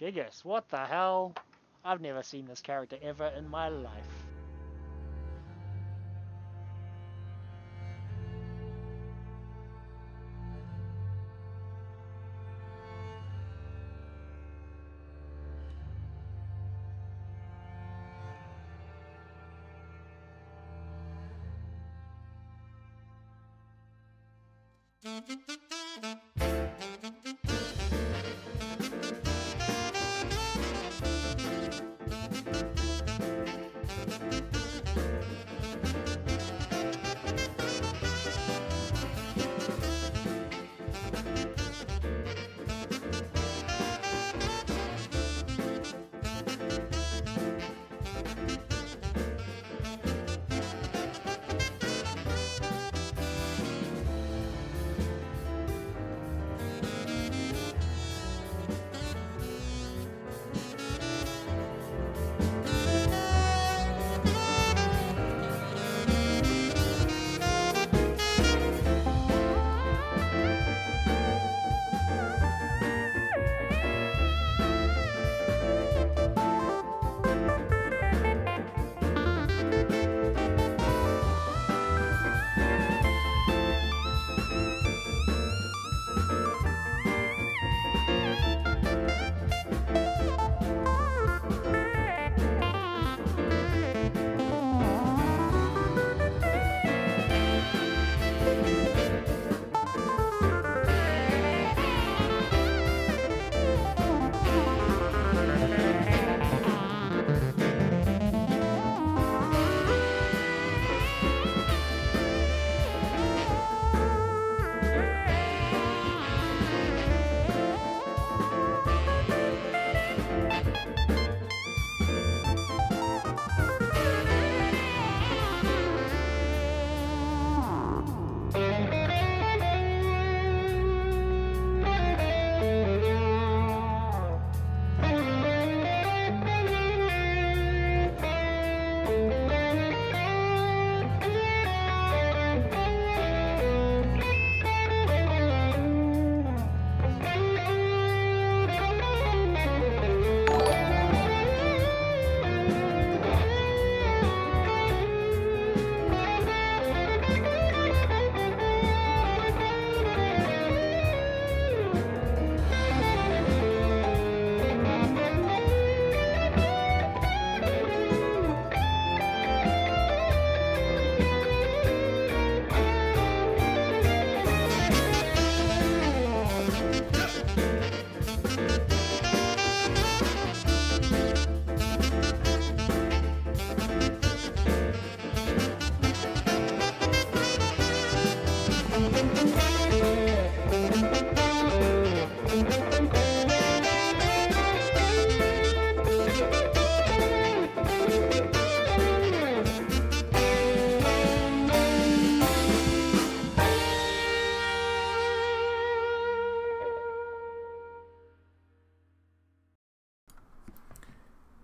Gigas, what the hell? I've never seen this character ever in my life.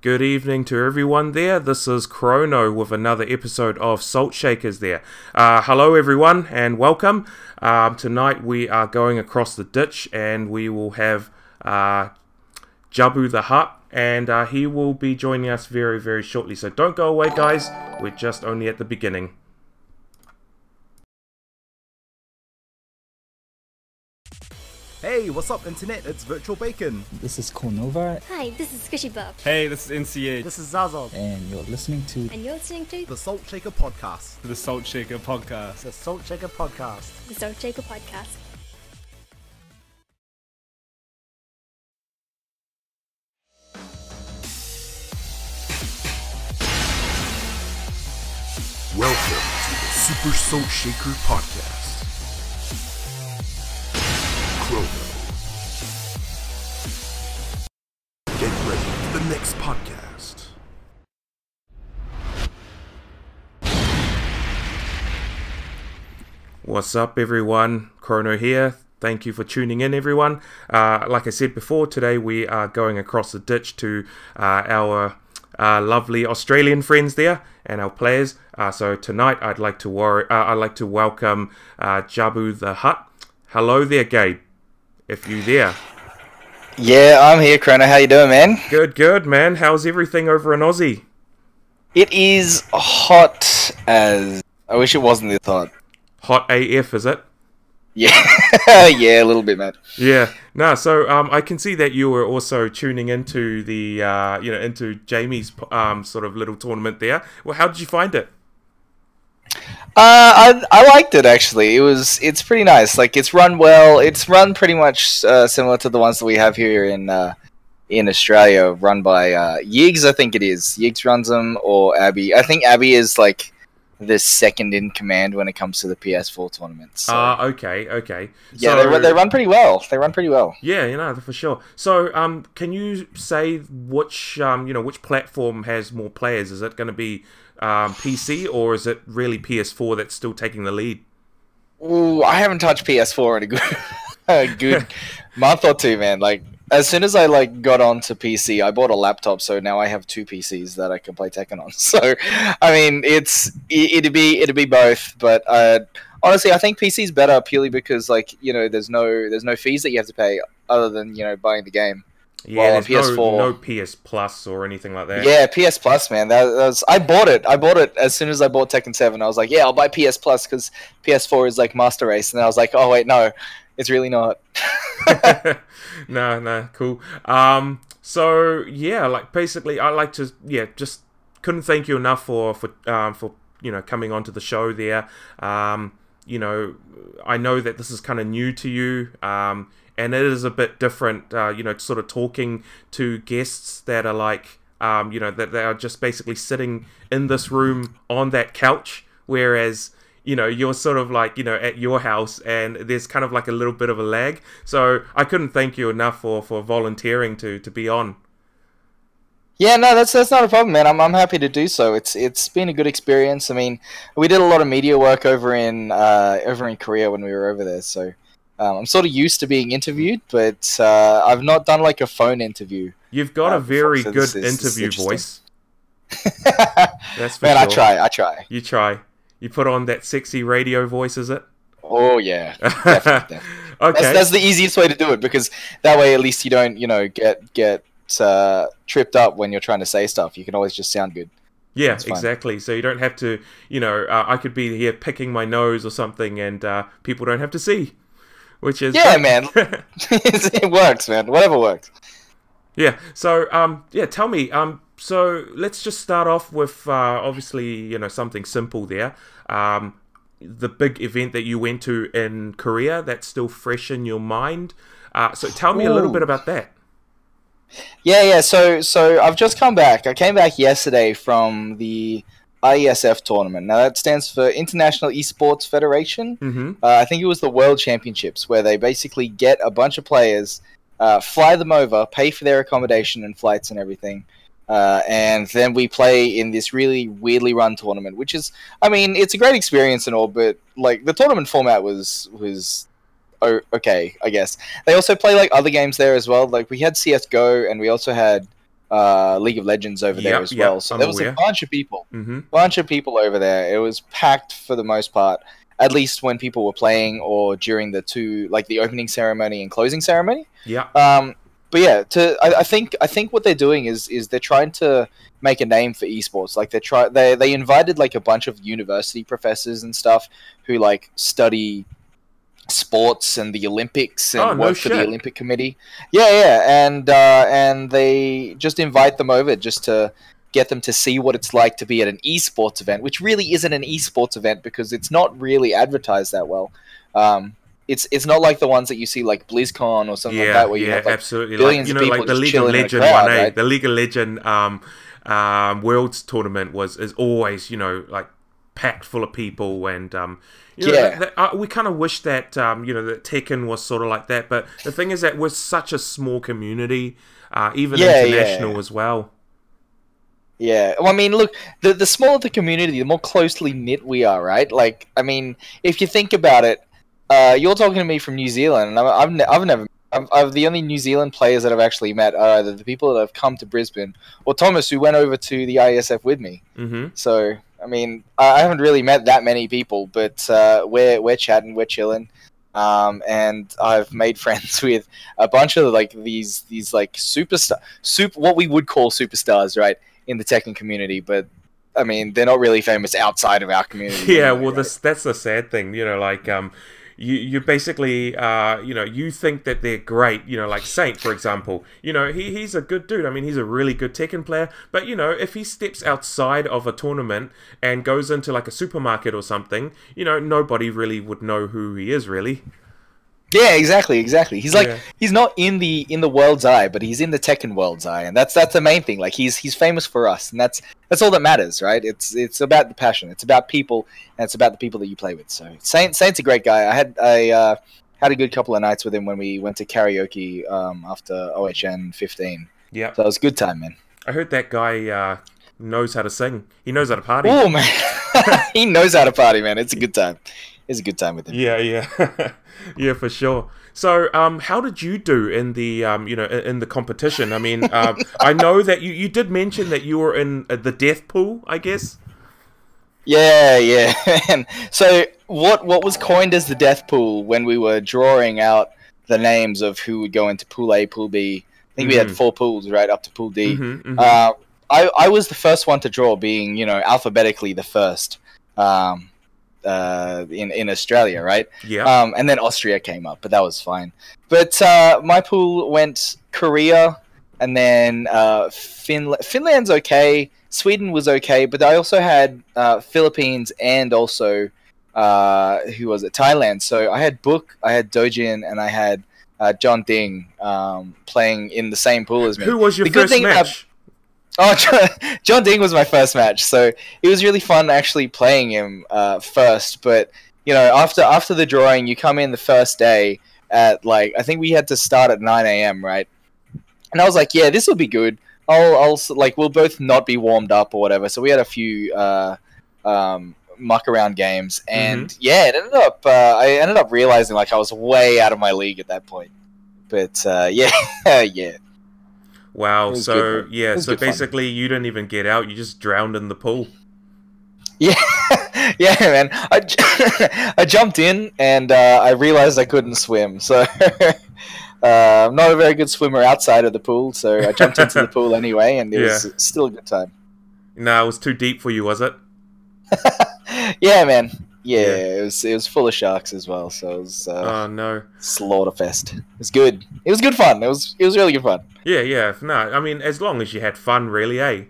Good evening to everyone there. This is Chrono with another episode of Salt Shakers there. Uh, hello, everyone, and welcome. Um, tonight we are going across the ditch and we will have uh, Jabu the Hut, and uh, he will be joining us very, very shortly. So don't go away, guys. We're just only at the beginning. Hey, what's up, Internet? It's Virtual Bacon. This is Cornova, Hi, this is Squishy Bob, Hey, this is NCA. This is Zazzle, and you're listening to and you're listening to The Salt Shaker Podcast. the Salt Shaker podcast. the Salt Shaker Podcast. the Salt Shaker Podcast. Welcome to the Super Salt Shaker Podcast. Podcast. What's up, everyone? Chrono here. Thank you for tuning in, everyone. Uh, like I said before, today we are going across the ditch to uh, our uh, lovely Australian friends there and our players. Uh, so tonight, I'd like to wor- uh, I'd like to welcome uh, Jabu the Hut. Hello there, Gabe. If you there. Yeah, I'm here, Chrono. How you doing, man? Good, good, man. How's everything over in Aussie? It is hot as. I wish it wasn't this hot. Hot AF, is it? Yeah, yeah, a little bit, man. Yeah. No, so um, I can see that you were also tuning into the, uh, you know, into Jamie's um, sort of little tournament there. Well, how did you find it? Uh, I I liked it actually. It was it's pretty nice. Like it's run well. It's run pretty much uh, similar to the ones that we have here in uh, in Australia, run by uh, Yigs. I think it is. Yigs runs them, or Abby. I think Abby is like the second in command when it comes to the PS4 tournaments. So, Ah, okay, okay. yeah, so, they, run- they run pretty well. They run pretty well. Yeah, you know, for sure. So, um, can you say which, um, you know, which platform has more players? Is it going to be um, PC or is it really PS4 that's still taking the lead? Ooh, I haven't touched PS4 in a good, a good month or two, man. Like as soon as I like got onto PC, I bought a laptop, so now I have two PCs that I can play Tekken on. So, I mean, it's it, it'd be it'd be both, but uh, honestly, I think PC is better purely because like you know there's no there's no fees that you have to pay other than you know buying the game. Yeah, Well, on there's no, PS4 no PS Plus or anything like that. Yeah, PS Plus, man. That, that was I bought it. I bought it as soon as I bought Tekken Seven. I was like, yeah, I'll buy PS Plus because PS4 is like Master Race, and I was like, oh wait, no, it's really not. no, no, cool. Um, so yeah, like basically, I like to yeah, just couldn't thank you enough for for um for you know coming onto the show there. Um, you know, I know that this is kind of new to you. Um, and it is a bit different. Uh, you know, sort of talking to guests that are like, um, you know, that they are just basically sitting in this room on that couch, whereas you know you're sort of like you know at your house and there's kind of like a little bit of a lag so i couldn't thank you enough for for volunteering to to be on Yeah, no, that's that's not a problem, man. I'm, I'm happy to do so. It's it's been a good experience. I mean, we did a lot of media work over in uh, over in Korea when we were over there, so um, I'm sort of used to being interviewed, but uh, I've not done like a phone interview. you've got a very so good is- interview voice that's for man, sure I try, I try. you try you put on that sexy radio voice is it Oh yeah, definitely. definitely. okay That's, that's the easiest way to do it because that way at least you don't you know get get uh, tripped up when you're trying to say stuff. You can always just sound good. Yeah, fine. exactly. So you don't have to, you know, uh, I could be here picking my nose or something, and uh, people don't have to see, which is Yeah, man. it works, man. Whatever works. yeah. So um, yeah, tell me. Um, so let's just start off with uh, obviously, you know, something simple there. Um, the big event that you went to in Korea that's still fresh in your mind. Uh, so tell me a little bit about that. Yeah, yeah. So, so I've just come back. I came back yesterday from the IESF tournament. Now that stands for International Esports Federation. Mm-hmm. Uh, I think it was the World Championships, where they basically get a bunch of players, uh, fly them over, pay for their accommodation and flights and everything, uh, and then we play in this really weirdly run tournament. Which is, I mean, it's a great experience and all, but like the tournament format was was okay, I guess. They also play like other games there as well. Like we had CS:GO, and we also had uh, League of Legends over there as yep, well. So I'm there was aware. a bunch of people Mm-hmm. bunch of people over there. It was packed for the most part, at least when people were playing or during the two, like the opening ceremony and closing ceremony. Yeah. Um, but yeah, to I, I think I think what they're doing is is they're trying to make a name for esports. Like they try they they invited like a bunch of university professors and stuff who like study sports and the Olympics and Oh, no work for the. Olympic Committee. Yeah, yeah, and uh, and they just invite them over just to get them to see what it's like to be at an esports event, which really isn't an esports event because it's not really advertised that well. Um, it's it's not like the ones that you see like BlizzCon or something yeah, like that where you yeah, have like absolutely. billions Like, you of know, people like the League of chilling in a Legend crowd, one, eh? right? The League of Legend um, um, Worlds tournament was is always, you know, like packed full of people, and um, you know, Yeah. that, that- uh, we kind of wish that um, you know that Tekken was sort of like that. But the thing is that we're such a small community, uh, even Yeah, international yeah. as well. Yeah, well, I mean, look, the the smaller the community, the more closely knit we are, right? Like, I mean, if you think about it, uh, you're talking to me from New Zealand, and I've I've, ne- I've never. I've, I've the only New Zealand players that I've actually met are either the people that have come to Brisbane or Thomas, who went over to the ISF with me. hmm So, I mean, I haven't really met that many people, but uh, we're we're chatting, we're chilling. um, and I've made friends with a bunch of like these these like superstar super what we would call superstars, right, in the Tekken community, but. I mean, they're not really famous outside of our community. Yeah, anyway, well, right? this that's the sad thing, you know, like um, you you basically uh, you know, you think that they're great, you know, like Saint for example, you know, he he's a good dude. I mean, he's a really good Tekken player, but you know, if he steps outside of a tournament and goes into like a supermarket or something, you know, nobody really would know who he is, really. Yeah, exactly, exactly. He's like Yeah. he's not in the in the world's eye, but he's in the Tekken world's eye, and that's that's the main thing. Like he's he's famous for us, and that's that's all that matters, right? It's it's about the passion. It's about people, and it's about the people that you play with. So Saint Saint's a great guy. I had I uh, had a good couple of nights with him when we went to karaoke um, after OHN 15. Yeah, So it was a good time, man. I heard that guy uh, knows how to sing. He knows how to party. Oh man, he knows how to party, man. It's a good time. It's a good time with him. Yeah, yeah, yeah, for sure. So, um, how did you do in the, um, you know, in, in the competition? I mean, um, I know that you, you did mention that you were in uh, the death pool, I guess. Yeah, yeah. So what what was coined as the death pool when we were drawing out the names of who would go into pool A, pool B. I think we had Mhm. four pools, right, up to pool D. Mhm, mhm. Uh, I I was the first one to draw, being you know alphabetically the first um, uh, in in Australia, right? yeah. Um, and then Austria came up, but that was fine. But uh, my pool went Korea, and then uh, Finland. Finland's okay. Sweden was okay, but I also had uh, Philippines and also uh, who was it? Thailand. So I had Book, I had Dojin, and I had uh, Jeondding um, playing in the same pool as me. Who was your the good first match? Oh, John, Jeondding was my first match, so it was really fun actually playing him uh, first. But you know, after after the drawing, you come in the first day at like I think we had to start at nine a.m. right, and I was like, yeah, this will be good. I'll, I'll like we'll both not be warmed up or whatever. So we had a few uh, um, muck around games, and yeah, it ended up uh, I ended up realizing like I was way out of my league at that point. But uh, yeah, yeah. Wow. So good. yeah. So good fun. basically, you didn't even get out. You just drowned in the pool. Yeah, yeah, man. I, j- I jumped in and uh, I realized I couldn't swim, so uh, I'm not a very good swimmer outside of the pool. So I jumped into the pool anyway, and it was still a good time. No, it was too deep for you, was it? Yeah, man. Yeah, Yeah. it was it was full of sharks as well, so it was uh, Oh no. slaughterfest. It was good. It was good fun. It was it was really good fun. Yeah, yeah. No, I mean, as long as you had fun, really, eh?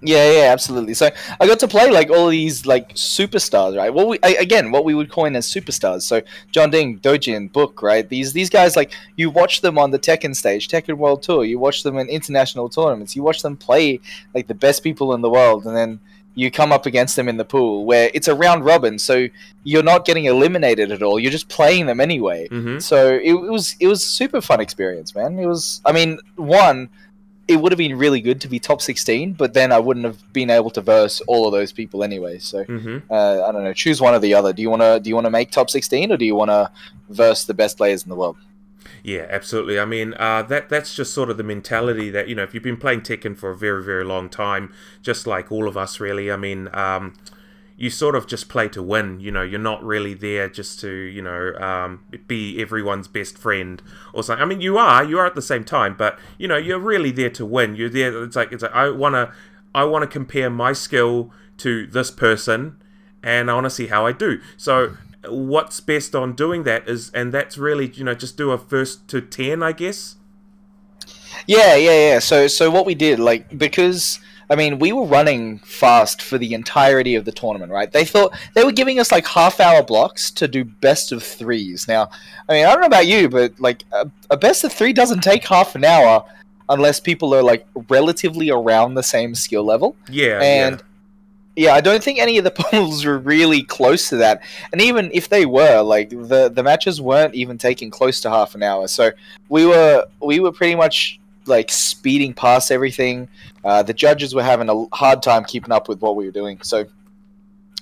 Yeah, yeah, absolutely. So I got to play like all these like superstars, right? Well, we I, again, what we would coin as superstars. So Jeondding, Dojin, Book, right? These these guys like you watch them on the Tekken stage, Tekken World Tour. You watch them in international tournaments. You watch them play like the best people in the world, and then you come up against them in the pool where it's a round robin. So you're not getting eliminated at all. You're just playing them anyway. Mm-hmm. So it, it was it was a super fun experience, man. It was I mean, one, it would have been really good to be top sixteen, but then I wouldn't have been able to verse all of those people anyway. So Mm-hmm. uh, I don't know, choose one or the other. Do you wanna do you wanna make top sixteen or do you wanna verse the best players in the world? Yeah, absolutely. I mean, uh, that that's just sort of the mentality that you know, if you've been playing Tekken for a very, very long time, just like all of us, really. I mean, um, you sort of just play to win. You know, you're not really there just to you know um, be everyone's best friend or something. I mean, you are, you are at the same time, but you know, you're really there to win. You're there. It's like it's like I wanna, I wanna compare my skill to this person, and I want to see how I do. So what's best on doing that is, and that's really you know just do a first to ten, I guess. Yeah, yeah, yeah. So so what we did, like because I mean we were running fast for the entirety of the tournament, right? They thought they were giving us like half hour blocks to do best of threes. Now, I mean I don't know about you, but like a, a best of three doesn't take half an hour unless people are like relatively around the same skill level. Yeah, and yeah. I don't think any of the pools were really close to that. And even if they were, like the the matches weren't even taking close to half an hour. So we were we were pretty much like speeding past everything. Uh, the judges were having a hard time keeping up with what we were doing. So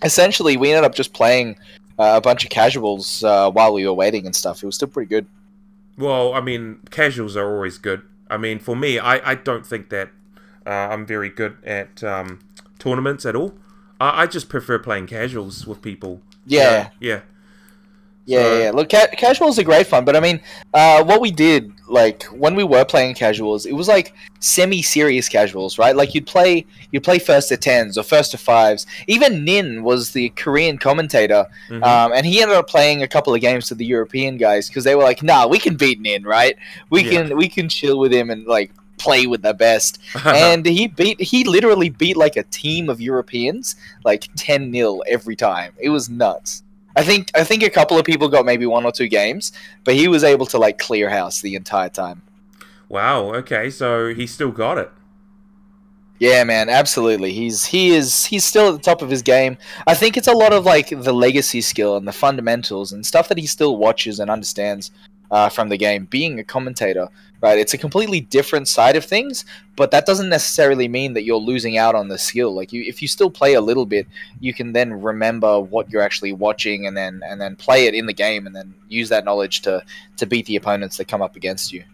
essentially, we ended up just playing uh, a bunch of casuals uh, while we were waiting and stuff. It was still pretty good. Well, I mean, casuals are always good. I mean, for me, I, I don't think that uh, I'm very good at um, tournaments at all. I, I just prefer playing casuals with people. Yeah. yeah. Yeah, So- yeah, yeah. Look, ca- casuals are great fun, but I mean, uh, what we did, like when we were playing casuals, it was like semi-serious casuals, right? Like you'd play, you'd play first to tens or first to fives. Even Nin was the Korean commentator, Mhm. um, and he ended up playing a couple of games to the European guys because they were like, "Nah, we can beat Nin, right? We Yeah. can, we can chill with him and like play with the best." and he beat, he literally beat like a team of Europeans, like ten 0 every time. It was nuts. I think I think a couple of people got maybe one or two games, but he was able to like clear house the entire time. wow. Okay, so he still got it. Yeah, man, absolutely. He's he is he's still at the top of his game. I think it's a lot of like the legacy skill and the fundamentals and stuff that he still watches and understands uh, from the game. Being a commentator, right? It's a completely different side of things, but that doesn't necessarily mean that you're losing out on the skill. Like you, if you still play a little bit, you can then remember what you're actually watching and then and then play it in the game and then use that knowledge to to beat the opponents that come up against you.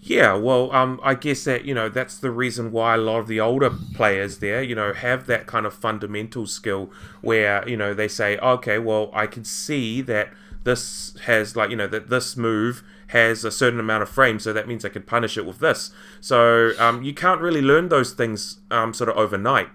Yeah, well, um, I guess that you know that's the reason why a lot of the older players there, you know, have that kind of fundamental skill where you know they say, okay, well, I can see that this has like you know that this move has a certain amount of frames, so that means I can punish it with this. So um, you can't really learn those things um, sort of overnight.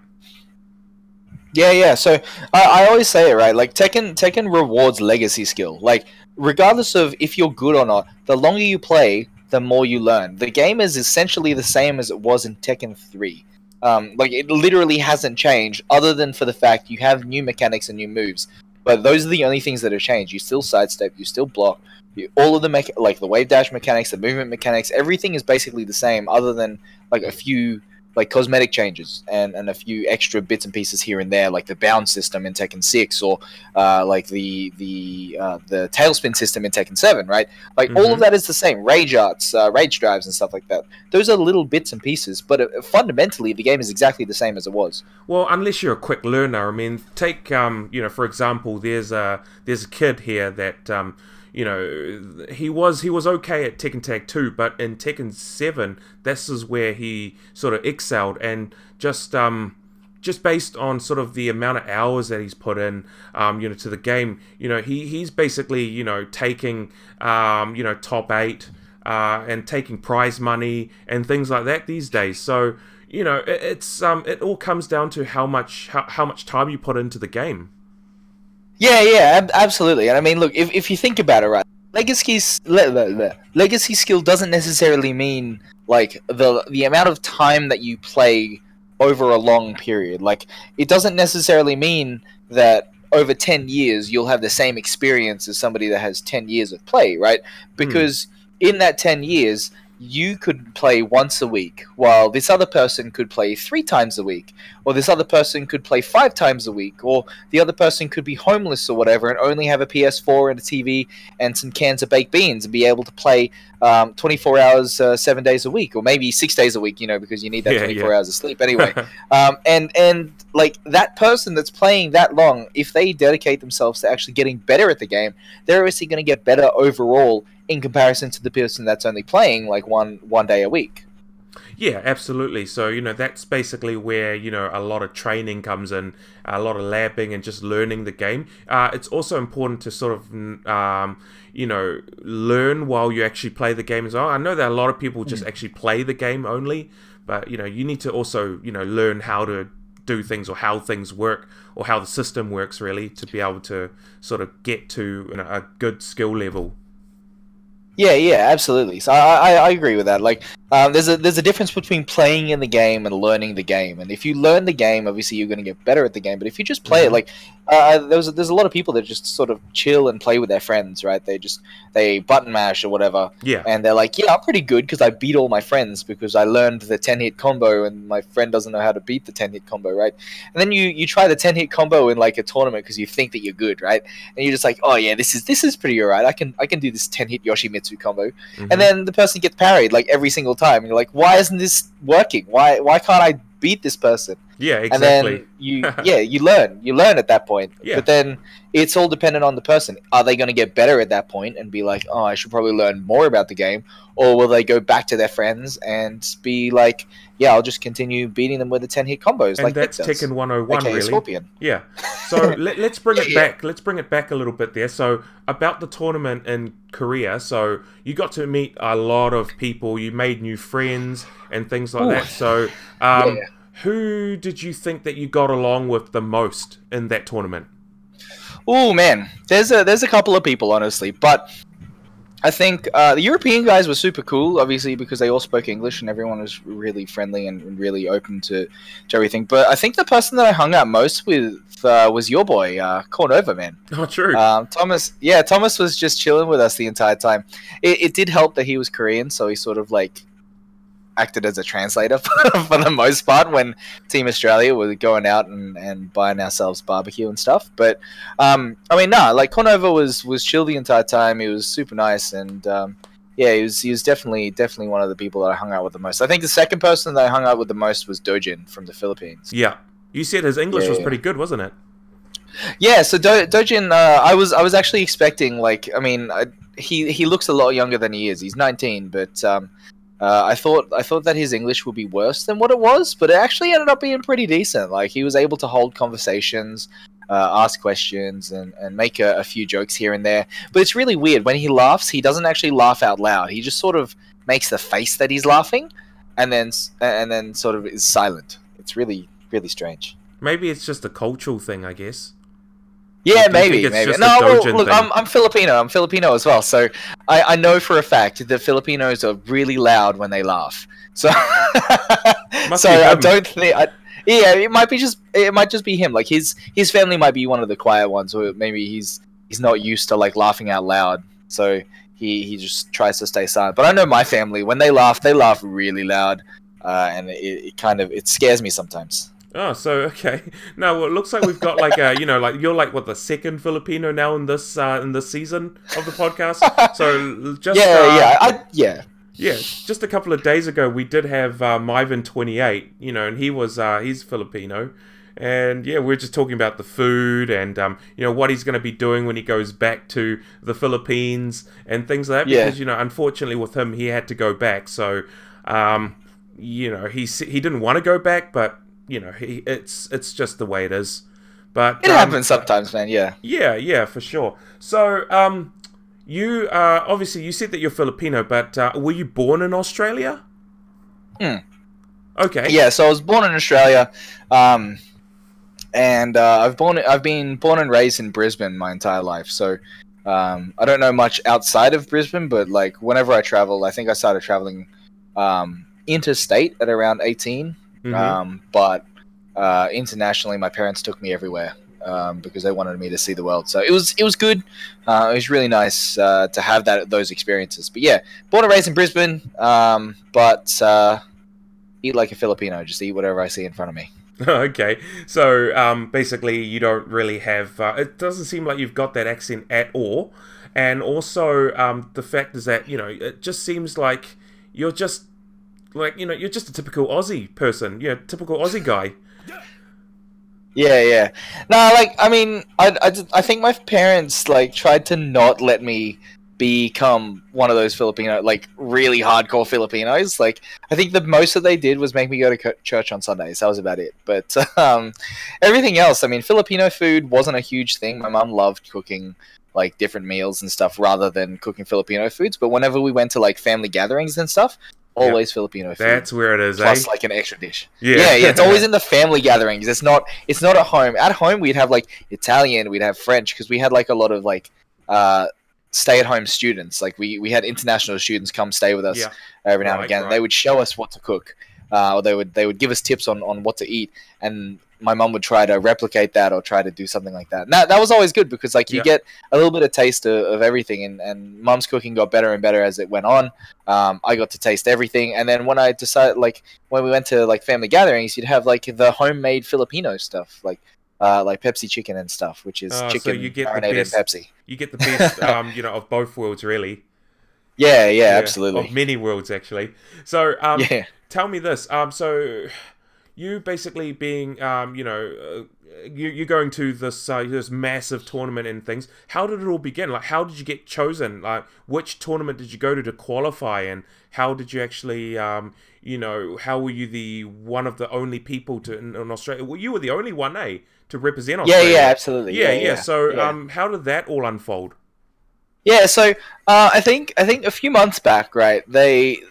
Yeah, yeah. So I, I always say it right. Like Tekken, Tekken rewards legacy skill. Like regardless of if you're good or not, the longer you play, the more you learn. The game is essentially the same as it was in Tekken Three. Um, like it literally hasn't changed, other than for the fact you have new mechanics and new moves. But those are the only things that have changed. You still sidestep, you still block. You, all of the mecha- like the wave dash mechanics, the movement mechanics, everything is basically the same, other than like a few like cosmetic changes and, and a few extra bits and pieces here and there, like the bound system in Tekken Six, or uh, like the the uh, the tailspin system in Tekken Seven, right? Like all Mhm. of that is the same. Rage arts, uh, rage drives, and stuff like that. Those are little bits and pieces, but uh, fundamentally, the game is exactly the same as it was. Well, unless you're a quick learner, I mean, take um, you know, for example, there's a there's a kid here that um, you know, he was he was okay at Tekken Tag 2, but in Tekken 7, this is where he sort of excelled and just um just based on sort of the amount of hours that he's put in, um, you know, to the game, you know, he he's basically, you know, taking um, you know, top eight, uh, and taking prize money and things like that these days. So, you know, it, it's um it all comes down to how much how, how much time you put into the game. Yeah, yeah, ab- absolutely. And I mean, look, if, if you think about it, right, legacy le- le- le- legacy skill doesn't necessarily mean like the the amount of time that you play over a long period. Like, it doesn't necessarily mean that over 10 years you'll have the same experience as somebody that has 10 years of play, right? Hmm. Because in that 10 years, you could play once a week, while this other person could play three times a week, or this other person could play five times a week, or the other person could be homeless or whatever and only have a PS4 and a TV and some cans of baked beans and be able to play um, 24 hours, uh, seven days a week, or maybe six days a week, you know, because you need that Yeah, 24 yeah. hours of sleep anyway. um, and and like that person that's playing that long, if they dedicate themselves to actually getting better at the game, they're obviously going to get better overall in comparison to the person that's only playing like one one day a week. Yeah, absolutely. So, you know, that's basically where, you know, a lot of training comes in, a lot of labbing and just learning the game. Uh, it's also important to sort of, mm, um, you know, learn while you actually play the game as well. I know that a lot of people just actually play the game only, but, you know, you need to also, you know, learn how to do things or how things work or how the system works really to be able to sort of get to you know, a good skill level. Yeah, yeah, absolutely. So I, I, I agree with that. Like, um, there's a there's a difference between playing in the game and learning the game. And if you learn the game, obviously you're going to get better at the game. But if you just play it, like, uh, there's there's a lot of people that just sort of chill and play with their friends, right? They just they button mash or whatever, Yeah. and they're like, yeah, I'm pretty good because I beat all my friends because I learned the ten hit combo, and my friend doesn't know how to beat the ten hit combo, right? And then you you try the ten hit combo in like a tournament because you think that you're good, right? And you're just like, oh yeah, this is this is pretty alright. I can I can do this ten hit Yoshimitsu combo, Mhm. and then the person gets parried like every single time. And you're like, why isn't this working? Why why can't I beat this person? Yeah, and exactly. then you yeah you learn you learn at that point Yeah. but then it's all dependent on the person are they going to get better at that point and be like oh i should probably learn more about the game or will they go back to their friends and be like yeah i'll just continue beating them with the 10 hit combos and like that's Tekken 101, aka really. scorpion Yeah. So let, let's bring it Yeah, yeah. back. Let's bring it back a little bit there. So about the tournament in Korea. So you got to meet a lot of people. You made new friends and things like Ooh. that. So um, Yeah. Who did you think that you got along with the most in that tournament? Oh man, there's a there's a couple of people honestly, but I think uh, the European guys were super cool, obviously because they all spoke English and everyone was really friendly and really open to, to everything. But I think the person that I hung out most with uh, was your boy, uh, Cornova, man. Oh, true. Um, Thomas, yeah, Thomas was just chilling with us the entire time. It, it did help that he was Korean, so he sort of like acted as a translator for the most part when Team Australia were going out and, and buying ourselves barbecue and stuff. But um, I mean, nah, like Cornova was was chill the entire time. He was super nice and. Um, yeah, he was, he was definitely definitely one of the people that I hung out with the most. I think the second person that I hung out with the most was Dojin from the Philippines. yeah. You said his English Yeah, was yeah. preted good, wasn't it? Yeah, so Do- Dojin, uh, I was I was actually expecting like I mean I, he he looks a lot younger than he is. He's 19, but um, uh, I thought I thought that his English would be worse than what it was, but it actually ended up being pretty decent. Like he was able to hold conversations, uh, ask questions, and and make a, a few jokes here and there. But it's really weird when he laughs. He doesn't actually laugh out loud. He just sort of makes the face that he's laughing, and then and then sort of is silent. It's really really strange. Maybe it's just a cultural thing, I guess. Yeah, maybe, maybe. No, well, look. I'm, I'm Filipino. I'm Filipino as well, so I, I know for a fact that Filipinos are really loud when they laugh. So, so I don't think. I, yeah, it might be just it might just be him. Like his his family might be one of the quiet ones, or maybe he's he's not used to like laughing out loud, so he he just tries to stay silent. But I know my family when they laugh, they laugh really loud, uh, and it, it kind of it scares me sometimes. Oh, so okay. Now well, it looks like we've got like uh, you know, like you're like what the second Filipino now in this uh, in this season of the podcast. So just yeah, uh, yeah, I, yeah. yeah, just a couple of days ago we did have uh, Myvan twenty eight, you know, and he was uh, he's Filipino, and yeah, we are just talking about the food and um, you know what he's going to be doing when he goes back to the Philippines and things like that. Yeah. Because you know, unfortunately with him, he had to go back, so um, you know he he didn't want to go back, but you know he it's it's just the way it is. But It um, happens sometimes, man. Yeah. yeah, yeah, for sure. So, um, you uh, obviously you said that you're Filipino, but uh, were you born in Australia? Hmm. Okay. Yeah, so I was born in Australia, um, and uh, I've born I've been born and raised in Brisbane my entire life. So um, I don't know much outside of Brisbane, but like whenever I travel, I think I started traveling um, interstate at around 18 Mhm. Um, but uh, internationally, my parents took me everywhere um, because they wanted me to see the world. So it was it was good. Uh, it was really nice uh, to have that those experiences. But yeah, born and raised in Brisbane, um, but uh, eat like a Filipino. Just eat whatever I see in front of me. okay. So, um, basically, you don't really have. Uh, it doesn't seem like you've got that accent at all, and also um, the fact is that you know it just seems like you're just like you know you're just a typical Aussie person. you Yeah, typical Aussie guy. Yeah, yeah. No, like I mean, I, I, I think my parents like tried to not let me become one of those Filipino, like really hardcore Filipinos. Like I think the most that they did was make me go to church on Sundays. That was about it. But um, everything else, I mean, Filipino food wasn't a huge thing. My mom loved cooking like different meals and stuff rather than cooking Filipino foods. But whenever we went to like family gatherings and stuff, always Filipino food. That's where it is, plus eh? like an extra dish. Yeah. Yeah, yeah, it's always in the family gatherings. It's not it's not at home. At home we'd have like Italian, we'd have French because we had like a lot of like uh stay at home students. Like we we had international students come stay with us Yeah. every now and again. right. They would show us what to cook. Uh, or they would they would give us tips on, on what to eat and my mum would try to replicate that or try to do something like that. And that, that was always good because like you Yeah. get a little bit of taste of, of everything and, and mum's cooking got better and better as it went on. Um, I got to taste everything and then when I decided like when we went to like family gatherings, you'd have like the homemade Filipino stuff, like uh, like Pepsi chicken and stuff, which is Oh, so chicken you get the marinated best- Pepsi. You get the best, um, you know, of both worlds, really. Yeah, yeah, Of absolutely. many worlds, actually. So, um, yeah. tell me this. Um, so you basically being, um, you know, uh, you you're going to this uh, this massive tournament and things. How did it all begin? Like, how did you get chosen? Like, which tournament did you go to to qualify, and how did you actually, um, you know, how were you the one of the only people to in, in Australia? Well, you were the only one, eh, to represent Yeah, Australia. yeah, yeah, absolutely. Yeah, yeah. So, yeah. um, how did that all unfold? Yeah, so uh, I think I think a few months back, right? They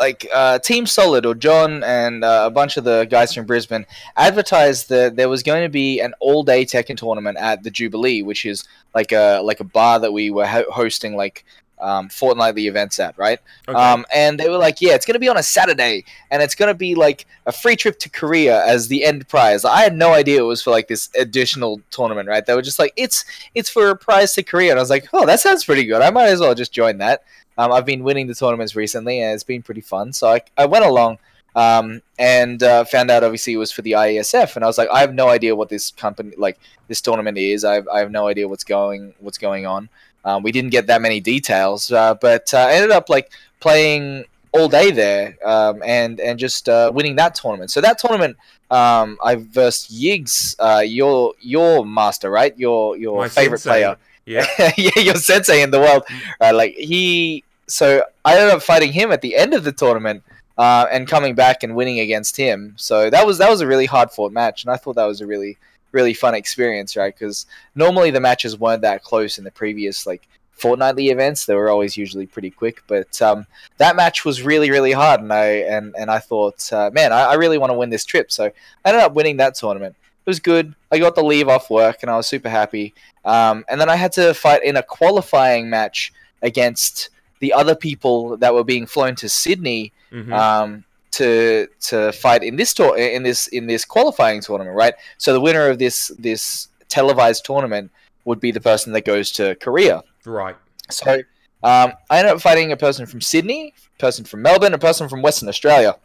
like uh, Team Solid or John and uh, a bunch of the guys from Brisbane advertised that there was going to be an all-day Tekken tournament at the Jubilee, which is like a like a bar that we were ho- hosting like um, fortnightly events at, right? Okay. Um, and they were like, yeah, it's going to be on a Saturday, and it's going to be like a free trip to Korea as the end prize. I had no idea it was for like this additional tournament, right? They were just like, it's it's for a prize to Korea, and I was like, oh, that sounds pretty good. I might as well just join that. Um, I've been winning the tournaments recently, and it's been pretty fun. So I, I went along um, and uh, found out obviously it was for the IESF, and I was like, I have no idea what this company like this tournament is. I have, I have no idea what's going what's going on. Um, we didn't get that many details, uh, but uh, I ended up like playing all day there um, and and just uh, winning that tournament. So that tournament, um, I versed Yigs, uh, your your master, right? Your your My favorite sensei. player Yeah. yeah, your sensei in the world. Right, like he. So I ended up fighting him at the end of the tournament, uh, and coming back and winning against him. So that was that was a really hard fought match, and I thought that was a really really fun experience, right? Because normally the matches weren't that close in the previous like fortnightly events. They were always usually pretty quick, but um, that match was really really hard, and I and and I thought, uh, man, I, I really want to win this trip. So I ended up winning that tournament. It was good. I got the leave off work, and I was super happy. Um, and then I had to fight in a qualifying match against the other people that were being flown to Sydney Mhm. um, to to fight in this tour in this in this qualifying tournament, right? So the winner of this this televised tournament would be the person that goes to Korea. right. So um, I ended up fighting a person from Sydney, a person from Melbourne, a person from Western Australia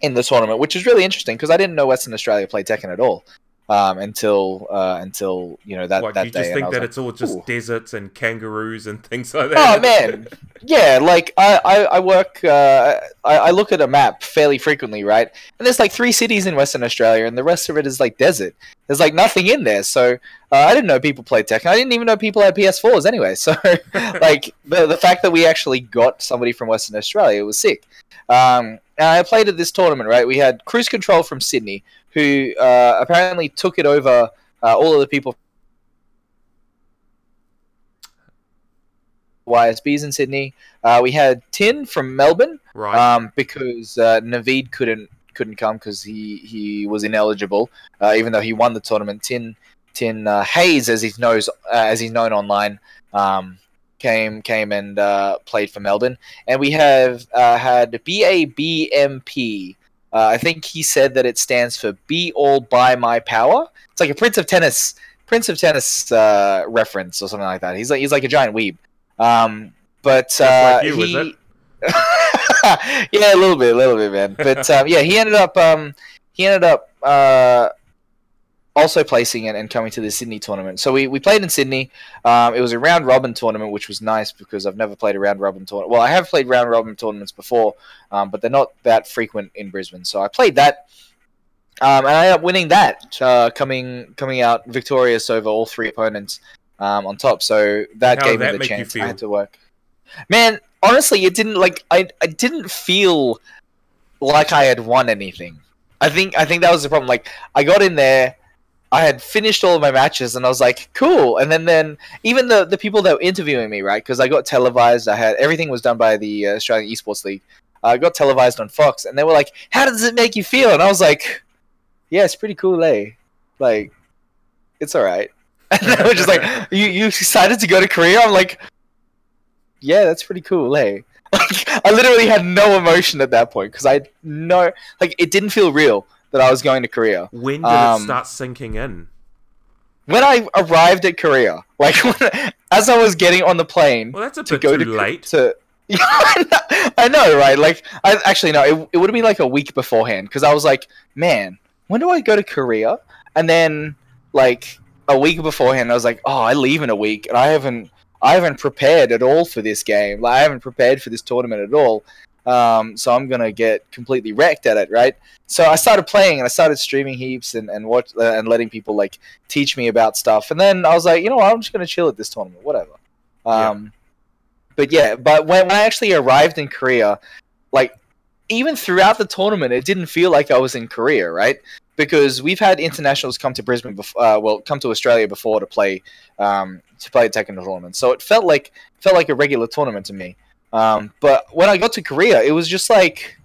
in the tournament, which is really interesting because I didn't know Western Australia played Tekken at all um, until uh, until you know that Like that you day. just think that like, it's all just "Ooh." deserts and kangaroos and things like that. Oh man, yeah. Like I, I, I work. Uh, I, I look at a map fairly frequently, right? And there's like three cities in Western Australia, and the rest of it is like desert. There's like nothing in there. So uh, I didn't know people played Tekken. I didn't even know people had PS4s anyway. So like the the fact that we actually got somebody from Western Australia was sick. Um, and I played at this tournament, right? We had Cruise Control from Sydney, who uh, apparently took it over uh, all of the people. YSBs in Sydney. Uh, we had Tin from Melbourne right. um, because uh, Naveed couldn't couldn't come because he, he was ineligible, uh, even though he won the tournament. Tin Tin uh, Hayes, as he's knows uh, as he's known online, um, came came and uh, played for Melbourne, and we have uh, had BABMP. Uh, I think he said that it stands for "Be All by My Power." It's like a Prince of Tennis Prince of Tennis uh, reference or something like that. He's like he's like a giant weeb. Um, but uh, like you, he, yeah, a little bit, a little bit, man. But um, yeah, he ended up um, he ended up uh, also placing it and coming to the Sydney tournament. So we, we played in Sydney. Um, it was a round robin tournament, which was nice because I've never played a round robin tournament. Well, I have played round robin tournaments before, um, but they're not that frequent in Brisbane. So I played that. Um, and I ended up winning that, uh, coming coming out victorious over all three opponents um, on top. So that How gave that me the chance. I had to work. Man, honestly, it didn't like I I didn't feel like I had won anything. I think I think that was the problem. Like I got in there, I had finished all of my matches, and I was like, cool. And then then even the the people that were interviewing me, right? Because I got televised. I had everything was done by the uh, Australian Esports League. I got televised on Fox, and they were like, "How does it make you feel?" And I was like, "Yeah, it's pretty cool, eh? Like, it's all right." And they were just like, "You you decided to go to Korea?" I'm like, "Yeah, that's pretty cool, eh?" Like, I literally had no emotion at that point because I no like it didn't feel real that I was going to Korea. when did um, it start sinking in? When I arrived at Korea, like when, as I was getting on the plane Well, that's a to bit go too to late. to yeah, I know, I know, right? Like, I actually no, it, it would have been like a week beforehand because I was like, man, when do I go to Korea? And then like a week beforehand, I was like, oh, I leave in a week, and I haven't, I haven't prepared at all for this game. Like, I haven't prepared for this tournament at all. Um, so I'm gonna get completely wrecked at it, right? So I started playing and I started streaming heaps and and watch uh, and letting people like teach me about stuff. And then I was like, you know, what, I'm just gonna chill at this tournament, whatever. Um, But yeah, but when, when I actually arrived in Korea, like even throughout the tournament, it didn't feel like I was in Korea, right? Because we've had internationals come to Brisbane, before, uh, well, come to Australia before to play um, to play a Tekken tournament. So it felt like felt like a regular tournament to me. Um, but when I got to Korea, it was just like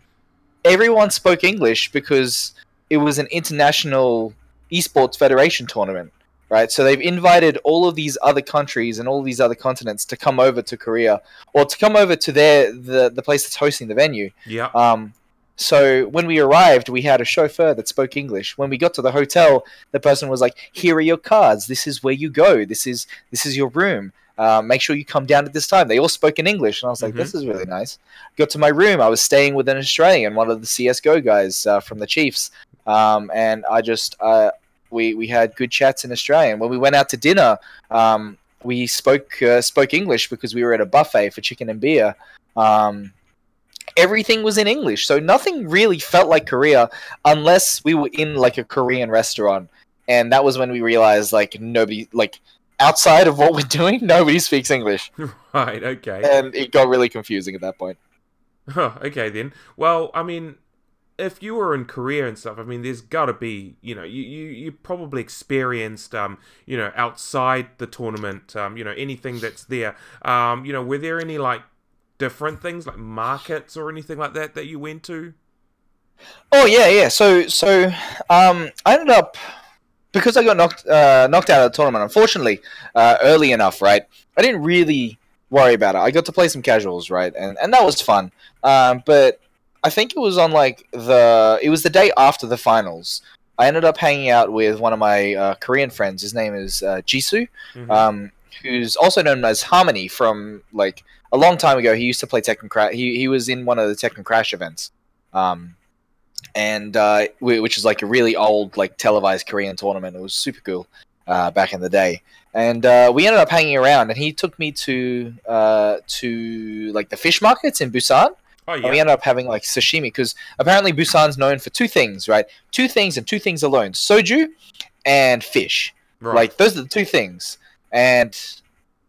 everyone spoke English because it was an international esports federation tournament, right? So they've invited all of these other countries and all these other continents to come over to Korea or to come over to their the the place that's hosting the venue. Yeah. Um, so when we arrived, we had a chauffeur that spoke English. When we got to the hotel, the person was like, "Here are your cards. This is where you go. This is this is your room. Uh, make sure you come down at this time." They all spoke in English, and I was like, Mhm. "This is really nice." Got to my room. I was staying with an Australian, one of the CS:GO guys uh, from the Chiefs, um, and I just uh, we we had good chats in Australian. When we went out to dinner, um, we spoke uh, spoke English because we were at a buffet for chicken and beer. Um, everything was in English, so nothing really felt like Korea unless we were in like a Korean restaurant, and that was when we realized like nobody like outside of what we're doing, nobody speaks English, Right. Okay. and it got really confusing at that point. Huh, okay then. Well, I mean, if you were in Korea and stuff, I mean, there's got to be, you know, you, you you probably experienced, um, you know, outside the tournament, um, you know, anything that's there. Um, you know, were there any like different things like markets or anything like that that you went to? Oh yeah, yeah. So so um, I ended up because I got knocked uh, knocked out of the tournament. Unfortunately, uh, early enough, right? I didn't really worry about it. I got to play some casuals, right, and and that was fun. Um, but I think it was on like the it was the day after the finals. I ended up hanging out with one of my uh, Korean friends. His name is uh, Jisoo, Mhm. um, who's also known as Harmony from like a long time ago. He used to play Tekken Crash. He he was in one of the Tekken Crash events. Um, and uh, which is like a really old like televised Korean tournament. It was super cool uh, back in the day, and uh, we ended up hanging around. And he took me to uh, to like the fish markets in Busan. oh And we ended up having like sashimi because apparently Busan's known for two things, right? Two things and two things alone: soju and fish. Right. Like those are the two things. And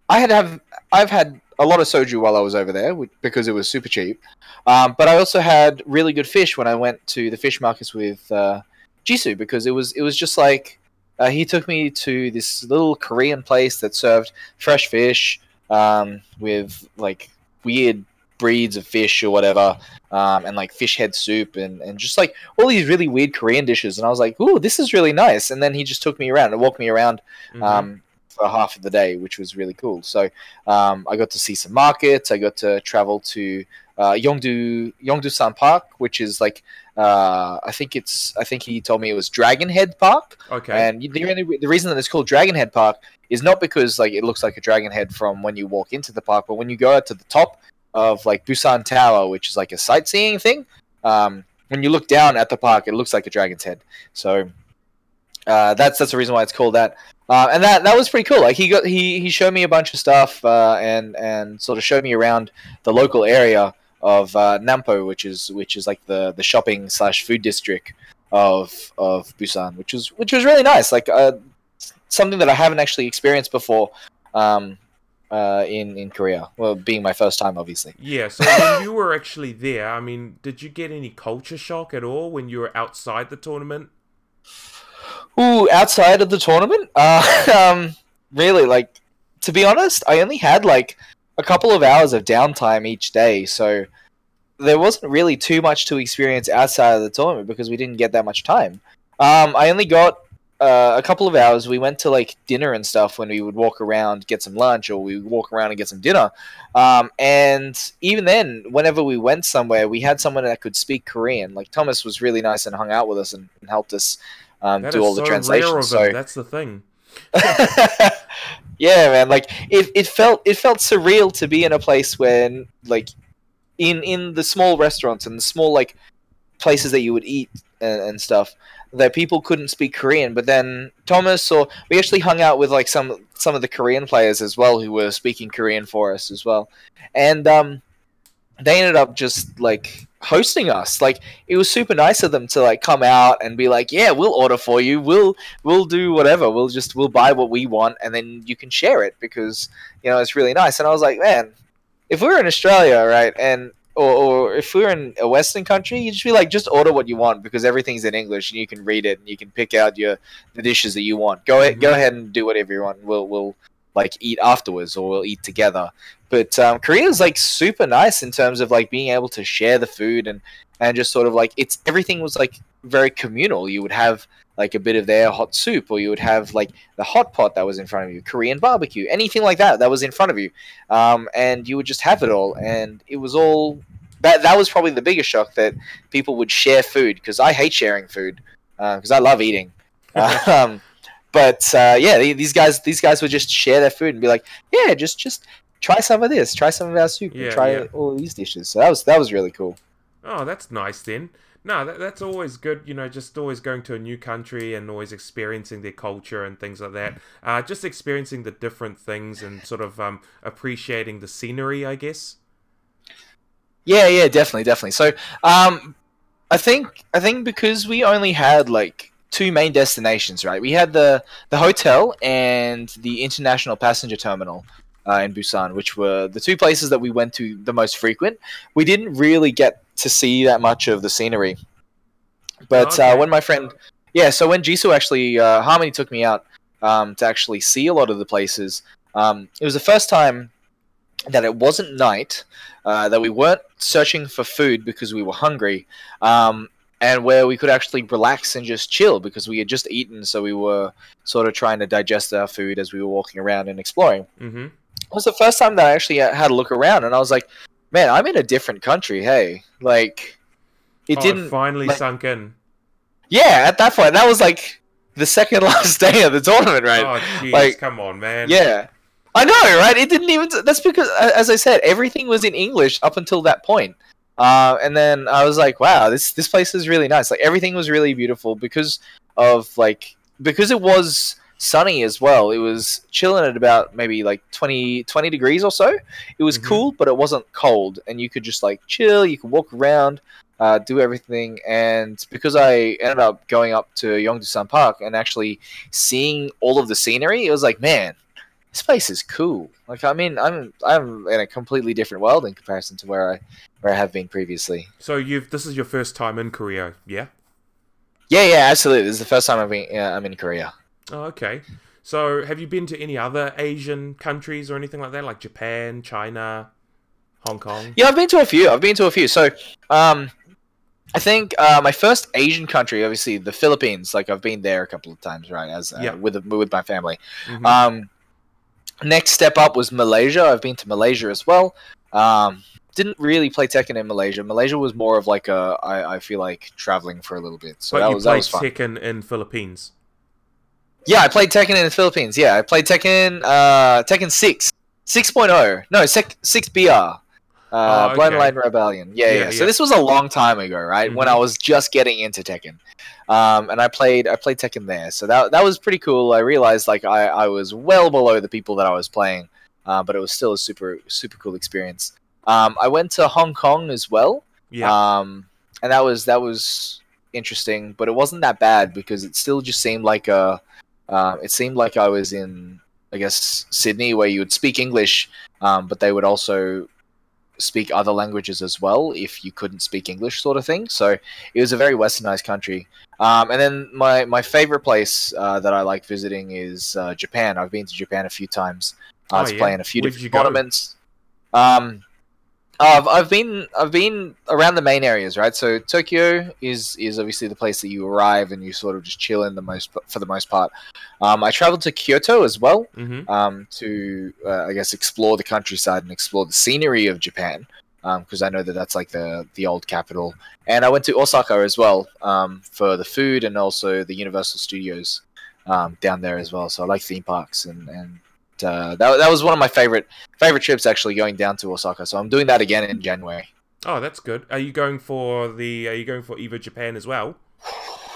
I had have I've had a lot of soju while I was over there because it was super cheap. Um, but I also had really good fish when I went to the fish markets with uh, Jisoo because it was it was just like uh, he took me to this little Korean place that served fresh fish um, with like weird breeds of fish or whatever, um, and like fish head soup and, and just like all these really weird Korean dishes. And I was like, "Ooh, this is really nice." And then he just took me around and walked me around Mhm. um, for half of the day, which was really cool. So um, I got to see some markets. I got to travel to uh, Yongdu Yongdu-san Park, which is like uh, I think it's I think he told me it was Dragon Head Park. okay. And the only the reason that it's called Dragon Head Park is not because like it looks like a dragon head from when you walk into the park, but when you go out to the top of like Busan Tower, which is like a sightseeing thing, um, when you look down at the park, it looks like a dragon's head. So uh, that's that's the reason why it's called that. Uh, and that that was pretty cool. Like he got he he showed me a bunch of stuff uh, and and sort of showed me around the local area of uh, Nampo, which is which is like the the shopping slash food district of of Busan, which was which was really nice. Like uh, something that I haven't actually experienced before um, uh, in in Korea. Well, being my first time, obviously. Yeah, so when you were actually there, I mean, did you get any culture shock at all when you were outside the tournament? Ooh, outside of the tournament, uh, um, really, like to be honest, I only had like a couple of hours of downtime each day, so there wasn't really too much to experience outside of the tournament because we didn't get that much time. Um, I only got uh, a couple of hours. We went to like dinner and stuff when we would walk around, get some lunch, or we would walk around and get some dinner. Um, and even then, whenever we went somewhere, we had someone that could speak Korean. Like Thomas was really nice and hung out with us and, and helped us um, do all the translations. so. That's the thing. yeah, man. Like it, it felt it felt surreal to be in a place where like in in the small restaurants and the small like places that you would eat and, and stuff that people couldn't speak Korean. But then Thomas or we actually hung out with like some some of the Korean players as well who were speaking Korean for us as well. And um they ended up just like hosting us. Like it was super nice of them to like come out and be like, "Yeah, we'll order for you. We'll we'll do whatever. We'll just we'll buy what we want, and then you can share it because you know it's really nice." And I was like, "Man, if we were in Australia, right, and or, or if we were in a Western country, you'd just be like, just order what you want because everything's in English and you can read it and you can pick out your the dishes that you want. Go ahead, go mm-hmm. ahead and do whatever you want. We'll we'll like eat afterwards or we'll eat together. But um, Korea is like super nice in terms of like being able to share the food and and just sort of like it's everything was like very communal. You would have like a bit of their hot soup, or you would have like the hot pot that was in front of you, Korean barbecue, anything like that that was in front of you, um, and you would just have it all, and it was all that. That was probably the biggest shock that people would share food because I hate sharing food because I love eating. um, but uh, yeah, these guys, these guys would just share their food and be like, "Yeah, just just try some of this, try some of our soup, Yeah, and try yeah. all these dishes." So that was that was really cool. Oh, that's nice then. No, that, that's always good. You know, just always going to a new country and always experiencing their culture and things like that. Uh, just experiencing the different things and sort of um, appreciating the scenery, I guess. Yeah, yeah, definitely, definitely. So, um, I think I think because we only had like two main destinations, right? We had the the hotel and the international passenger terminal uh, in Busan, which were the two places that we went to the most frequent. We didn't really get to see that much of the scenery, but Okay. uh, when my friend, yeah, so when Jisoo actually uh, Harmony took me out um, to actually see a lot of the places, um, it was the first time that it wasn't night uh, that we weren't searching for food because we were hungry, um, and where we could actually relax and just chill because we had just eaten, so we were sort of trying to digest our food as we were walking around and exploring. Mm-hmm. It was the first time that I actually had a look around, and I was like, "Man, I'm in a different country." Hey, like, it oh, didn't. finally like- sunk in. Yeah, at that point, that was like the second last day of the tournament, right? Oh, jeez, Like, come on, man. Yeah. I know, right? It didn't even. That's because, as I said, everything was in English up until that point. Uh, and then I was like, wow, this this place is really nice. Like everything was really beautiful because of like because it was sunny as well. It was chilling at about maybe like 20, 20 degrees or so. It was Mhm. cool, but it wasn't cold, and you could just like chill. You could walk around, uh, do everything. And because I ended up going up to Yongdusan Park and actually seeing all of the scenery, it was like, man, this place is cool. Like I mean, I'm I'm in a completely different world in comparison to where I where I have been previously. So you've this is your first time in Korea, yeah? Yeah, yeah, absolutely. This is the first time I've been uh, I'm in Korea. Oh, okay. So have you been to any other Asian countries or anything like that, like Japan, China, Hong Kong? Yeah, I've been to a few. I've been to a few. So, um, I think uh, my first Asian country, obviously the Philippines. Like I've been there a couple of times, right? As uh, Yeah. with with my family. Mhm. Um, next step up was Malaysia. I've been to Malaysia as well. Um, didn't really play Tekken in Malaysia. Malaysia was more of like a I, I feel like traveling for a little bit. So but that you was that played was fun. Tekken in Philippines. Yeah, I played Tekken in the Philippines. Yeah, I played Tekken uh Tekken 6. 6.0. No, sec- 6BR. Uh, Oh, okay. Line Rebellion. Yeah, yeah, Yeah, So this was a long time ago, right? When Mhm. I was just getting into Tekken. Um, and I played I played Tekken there. So that that was pretty cool. I realized like I, I was well below the people that I was playing. Uh, but it was still a super super cool experience. Um, I went to Hong Kong as well. Yeah. Um, and that was that was interesting, but it wasn't that bad because it still just seemed like a. Uh, it seemed like I was in, I guess, Sydney, where you would speak English, um, but they would also speak other languages as well if you couldn't speak English, sort of thing. So it was a very westernized country. Um, and then my my favorite place uh, that I like visiting is uh, Japan. I've been to Japan a few times. I Oh, was yeah? playing a few Where'd different tournaments. Um, I've, I've been I've been around the main areas, right? So Tokyo is is obviously the place that you arrive and you sort of just chill in the most for the most part. Um, I traveled to Kyoto as well mm-hmm. um, to uh, I guess explore the countryside and explore the scenery of Japan because I know that that's like the the old capital. And I went to Osaka as well um, for the food and also the Universal Studios um, down there as well. So I like theme parks and and uh, that that was one of my favorite favorite trips actually going down to Osaka. So I'm doing that again in January. Oh, that's good. Are you going for the? Are you going for Evo Japan as well?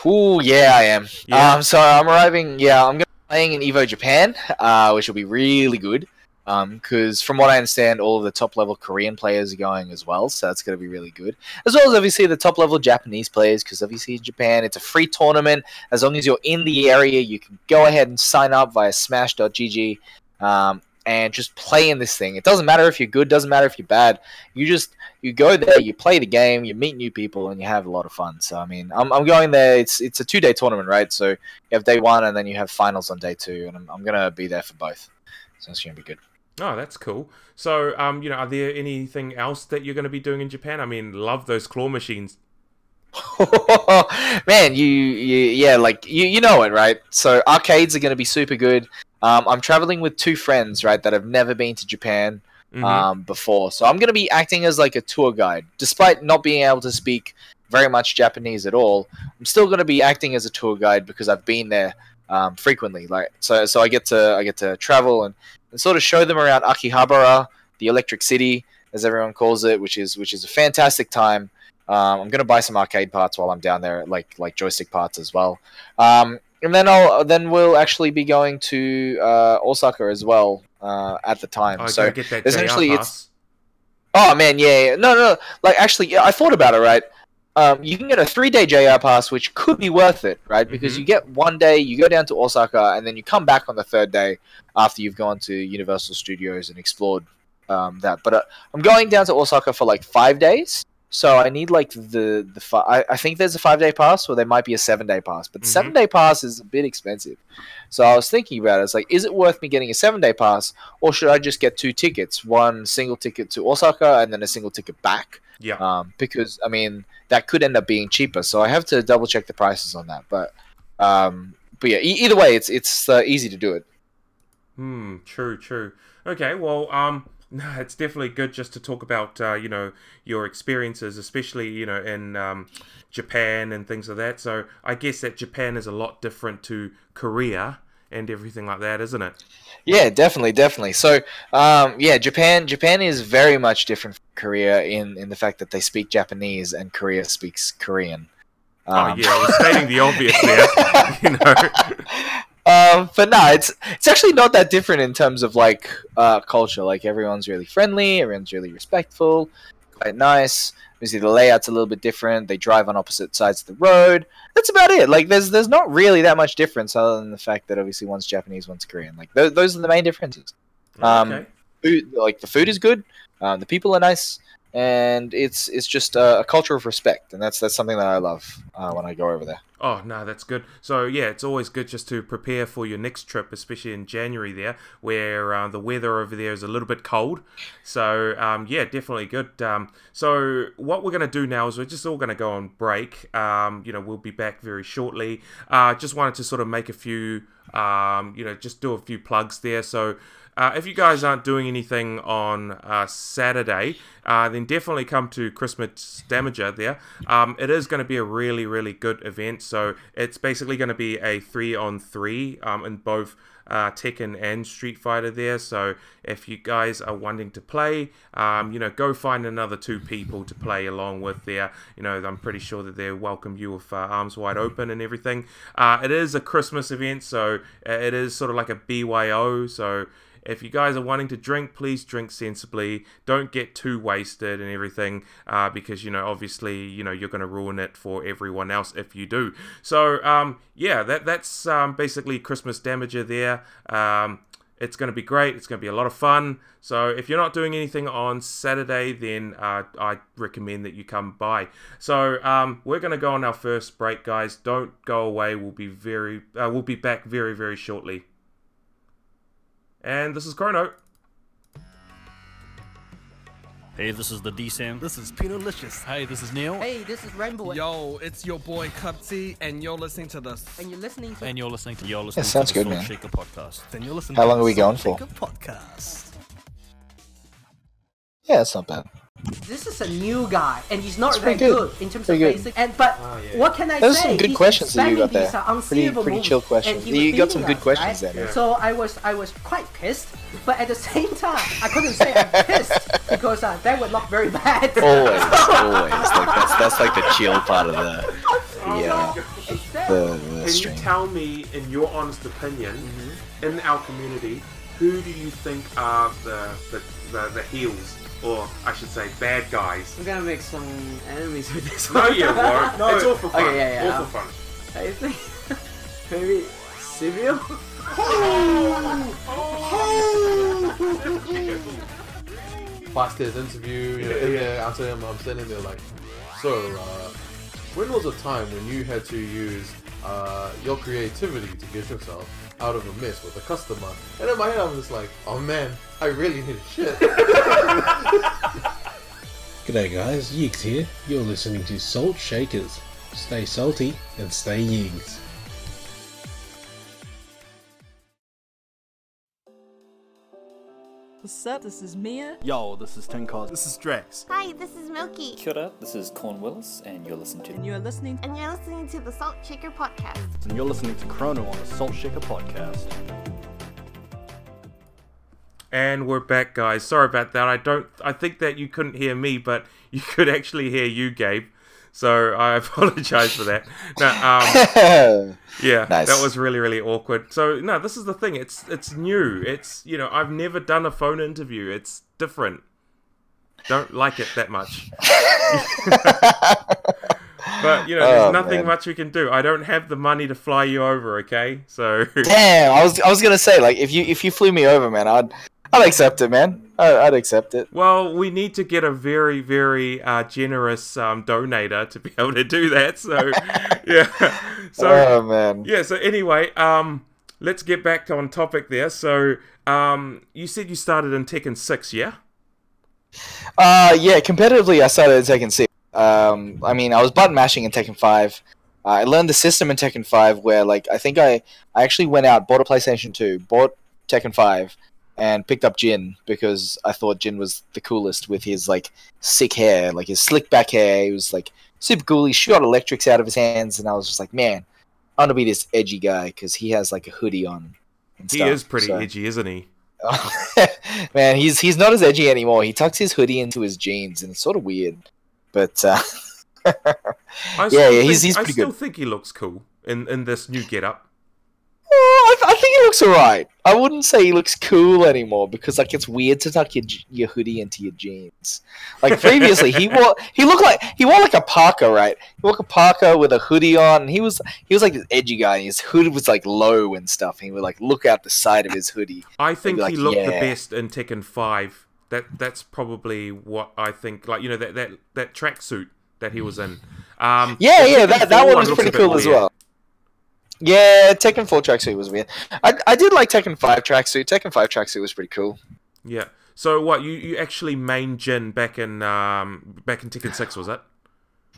Oh yeah, I am. Yeah. Um, so I'm arriving. Yeah, I'm gonna be playing in Evo Japan, uh, which will be really good. because from what I understand, all of the top level Korean players are going as well, so that's going to be really good. As well as obviously the top level Japanese players, because obviously in Japan it's a free tournament. As long as you're in the area, you can go ahead and sign up via Smash.gg um, and just play in this thing. It doesn't matter if you're good, doesn't matter if you're bad. You just you go there, you play the game, you meet new people, and you have a lot of fun. So I mean, I'm, I'm going there. It's it's a two day tournament, right? So you have day one, and then you have finals on day two, and I'm, I'm gonna be there for both. So it's gonna be good. Oh, that's cool. So, um, you know, are there anything else that you're going to be doing in Japan? I mean, love those claw machines. Man, you, you yeah, like you you know it, right? So arcades are going to be super good. Um, I'm traveling with two friends, right, that have never been to Japan Mhm. um, before. So I'm going to be acting as like a tour guide, despite not being able to speak very much Japanese at all. I'm still going to be acting as a tour guide because I've been there um, frequently. Like so, so I get to I get to travel and, and sort of show them around Akihabara, the Electric City, as everyone calls it, which is which is a fantastic time. Um, I'm going to buy some arcade parts while I'm down there, like like joystick parts as well. Um, and then I'll then we'll actually be going to uh, Osaka as well uh, at the time. I so essentially JR it's- pass. Oh man, yeah, yeah. No, no, like actually, yeah, I thought about it. Right, um, you can get a three-day JR pass, which could be worth it, right? Because Mhm. you get one day, you go down to Osaka, and then you come back on the third day after you've gone to Universal Studios and explored um, that. But uh, I'm going down to Osaka for like five days, so I need like the the. Fi- I, I think there's a five-day pass, or there might be a seven-day pass, but the Mhm. seven-day pass is a bit expensive. So I was thinking about it. It's like, is it worth me getting a seven-day pass, or should I just get two tickets, one single ticket to Osaka and then a single ticket back? Yeah. Um, because I mean that could end up being cheaper, so I have to double check the prices on that. But um, but yeah, e- either way, it's it's uh, easy to do it. Hmm. True. True. Okay. Well. Um. No, it's definitely good just to talk about uh, you know your experiences, especially you know in um, Japan and things like that. So I guess that Japan is a lot different to Korea and everything like that, isn't it? Yeah, definitely, definitely. So, um, yeah, Japan Japan is very much different from Korea in in the fact that they speak Japanese and Korea speaks Korean. oh Um, yeah, I was stating the obvious there. you know. um, but no, it's it's actually not that different in terms of like uh, culture. Like everyone's really friendly, everyone's really respectful, quite nice. Obviously, the layout's a little bit different. They drive on opposite sides of the road. That's about it. Like there's there's not really that much difference other than the fact that obviously one's Japanese, one's Korean. Like th- those are the main differences. Um, okay. Food, like the food is good, um, the people are nice, and it's it's just a, a culture of respect, and that's that's something that I love uh, when I go over there. Oh no, that's good. So yeah, it's always good just to prepare for your next trip, especially in January there, where uh, the weather over there is a little bit cold. So um, yeah, definitely good. Um, so what we're gonna do now is we're just all gonna go on break. Um, you know, we'll be back very shortly. Uh, just wanted to sort of make a few, um, you know, just do a few plugs there. So. Uh, if you guys aren't doing anything on uh, Saturday, uh, then definitely come to Christmas Damager there. Um, it is going to be a really, really good event. So it's basically going to be a three on three um, in both uh, Tekken and Street Fighter there. So if you guys are wanting to play, um, you know, go find another two people to play along with there. You know, I'm pretty sure that they'll welcome you with uh, arms wide open and everything. Uh, it is a Christmas event, so it is sort of like a BYO. So if you guys are wanting to drink, please drink sensibly. Don't get too wasted and everything, uh, because you know, obviously, you know, you're going to ruin it for everyone else if you do. So, um, yeah, that that's um, basically Christmas Damager there. Um, it's going to be great. It's going to be a lot of fun. So if you're not doing anything on Saturday, then uh, I recommend that you come by. So um, we're going to go on our first break, guys. Don't go away. We'll be very, uh, we'll be back very, very shortly. And this is Chrono. Hey, this is the D Sam. This is Pinolicious. Hey, this is Neil. Hey, this is Rainbow, Yo, it's your boy Cupsy, and you're listening to the. and you're listening to And you're listening to You're listening sounds to the good, Soul man. Shaker podcast. Then you're listening How to long are we going Soul for? Shaker Podcast. Yeah, it's not bad. This is a new guy, and he's not It's very good. good. in terms Pretty of good. basic. And but what can I say? Those are some good He's questions that you got spamming there. these, uh, Pretty- pretty chill questions. You got some good us, questions right? there, man. So I was I was quite pissed, but at the same time I couldn't say I'm pissed because uh, that would look very bad. Always, always. Like that's that's like the chill part of the yeah the, the Can you tell me, in your honest opinion, in our community, who do you think are the the, the, the heels, or I should say, bad guys? I'm gonna make some enemies with this No, one. you won't. No. It's all for fun. Okay, yeah, yeah. All for fun. I think maybe Sivio. past his interview, you know, in there answering him, I'm sitting there like, so, uh, when was a time when you had to use uh, your creativity to get yourself out of a mess with a customer? And in my head, I'm just like, oh man, I really need a shit. G'day guys, Yeeks here. You're listening to Salt Shakers. Stay salty and stay Yeeks. What's up? This is Mia. Yo, this is Tinkos. This is Drax. Hi, this is Milky. Kia ora, this is Corn Willis, and you're listening to. And you're listening. To- And you're listening to the Salt Shaker Podcast. And you're listening to Chrono on the Salt Shaker Podcast. And we're back, guys. Sorry about that. I don't. I think that you couldn't hear me, but you could actually hear you, Gabe. So I apologize for that. No, um, yeah, Nice. that was really, really awkward. So no, this is the thing. It's it's new. It's you know I've never done a phone interview. It's different. Don't like it that much. but you know, there's Oh, nothing man. much we can do. I don't have the money to fly you over. Okay, so Damn, I was I was gonna say like if you if you flew me over, man, I'd I'd accept it, man. I'd accept it. Well, we need to get a very, very uh, generous um, donator to be able to do that. So, yeah. So, oh man. yeah. So anyway, um, let's get back on topic there. So, um, you said you started in Tekken Six, yeah? Uh, yeah, competitively, I started in Tekken 6. Um, I mean, I was button mashing in Tekken 5. Uh, I learned the system in Tekken 5 where, like, I think I, I actually went out, bought a PlayStation 2, bought Tekken 5, and picked up Jin because I thought Jin was the coolest with his, like, sick hair, like his slick back hair. He was, like, super cool. He shot electrics out of his hands, and I was just like, man, I want to be this edgy guy because he has, like, a hoodie on. And He stuff, is pretty so- edgy, isn't he? Man, he's he's not as edgy anymore. He tucks his hoodie into his jeans, and it's sort of weird. But uh, I yeah, still yeah, he's think- he's I still good. think he looks cool in in this new getup. Oh, I, I think he looks alright. I wouldn't say he looks cool anymore because like it's weird to tuck your your hoodie into your jeans. Like previously, he wore he looked like he wore like a parka, right? He wore a parka with a hoodie on. And he was he was like this edgy guy. And his hood was like low and stuff. And he would like look out the side of his hoodie. I think like, he looked the best in Tekken Five. That that's probably what I think. Like you know that that that tracksuit that he was in. Um, Yeah, yeah, that, that one was pretty cool as well. Yeah, Tekken 4 tracksuit was weird. I, I did like Tekken 5 tracksuit. Tekken 5 tracksuit was pretty cool. Yeah. So what you you actually main Jin back in um back in Tekken Six was it?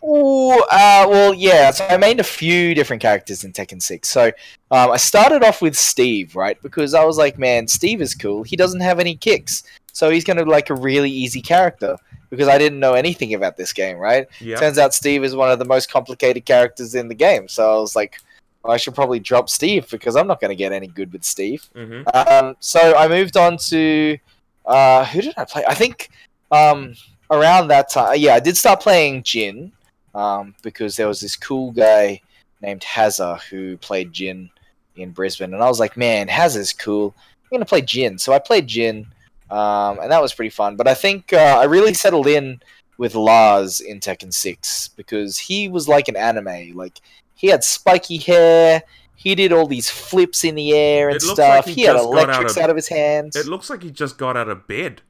Oh, uh, well, yeah. So I made a few different characters in Tekken 6. So um, I started off with Steve, right? Because I was like, man, Steve is cool. He doesn't have any kicks. So he's going to be like a really easy character. Because I didn't know anything about this game, right? Yeah. Turns out Steve is one of the most complicated characters in the game. So I was like, I should probably drop Steve because I'm not going to get any good with Steve. hmm Um, so I moved on to uh, who did I play? I think um, around that time, yeah, I did start playing Jin um, because there was this cool guy named Hazza who played Jin in Brisbane, and I was like, man, Hazza's cool. I'm gonna play Jin, so I played Jin, um, and that was pretty fun. But I think uh, I really settled in with Lars in Tekken Six because he was like an anime, like he had spiky hair. He did all these flips in the air and stuff. like he he had got out electrics of- out of his hands. It looks like he just got out of bed.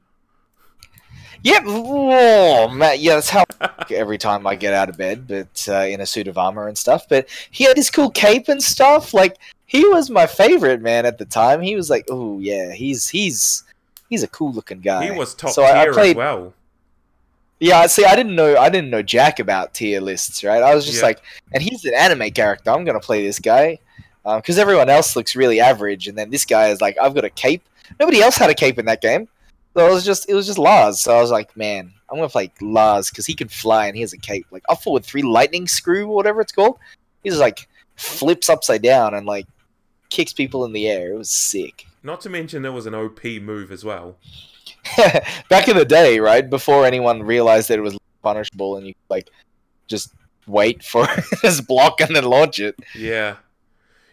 Yep. Oh, man. Yeah, that's how every time I get out of bed, but uh, in a suit of armor and stuff. But he had his cool cape and stuff. Like he was my favorite man at the time. He was like, oh yeah, he's he's he's a cool looking guy. He was top So I- I played- as well. Yeah, see, I didn't know I didn't know jack about tier lists, right? I was just Yeah. like, and he's an anime character. I'm gonna play this guy uh, because everyone else looks really average, and then this guy is like, I've got a cape. Nobody else had a cape in that game, so it was just it was just Lars. So I was like, man, I'm gonna play Lars because he can fly and he has a cape. Like up forward three lightning screw or whatever it's called. He just like flips upside down and like kicks people in the air. It was sick. Not to mention there was an OP move as well. back in the day, right before anyone realized that it was punishable, and you like just wait for this block and then launch it. Yeah.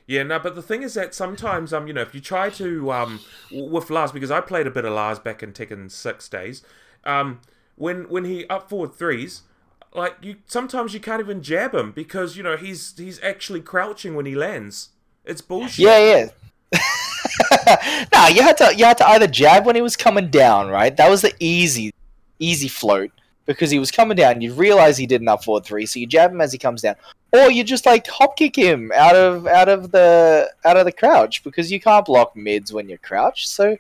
Yeah, no, but the thing is that sometimes, um, you know, if you try to, um, with Lars, because I played a bit of Lars back in Tekken six days, um, when when he up forward threes, like you, sometimes you can't even jab him because you know he's he's actually crouching when he lands. It's bullshit. Yeah, yeah. no, you had to you had to either jab when he was coming down, right? That was the easy easy float because he was coming down. You realize he did up forward three, so you jab him as he comes down, or you just like hop kick him out of out of the out of the crouch because you can't block mids when you're crouched. So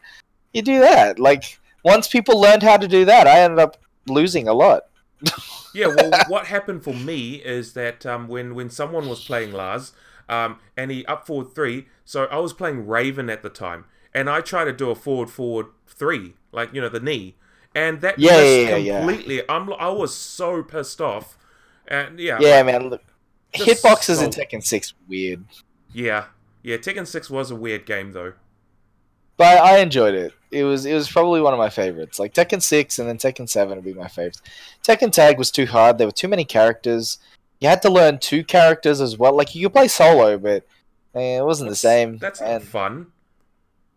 you do that. Like once people learned how to do that, I ended up losing a lot. yeah, well, what happened for me is that um, when when someone was playing Lars, um, and he up forward three, so I was playing Raven at the time, and I tried to do a forward forward three, like you know the knee, and that Yeah, yeah, yeah, yeah. completely. I'm I was so pissed off, and yeah, Yeah, like, man. Look, hitboxes in so- Tekken Six weird, Yeah, yeah. Tekken Six was a weird game though. but I enjoyed it. It was it was probably one of my favorites. Like Tekken Six and then Tekken Seven would be my favorites. Tekken Tag was too hard. There were too many characters. You had to learn two characters as well. Like you could play solo, but eh, it wasn't the same. That's not And- fun.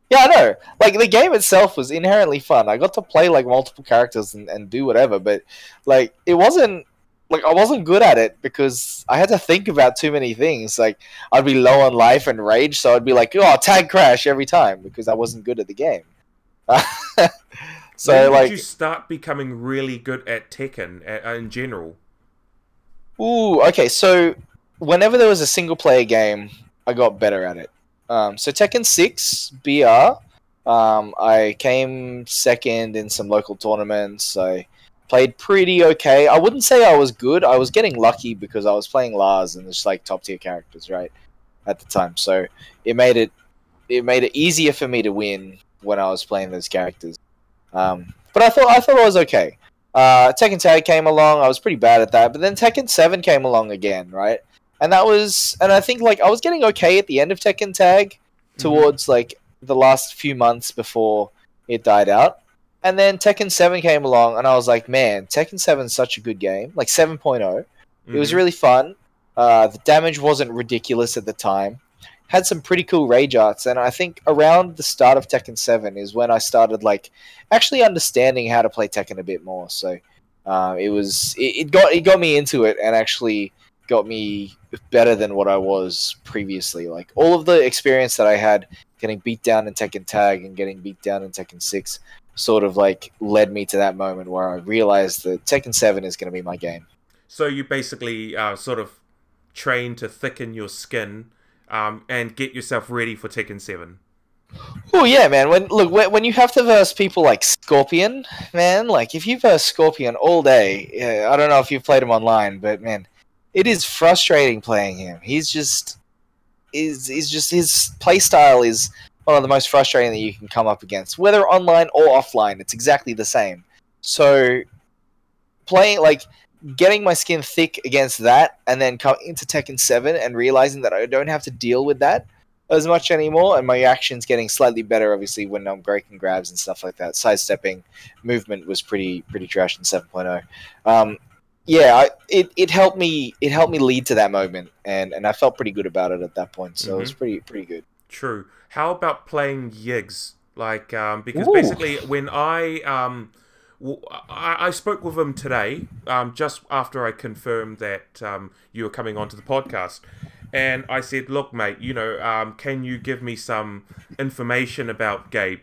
Yeah, I know. Like the game itself was inherently fun. I got to play like multiple characters and, and do whatever, but like it wasn't like I wasn't good at it because I had to think about too many things. Like I'd be low on life and rage, so I'd be like, "Oh, tag crash" every time because I wasn't good at the game. so when like, did you start becoming really good at Tekken uh, in general? Ooh, okay. So whenever there was a single player game, I got better at it. Um, so Tekken Six BR, um, I came second in some local tournaments. I played pretty okay. I wouldn't say I was good. I was getting lucky because I was playing Lars and it's like top tier characters, right? At the time, so it made it it made it easier for me to win when I was playing those characters. Um, but I thought I thought I was okay. Uh, Tekken Tag came along. I was pretty bad at that, but then Tekken Seven came along again, right? And that was, and I think like I was getting okay at the end of Tekken Tag, towards like the last few months before it died out. And then Tekken Seven came along, and I was like, man, Tekken Seven is such a good game, like 7.0. It was Mhm. really fun. Uh, the damage wasn't ridiculous at the time. Had some pretty cool rage arts, and I think around the start of Tekken Seven is when I started like actually understanding how to play Tekken a bit more. So uh, it was it, it got it got me into it, and actually got me better than what I was previously. Like all of the experience that I had getting beat down in Tekken Tag and getting beat down in Tekken Six sort of like led me to that moment where I realized that Tekken Seven is going to be my game. So you basically uh, sort of train to thicken your skin um, and get yourself ready for Tekken Seven. Oh yeah, man. When look when, when you have to verse people like Scorpion, man. Like if you verse Scorpion all day, yeah, I don't know if you've played him online, but man, it is frustrating playing him. He's just is is just his play style is one of the most frustrating that you can come up against, whether online or offline. It's exactly the same. So playing like getting my skin thick against that, and then coming into Tekken Seven and realizing that I don't have to deal with that as much anymore, and my action's getting slightly better. Obviously, when I'm breaking grabs and stuff like that, sidestepping movement was pretty pretty trash in 7.0. Um, yeah, I, it, it helped me it helped me lead to that moment, and, and I felt pretty good about it at that point. So it was Mhm. pretty pretty good. True. How about playing Yiggs? Like, um, because Ooh. basically, when I um, w- I, I spoke with him today, um, just after I confirmed that um, you were coming onto the podcast, and I said, "Look, mate, you know, um, can you give me some information about Gabe?"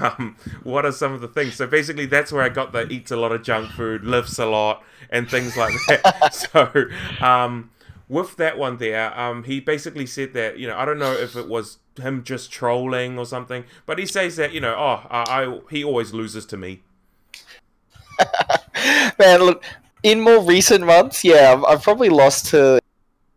Um, what are some of the things? So basically, that's where I got the eats a lot of junk food, lifts a lot, and things like that. so, um, with that one there, um, he basically said that you know I don't know if it was him just trolling or something, but he says that you know oh I, I he always loses to me. Man, look, in more recent months, yeah, I've, I've probably lost to a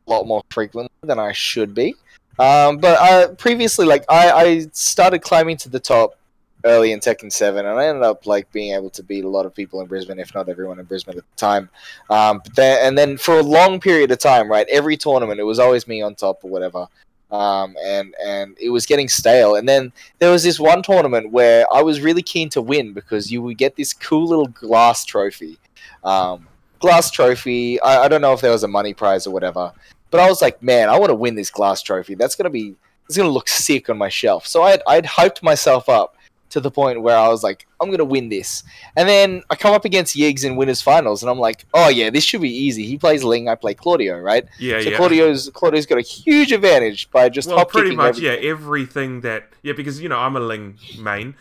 lot more frequently than I should be. Um, but uh, previously, like I, I started climbing to the top early in Tekken Seven, and I ended up like being able to beat a lot of people in Brisbane, if not everyone in Brisbane at the time. Um, but then, and then for a long period of time, right, every tournament it was always me on top or whatever. Um, and and it was getting stale. And then there was this one tournament where I was really keen to win because you would get this cool little glass trophy. Um, glass trophy. I, I don't know if there was a money prize or whatever, But I was like, man, I want to win this glass trophy. That's gonna be it's gonna look sick on my shelf. So I'd I'd hyped myself up to the point where I was like, I'm gonna win this. And then I come up against Yiggs in winners finals, and I'm like, oh yeah, this should be easy. He plays Ling, I play Claudio, right? Yeah, so yeah. Claudio's Claudio's got a huge advantage by just well, pretty much, everything. yeah. Everything that, yeah, because you know I'm a Ling main.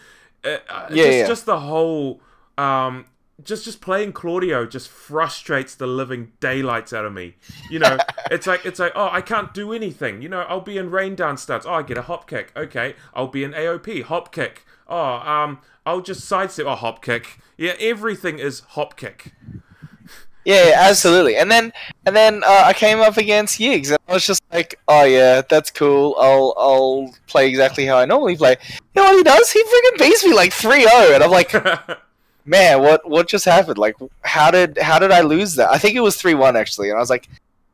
Uh, uh, Yeah, just, yeah. just the whole, um, just just playing Claudio just frustrates the living daylights out of me. You know, it's like it's like oh I can't do anything. You know, I'll be in rain dance stance. Oh, I get a hop kick. Okay, I'll be in AOP hop kick. Oh, um, I'll just sidestep. Oh, hop kick. Yeah, everything is hop kick. Yeah, yeah, absolutely. And then and then uh, I came up against Yiggs, and I was just like, "Oh yeah, that's cool. I'll I'll play exactly how I normally play." You know what he does? He freaking beats me like 3-0, and I'm like, "Man, what what just happened? Like, how did how did I lose that? I think it was three one actually." And I was like,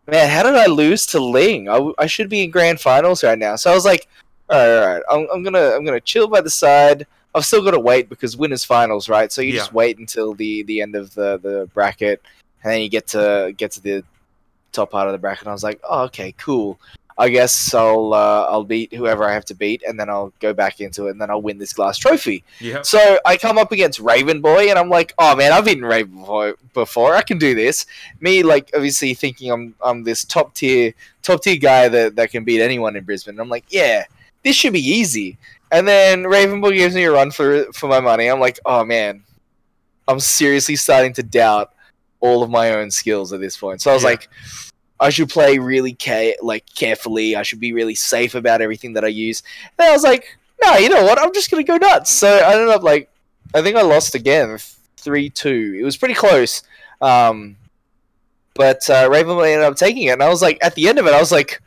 "Man, how did I lose to Ling? I, w- I should be in grand finals right now." So I was like, "All right, all right. I'm, I'm gonna I'm gonna chill by the side." I've still got to wait because winners finals, right? So you Yeah. just wait until the the end of the the bracket and then you get to get to the top part of the bracket. And I was like, oh, okay, cool. I guess I'll uh, I'll beat whoever I have to beat, and then I'll go back into it, and then I'll win this glass trophy. Yeah. So I come up against Raven Boy, and I'm like, oh man, I've beaten Raven Boy before. I can do this. Me, like, obviously thinking I'm I'm this top tier top tier guy that, that can beat anyone in Brisbane. And I'm like, yeah, this should be easy. And then Raven Boy gives me a run for for my money. I'm like, oh man, I'm seriously starting to doubt all of my own skills at this point. So I was Yeah. like, I should play really care like carefully. I should be really safe about everything that I use. And I was like, no, you know what? I'm just gonna go nuts. So I ended up like, I think I lost again, three two. It was pretty close. Um, but uh, Ravenboy ended up taking it, and I was like, at the end of it, I was like,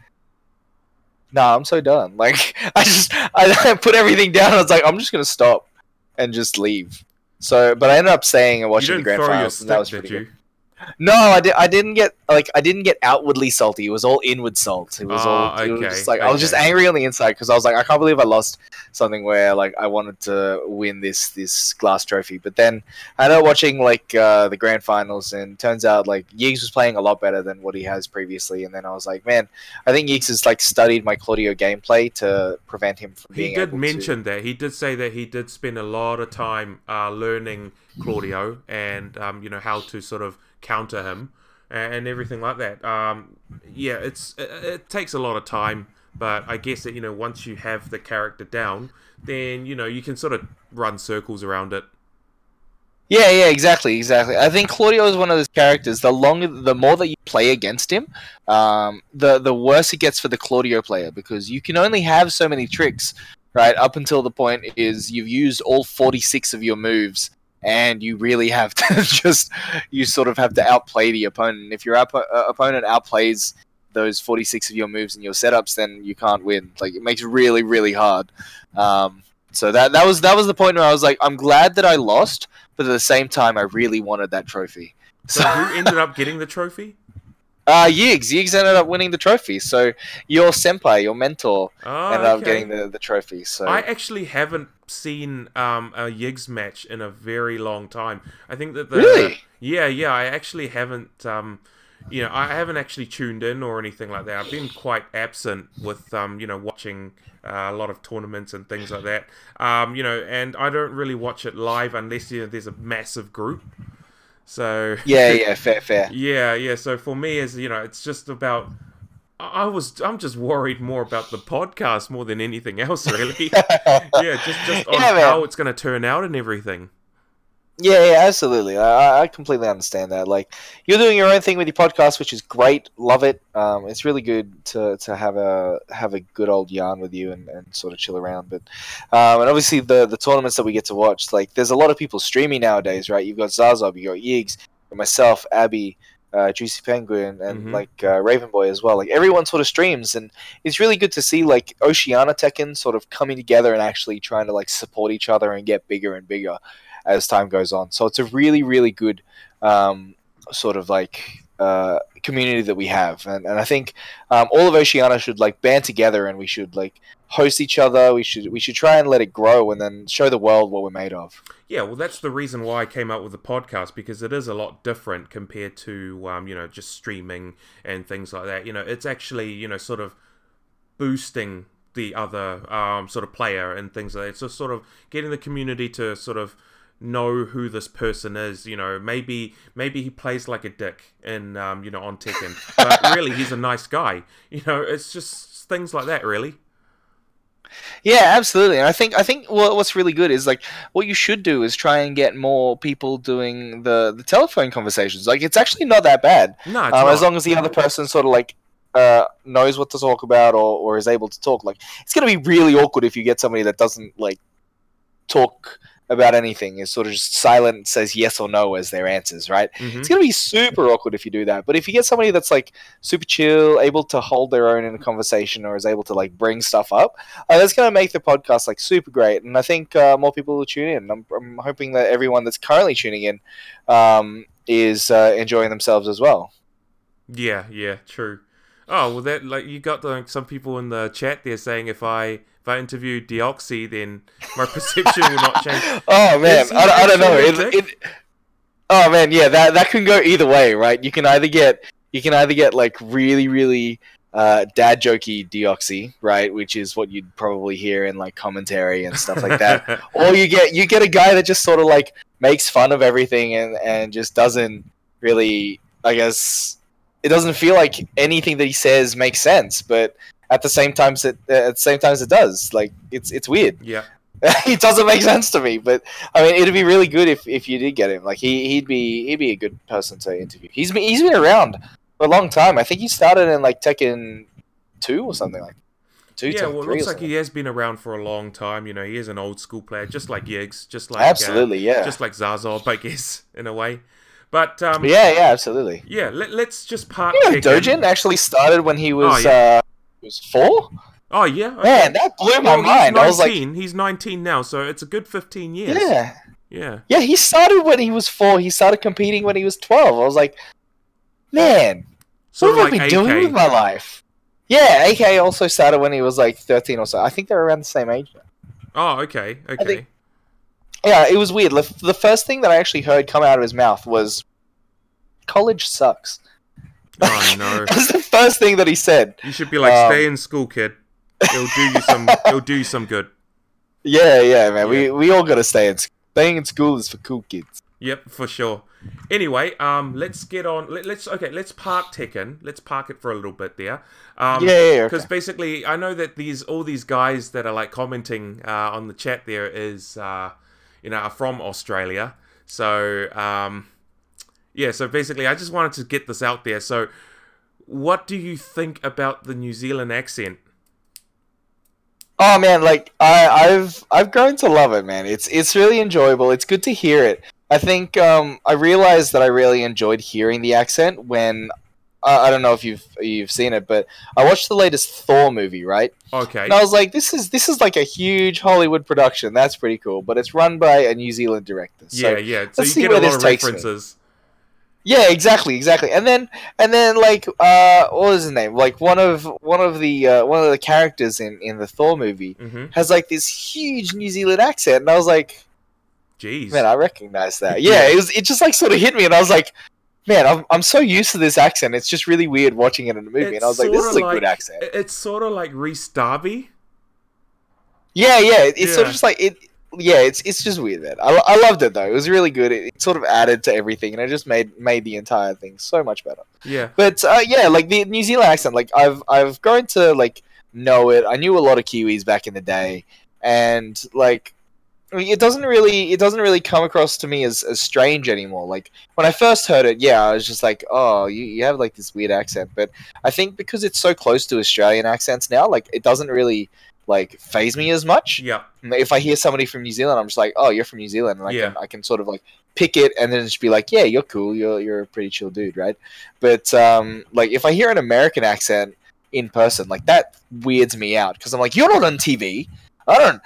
nah, I'm so done. Like, I just I put everything down. I was like, I'm just gonna stop and just leave. So, but I ended up staying and watching the grand finals, and that was pretty good. No, I, di- I didn't get like I didn't get outwardly salty. It was all inward salt. It was Ah, all it was okay, just like I was just angry on the inside because I was like I can't believe I lost something where like I wanted to win this this glass trophy. But then I ended up watching like uh, the grand finals and turns out like Yiggs was playing a lot better than what he has previously. And then I was like, man, I think Yiggs has like studied my Claudio gameplay to prevent him from He did mention that. He did say that he did spend a lot of time uh, learning Claudio and um, you know how to sort of counter him and, everything like that. Um, yeah, it's it, it takes a lot of time, but I guess that you know once you have the character down, then you know you can sort of run circles around it. Yeah, yeah, exactly, exactly. I think Claudio is one of those characters. The longer, the more that you play against him, um, the the worse it gets for the Claudio player because you can only have so many tricks, right? Up until the point is you've used all forty six of your moves, and you really have to just you sort of have to outplay the opponent. If your op- uh, opponent outplays those forty six of your moves and your setups, then you can't win. Like it makes it really, really hard. Um, so that that was that was the point where I was like, I'm glad that I lost, but at the same time, I really wanted that trophy. So who ended up getting the trophy? Uh, Yiggs. Yiggs ended up winning the trophy. So your senpai, your mentor, Oh, ended up getting the, the trophy. So I actually haven't seen um, a Yiggs match in a very long time. I think that the Really? yeah yeah I actually haven't um, you know I haven't actually tuned in or anything like that. I've been quite absent with um, you know watching uh, a lot of tournaments and things like that. Um, you know, and I don't really watch it live unless you know, there's a massive group. So yeah, yeah, fair, fair. yeah, yeah. So for me, is you know, it's just about. I was. I'm just worried more about the podcast more than anything else, really. yeah, just just on Yeah, how it's going to turn out and everything. Yeah, yeah, absolutely. I, I- completely understand that. Like, you're doing your own thing with your podcast, which is great. Love it. Um, it's really good to, to have a have a good old yarn with you and, and sort of chill around. But um, and obviously the the tournaments that we get to watch, like, there's a lot of people streaming nowadays, right? You've got Zazob, you got Yiggs, myself, Abby. Uh, Juicy Penguin and Mhm. like uh, Raven Boy as well. Like everyone sort of streams, and it's really good to see like Oceania Tekken sort of coming together and actually trying to like support each other and get bigger and bigger as time goes on. So it's a really, really good um, sort of like uh, community that we have, and, and I think um, all of Oceania should like band together, and we should like host each other. We should we should try and let it grow, and then show the world what we're made of. Yeah, well, that's the reason why I came up with the podcast because it is a lot different compared to um, you know just streaming and things like that. You know, it's actually you know sort of boosting the other um, sort of player and things like that. So sort of getting the community to sort of know who this person is. You know, maybe maybe he plays like a dick in um, you know on Tekken, but really he's a nice guy. You know, it's just things like that, really. Yeah, absolutely. And I think I think what's really good is like what you should do is try and get more people doing the the telephone conversations. Like it's actually not that bad. No, it's um, not. as long as the other person sort of like uh, knows what to talk about or, or is able to talk. Like it's gonna be really awkward if you get somebody that doesn't like talk about anything is sort of just silent and says yes or no as their answers right Mhm. it's going to be super awkward if you do that but if you get somebody that's like super chill able to hold their own in a conversation or is able to like bring stuff up uh, that's going to make the podcast like super great and i think uh, more people will tune in I'm, I'm hoping that everyone that's currently tuning in um, is uh, enjoying themselves as well Yeah, yeah, true. Oh well, that like you got like some people in the chat there saying if I I interview Deoxy, then my perception will not change. Oh man, I, I don't know. It, it, oh man, yeah, that that can go either way, right? You can either get you can either get like really really uh, dad jokey deoxy, right, which is what you'd probably hear in like commentary and stuff like that, or you get you get a guy that just sort of like makes fun of everything and and just doesn't really, I guess, it doesn't feel like anything that he says makes sense, but at the same time, it at the same time it does. Like it's it's weird. yeah. it doesn't make sense to me, but I mean, it'd be really good if, if you did get him. Like he he'd be he'd be a good person to interview. He's been he's been around for a long time. I think he started in like Tekken two or something like two. yeah, well, it looks like he has been around for a long time. You know, he is an old school player, just like Yiggs, just like Absolutely, uh, yeah. just like Zazob, I guess, in a way. But um, yeah, yeah, absolutely. yeah. Let, let's just part. You know, Tekken. Dojin actually started when he was Oh, yeah. uh, was four. Oh yeah, okay. Man, that blew my Well, mind. I was He's like, he's nineteen now, so it's a good fifteen years. yeah, yeah. yeah. He started when he was four. He started competing when he was twelve. I was like, man, Sort what have I like been doing with my life? Yeah, AK also started when he was like 13 or so. I think they're around the same age. Oh, okay, okay. think- Yeah, it was weird. The first thing that I actually heard come out of his mouth was, "College sucks." Oh no. That was the first thing that he said. You should be like, Um, stay in school, kid. It'll do you some. It'll do you some good. Yeah, yeah, man. We we all gotta stay in. sc- Staying in school is for cool kids. Yep, for sure. Anyway, um, let's get on. Let, let's okay. Let's park Tekken. Let's park it for a little bit there. Um, Yeah, yeah, yeah, Because okay. basically, I know that these all these guys that are like commenting uh, on the chat there is, uh, you know, are from Australia. So, um, yeah. So basically, I just wanted to get this out there. So, what do you think about the New Zealand accent? Oh man, like I, I've I've grown to love it, man. It's it's really enjoyable. It's good to hear it. I think um, I realized that I really enjoyed hearing the accent when uh, I don't know if you've you've seen it, but I watched the latest Thor movie, right? Okay. And I was like, this is this is like a huge Hollywood production. That's pretty cool, but it's run by a New Zealand director. So yeah, yeah. So let's you see get where a lot this of takes me. references. Yeah, exactly, exactly. And then and then like uh what was his name? Like one of one of the uh, one of the characters in in the Thor movie hmm has like this huge New Zealand accent and I was like, Jeez. man, I recognize that. Yeah, it was it just like sort of hit me and I was like, man, I'm I'm so used to this accent. It's just really weird watching it in a movie and I was like, this is a sorta good accent. It's sort of like Rhys Darby. Yeah, yeah. it- It's sort of just like it. Yeah, it's it's just weird. Man. I, I loved it though. It was really good. It, it sort of added to everything, and it just made made the entire thing so much better. Yeah. But uh, yeah, like the New Zealand accent, like I've I've grown to like know it. I knew a lot of Kiwis back in the day, and like I mean, it doesn't really it doesn't really come across to me as, as strange anymore. Like when I first heard it, yeah, I was just like, oh, you, you have like this weird accent. But I think because it's so close to Australian accents now, like it doesn't really like phase me as much. Yeah. If I hear somebody from New Zealand, I'm just like, oh, you're from New Zealand, and I Yeah. can I can sort of like pick it and then just be like, yeah, you're cool, you're you're a pretty chill dude, right? But um, like if I hear an American accent in person, like that weirds me out because I'm like, you're not on TV. I don't.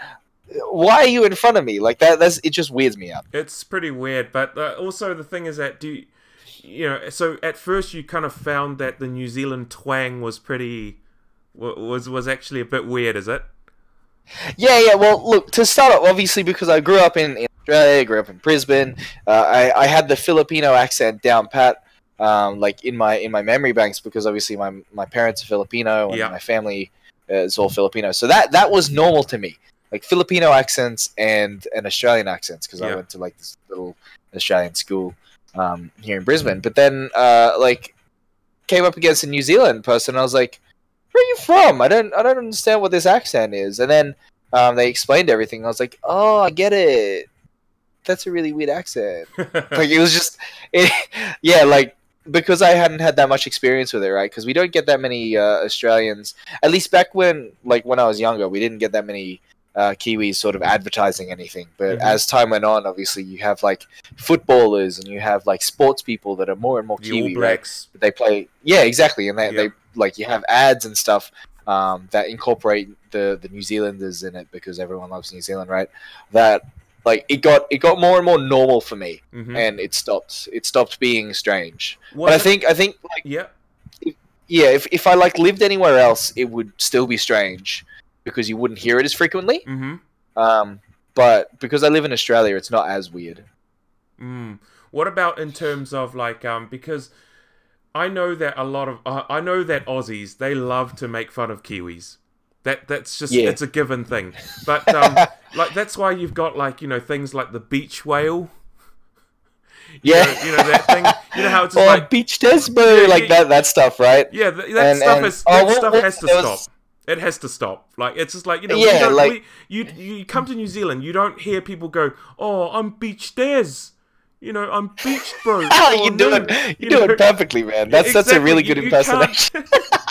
Why are you in front of me? Like that. That's it. Just weirds me out. It's pretty weird, but uh, also the thing is that do you, you know, so at first you kind of found that the New Zealand twang was pretty was was actually a bit weird, is it? Yeah, yeah. Well, look to start off, obviously because I grew up in, in Australia, I grew up in Brisbane. Uh, I I had the Filipino accent down pat, um, like in my in my memory banks because obviously my my parents are Filipino and Yeah. my family is all Filipino. So that that was normal to me, like Filipino accents and and Australian accents because I went to like this little Australian school um, here in Brisbane. But then uh, like came up against a New Zealand person. I was like, "Where are you from? I don't I don't understand what this accent is." And then um, they explained everything. I was like, "Oh, I get it. That's a really weird accent." like it was just, it, yeah, like because I hadn't had that much experience with it, right? Because we don't get that many uh, Australians. At least back when, like when I was younger, we didn't get that many uh, Kiwis sort of advertising anything. But Mhm. as time went on, obviously you have like footballers and you have like sports people that are more and more The Kiwi, right? Blacks. They play, yeah, exactly, and they, Yeah. they like you have ads and stuff um, that incorporate the the New Zealanders in it because everyone loves New Zealand, right? That like it got it got more and more normal for me, Mhm. and it stopped it stopped being strange. Was but I think I think like Yeah. yeah, if if I like lived anywhere else, it would still be strange because you wouldn't hear it as frequently. Mm-hmm. Um, but because I live in Australia, it's not as weird. Mm. What about in terms of like um because I know that a lot of uh, I know that Aussies they love to make fun of Kiwis. That that's just Yeah. it's a given thing. But um like that's why you've got like you know things like the beach whale. You Yeah. know, you know that thing. You know how it's or like beach despo, Yeah, like yeah. that that stuff, right? yeah, th- that And- stuff and- is oh, that what- stuff what- has to there stop. It has to stop. Like it's just like you know, Yeah, like- we, you you come to New Zealand, you don't hear people go, "Oh, I'm beach Des." You know, I'm beach bro. Oh, Oh, you do no." it. You, You do know? it perfectly, man. That's that's a really good you can't- impersonation.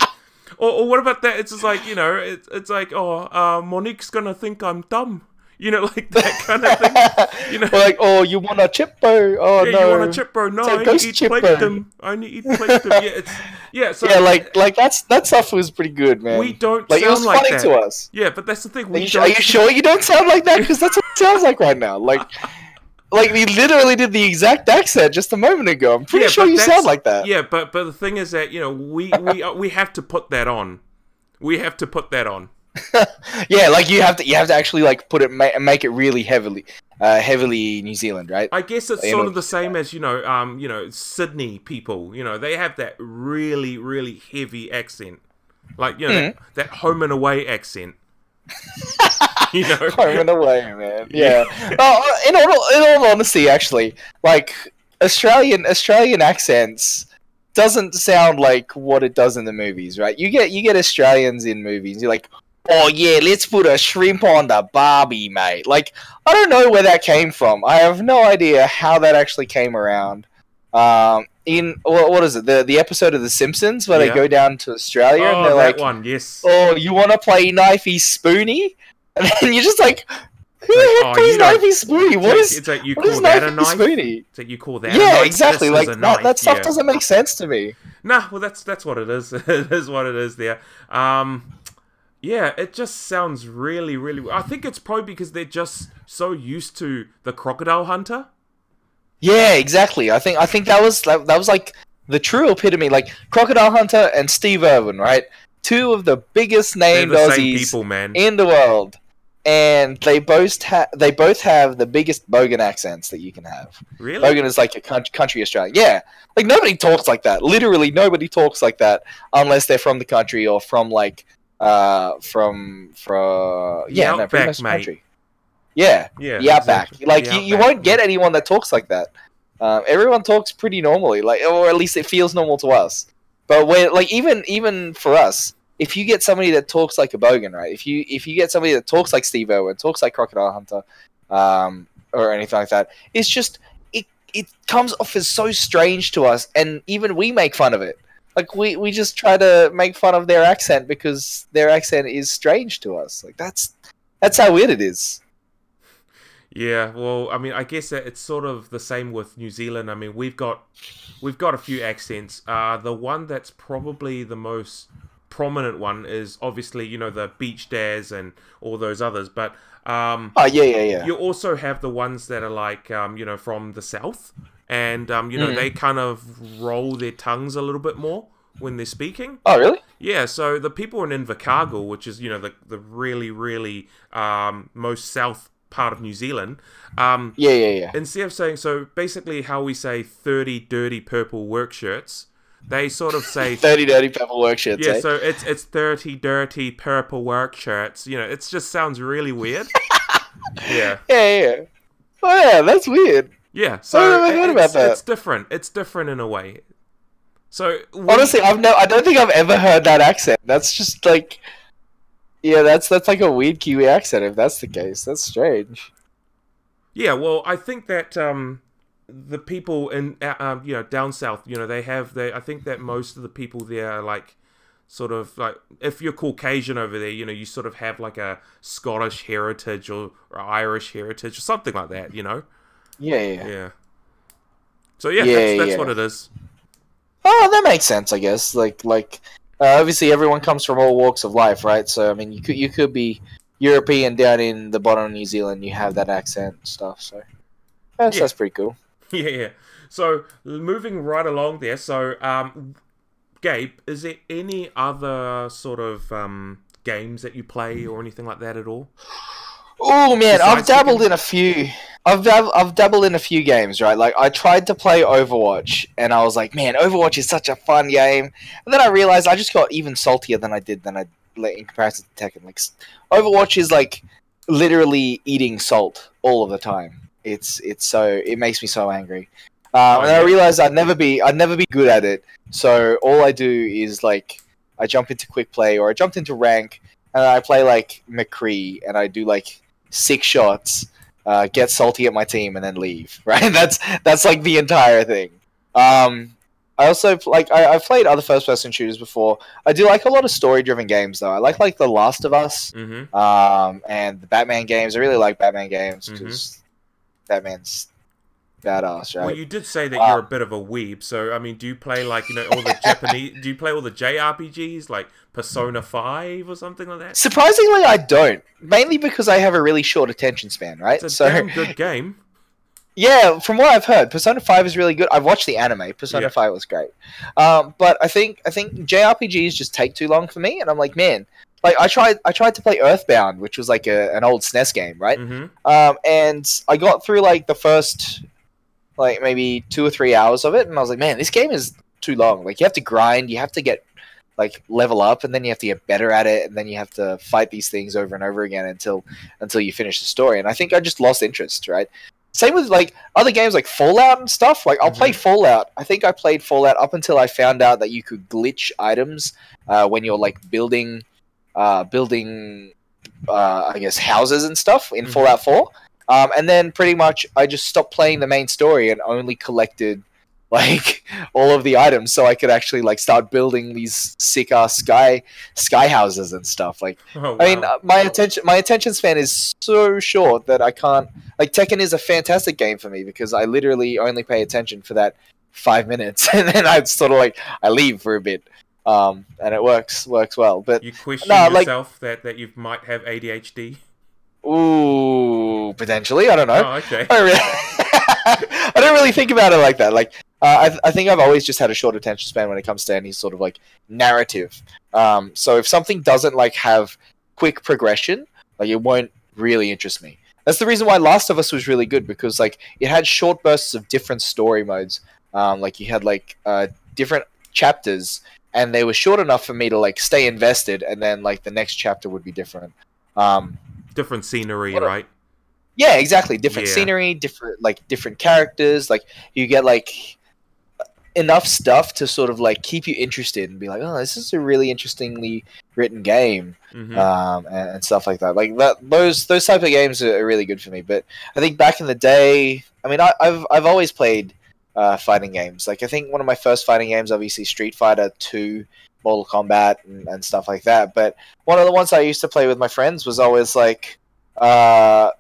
or, or what about that? It's just like you know, it's it's like oh, uh, Monique's gonna think I'm dumb. You know, like that kind of thing. You know, like, oh, you want a chip, bro? Oh yeah, no, you want a chip, bro? No, I only eat chip, bro. plankton. I only eat plankton. Yeah, it's yeah. So yeah, like like that's that stuff was pretty good, man. we don't like it sound was like funny that. to us. Yeah, but that's the thing. Are We you, don't. are you sure you don't sound like that? Because that's what it sounds like right now. Like, like we literally did the exact accent just a moment ago. I'm pretty Yeah, sure you sound like that. Yeah, but but the thing is that you know we we uh, we have to put that on. We have to put that on. Yeah, like you have to you have to actually like put it ma- make it really heavily, uh, heavily New Zealand, right? I guess it's sort of the same as you know, um, you know, Sydney people. You know, they have that really, really heavy accent, like you know, that, Mm-hmm. that home and away accent. you know, Home and away, man. Yeah. oh, in all in all honesty, actually, like Australian Australian accents doesn't sound like what it does in the movies, right? You get you get Australians in movies. You're like, oh yeah, let's put a shrimp on the barbie, mate. Like, I don't know where that came from. I have no idea how that actually came around. Um, in what, what is it? The the episode of The Simpsons where Yeah. they go down to Australia and oh, they're that like, one, yes. oh, you want to play knifey spoony? And then you're just like, who the Like, heck oh, plays knifey spoony? What is it's like you call that a knifey knife? spoony? It's like you call that a Yeah, exactly. This Like that, that stuff yeah. doesn't make sense to me. Nah, well, that's that's what it is. it is what it is. There. Um, yeah, it just sounds really, really. I think it's probably because they're just so used to the crocodile hunter. Yeah, exactly. I think I think that was that, that was like the true epitome. Like Crocodile Hunter and Steve Irwin, right? Two of the biggest named the Aussies people, man. in the world, and they both ha- they both have the biggest Bogan accents that you can have. Really? Bogan is like a coun- country Australian. Yeah, like nobody talks like that. Literally, nobody talks like that unless they're from the country or from like uh from from yeah, no, pretty outback, much the mate. country. Yeah, Yeah, the outback. exactly. Like The you, you won't get anyone that talks like that. Um, everyone talks pretty normally, like or at least it feels normal to us. But when like even even for us, if you get somebody that talks like a bogan, right? If you if you get somebody that talks like Steve Irwin, talks like Crocodile Hunter, um, or anything like that, it's just it it comes off as so strange to us, and even we make fun of it. Like we, we just try to make fun of their accent because their accent is strange to us. Like that's that's how weird it is. Yeah, well, I mean, I guess it's sort of the same with New Zealand. I mean, we've got we've got a few accents. Uh, the one that's probably the most prominent one is obviously you know the beach dares and all those others, but um, Oh yeah, yeah, yeah. you also have the ones that are like um, you know from the south and um, you know Mhm. they kind of roll their tongues a little bit more when they're speaking. Oh, really? Yeah, so the people in Invercargill, which is you know the the really really um, most south part of New Zealand, um, Yeah, yeah, yeah. instead of saying so, basically how we say thirty dirty purple work shirts, they sort of say Dirty, dirty purple work shirts. yeah, eh? so it's it's thirty dirty purple work shirts. You know, it just sounds really weird. yeah, yeah, yeah. Oh yeah, that's weird. Yeah. So I never heard it's, about that. it's different. It's different in a way. So we- Honestly, I've no. I don't think I've ever heard that accent. That's just like, yeah, that's that's like a weird Kiwi accent. If that's the case, that's strange. Yeah, well, I think that um, the people in uh, um, you know down south, you know, they have they. I think that most of the people there are like sort of like if you're Caucasian over there, you know, you sort of have like a Scottish heritage or, or Irish heritage or something like that, you know. Yeah, yeah. Yeah. So yeah, Yeah, that's, that's yeah. what it is. Oh, that makes sense, I guess. Like, like, uh, obviously, everyone comes from all walks of life, right? So, I mean, you could you could be European down in the bottom of New Zealand. You have that accent and stuff. So, that's, Yeah. that's pretty cool. Yeah, yeah. So moving right along there. So, um, Gabe, is there any other sort of um games that you play or anything like that at all? Oh man, I've dabbled in a few. I've dab- I've dabbled in a few games, right? Like I tried to play Overwatch, and I was like, man, Overwatch is such a fun game. And then I realized I just got even saltier than I did than I like, in comparison to Tekken. Like Overwatch is like literally eating salt all of the time. It's it's so it makes me so angry. Um, and I realized I'd never be I'd never be good at it. So all I do is like I jump into quick play or I jumped into rank and I play like McCree and I do like six shots, uh, get salty at my team and then leave. Right? That's that's like the entire thing. Um, I also like I, I've played other first person shooters before. I do like a lot of story driven games though. I like like The Last of Us Mm-hmm. um, and the Batman games. I really like Batman games because Batman's badass, right? Well, you did say that Uh, you're a bit of a weeb, so I mean, do you play like you know all the Japanese? Do you play all the JRPGs like Persona Five or something like that? Surprisingly, I don't. Mainly because I have a really short attention span, right? It's a so damn good game. yeah, from what I've heard, Persona Five is really good. I've watched the anime. Persona Yeah. Five was great, um, but I think I think JRPGs just take too long for me, and I'm like, man, like I tried I tried to play Earthbound, which was like a, an old SNES game, right? Mm-hmm. Um, and I got through like the first like maybe two or three hours of it, and I was like, man, this game is too long. Like you have to grind, you have to get like level up, and then you have to get better at it, and then you have to fight these things over and over again until until you finish the story. And I think I just lost interest, right? Same with like other games like Fallout and stuff. Like I'll play Fallout. I think I played Fallout up until I found out that you could glitch items uh, when you're like building, uh, building, uh, I guess houses and stuff in Fallout Four. Um, and then pretty much I just stopped playing the main story and only collected like all of the items so I could actually like start building these sick ass sky sky houses and stuff. Like Oh, I mean, my attention my attention span is so short that I can't. Like Tekken is a fantastic game for me because I literally only pay attention for that five minutes, and then I sort of like I leave for a bit, um, and it works works well. But You question no, like yourself that that you might have ADHD. Ooh, potentially I don't know. Oh, okay. I don't really, I don't really think about it like that. Like, uh, I, I think I've always just had a short attention span when it comes to any sort of like narrative. Um, so if something doesn't like have quick progression, like it won't really interest me. That's the reason why Last of Us was really good because like it had short bursts of different story modes. Um, like you had like uh, different chapters, and they were short enough for me to like stay invested, and then like the next chapter would be different. Um, Different scenery, What a- right? yeah, exactly. Different Yeah. scenery, different like different characters. Like you get like enough stuff to sort of like keep you interested and be like, oh, this is a really interestingly written game, Mhm. um, and, and stuff like that. Like that, those those type of games are, are really good for me. But I think back in the day, I mean, I, I've I've always played uh, fighting games. Like I think one of my first fighting games, obviously Street Fighter Two. Mortal Kombat and, and stuff like that. But one of the ones I used to play with my friends was always like uh,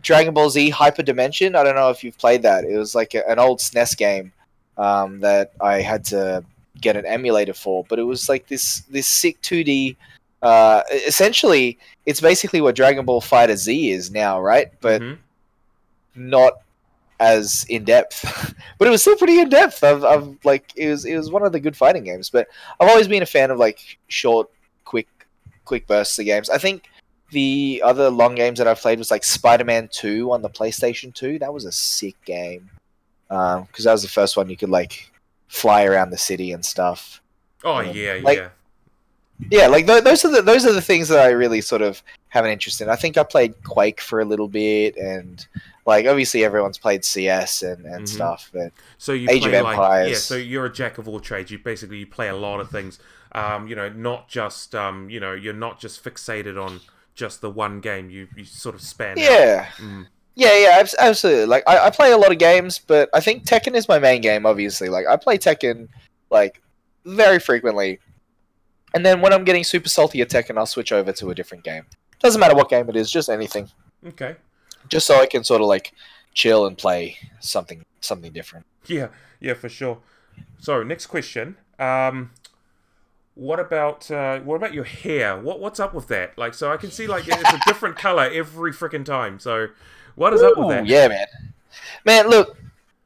Dragon Ball Z Hyper Dimension. I don't know if you've played that. It was like a, an old SNES game um, that I had to get an emulator for, but it was like this this sick 2D. Uh, essentially, it's basically what Dragon Ball Fighter Z is now, right? But Mhm. not as in depth, but it was still pretty in depth. I've, I've like it was it was one of the good fighting games. But I've always been a fan of like short, quick, quick bursts of games. I think the other long games that I've played was like Spider Man Two on the PlayStation Two. That was a sick game because that was the first one you could like fly around the city and stuff. Oh Um, yeah, like- yeah. Yeah, like th- those are the those are the things that I really sort of have an interest in. I think I played Quake for a little bit, and like obviously everyone's played CS and, and Mhm. stuff. But So you Age play of like Empires. yeah. So you're a jack of all trades. You basically you play a lot of things. Um, you know, not just um, you know, you're not just fixated on just the one game. You you sort of span. yeah, Mm. yeah, yeah, absolutely. Like I, I play a lot of games, but I think Tekken is my main game. Obviously, like I play Tekken like very frequently, and then when I'm getting super salty at Tekken, I'll switch over to a different game. Doesn't matter what game it is, just anything. Okay. just so I can sort of like chill and play something something different. Yeah, yeah, for sure. So next question. Um, what about uh, what about your hair? What what's up with that? Like, so I can see like it's a different color every freaking time. So what is up with that? Yeah, man. Man, look.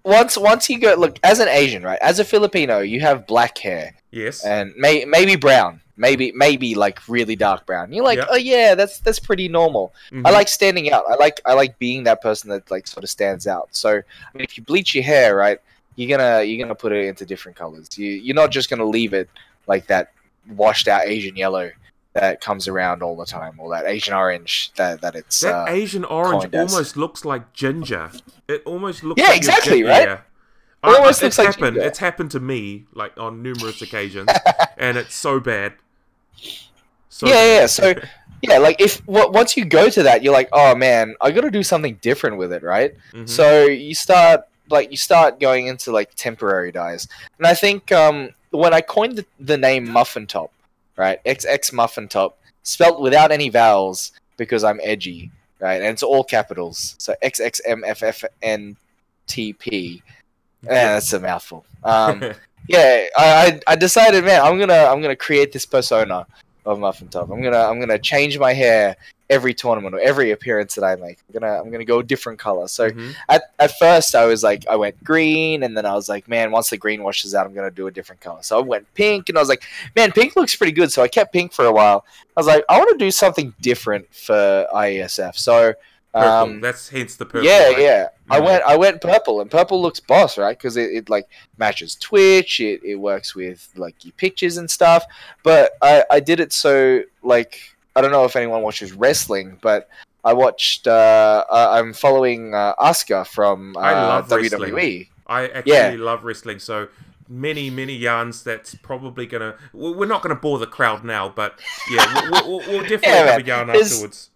Once once you go look as an Asian, right? As a Filipino, you have black hair Yes. and may, maybe brown, maybe maybe like really dark brown. You're like, Yeah. oh yeah, that's that's pretty normal. I Mhm. like standing out. I like I like being that person that like sort of stands out. So I mean, if you bleach your hair, right, you're gonna you're gonna put it into different colors. You you're not just gonna leave it like that washed out Asian yellow that comes around all the time, or that Asian orange that that it's That uh, Asian orange almost looks like ginger. It almost looks Yeah, like exactly, right? Yeah. It I- I- almost it's like happened. ginger. It's happened to me like on numerous occasions, and it's so bad. So yeah, yeah. So yeah, like if w- once you go to that, you're like, oh man, I got to do something different with it, right? Mhm. So you start like you start going into like temporary dyes, and I think um, when I coined the, the name Muffin Top, right, XX Muffin Top, spelt without any vowels because I'm edgy, right, and it's all capitals, so XXMFFNTP. Yeah, that's a mouthful. Um, yeah, I, I I decided, man, I'm gonna I'm gonna create this persona of Muffin Top. I'm gonna I'm gonna change my hair every tournament or every appearance that I make. I'm gonna I'm gonna go a different color. So Mhm. at, at first I was like I went green and then I was like, man, once the green washes out, I'm gonna do a different color. So I went pink and I was like, man, pink looks pretty good. So I kept pink for a while. I was like, I want to do something different for IESF. So um, That's hence the purple. yeah, right? yeah. I Mhm. went I went purple, and purple looks boss, right? Because it, it like matches Twitch. It, it works with like your pictures and stuff. But I I did it so like I don't know if anyone watches wrestling, but I watched. Uh, I'm following uh, Asuka from uh, I love WWE. wrestling. I actually Yeah. love wrestling. So many, many yarns. That's probably gonna. we- We're not gonna bore the crowd now, but yeah, we'll, we'll, we'll definitely Yeah, have a yarn There's- afterwards.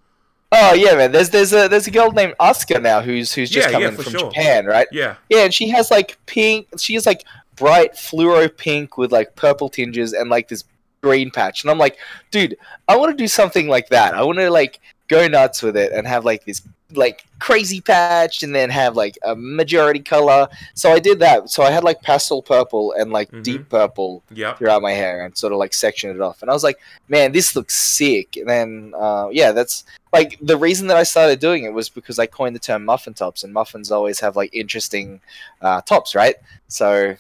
Oh yeah, man. There's there's a there's a girl named Asuka now who's who's just Yeah, yeah, coming for from sure. Japan, right? Yeah. Yeah, and she has like pink. She has like bright fluoro pink with like purple tinges and like this green patch. And I'm like, dude, I want to do something like that. I want to like go nuts with it and have like this like crazy patch and then have like a majority color. So I did that. So I had like pastel purple and like deep purple Yep. throughout my hair and sort of like sectioned it off. And I was like, man, this looks sick. And then uh, yeah, that's like the reason that I started doing it was because I coined the term muffin tops, and muffins always have like interesting uh, tops, right? So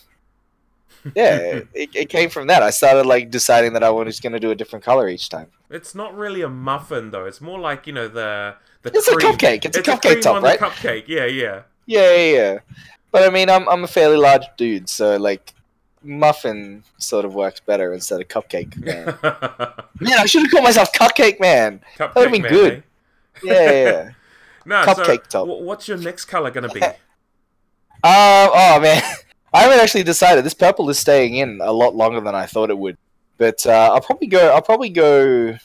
yeah, it, it came from that. I started like deciding that I was going to do a different color each time. It's not really a muffin though. It's more like you know the the. It's a cupcake. It's a cupcake cream top, right? Cupcake. Yeah, yeah. Yeah, yeah, yeah. But I mean, I'm I'm a fairly large dude, so like muffin sort of works better instead of cupcake. Man, man I should have called myself Cupcake Man. that would have been man, good. eh? Yeah, yeah. yeah. No, Cupcake so top. wh- What's your next color gonna be? Um, oh man, I haven't actually decided. This purple is staying in a lot longer than I thought it would. But uh, I'll probably go. I'll probably go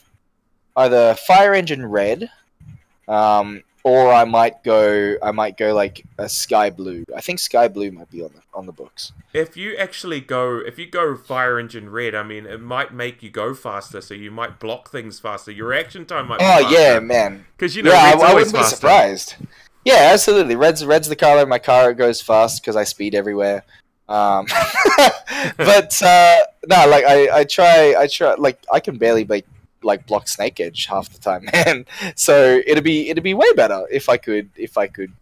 either fire engine red, um, or I might go. I might go like a sky blue. I think sky blue might be on the on the books. If you actually go, if you go fire engine red, I mean, it might make you go faster, so you might block things faster. Your reaction time might. Be Oh yeah, man. Because you know, yeah, I, I wouldn't be surprised. Yeah, absolutely. Red's red's the color of my car. It goes fast because I speed everywhere. Um, but uh, no, like I, I try, I try, like I can barely like like block snake edge half the time, man. So it'd be it'd be way better if I could if I could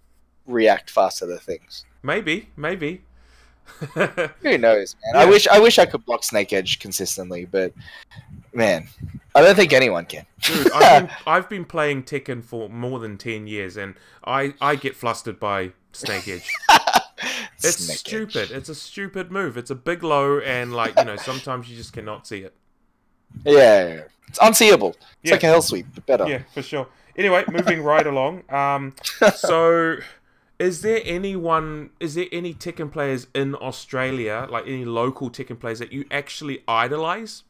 react faster to things. Maybe, maybe. Who knows, man? I wish I wish I could block Snake Edge consistently, but man, I don't think anyone can. Dude, I've been, I've been playing Tekken for more than 10 years and I, I get flustered by Snake Edge. it's Snake Edge. stupid. It's a stupid move. It's a big low and, like, you know, sometimes you just cannot see it. Yeah, it's unseeable. It's Yeah. like a hell sweep, but better. Yeah, for sure. Anyway, moving right along. Um, so, is there anyone, is there any Tekken players in Australia, like any local Tekken players that you actually idolize?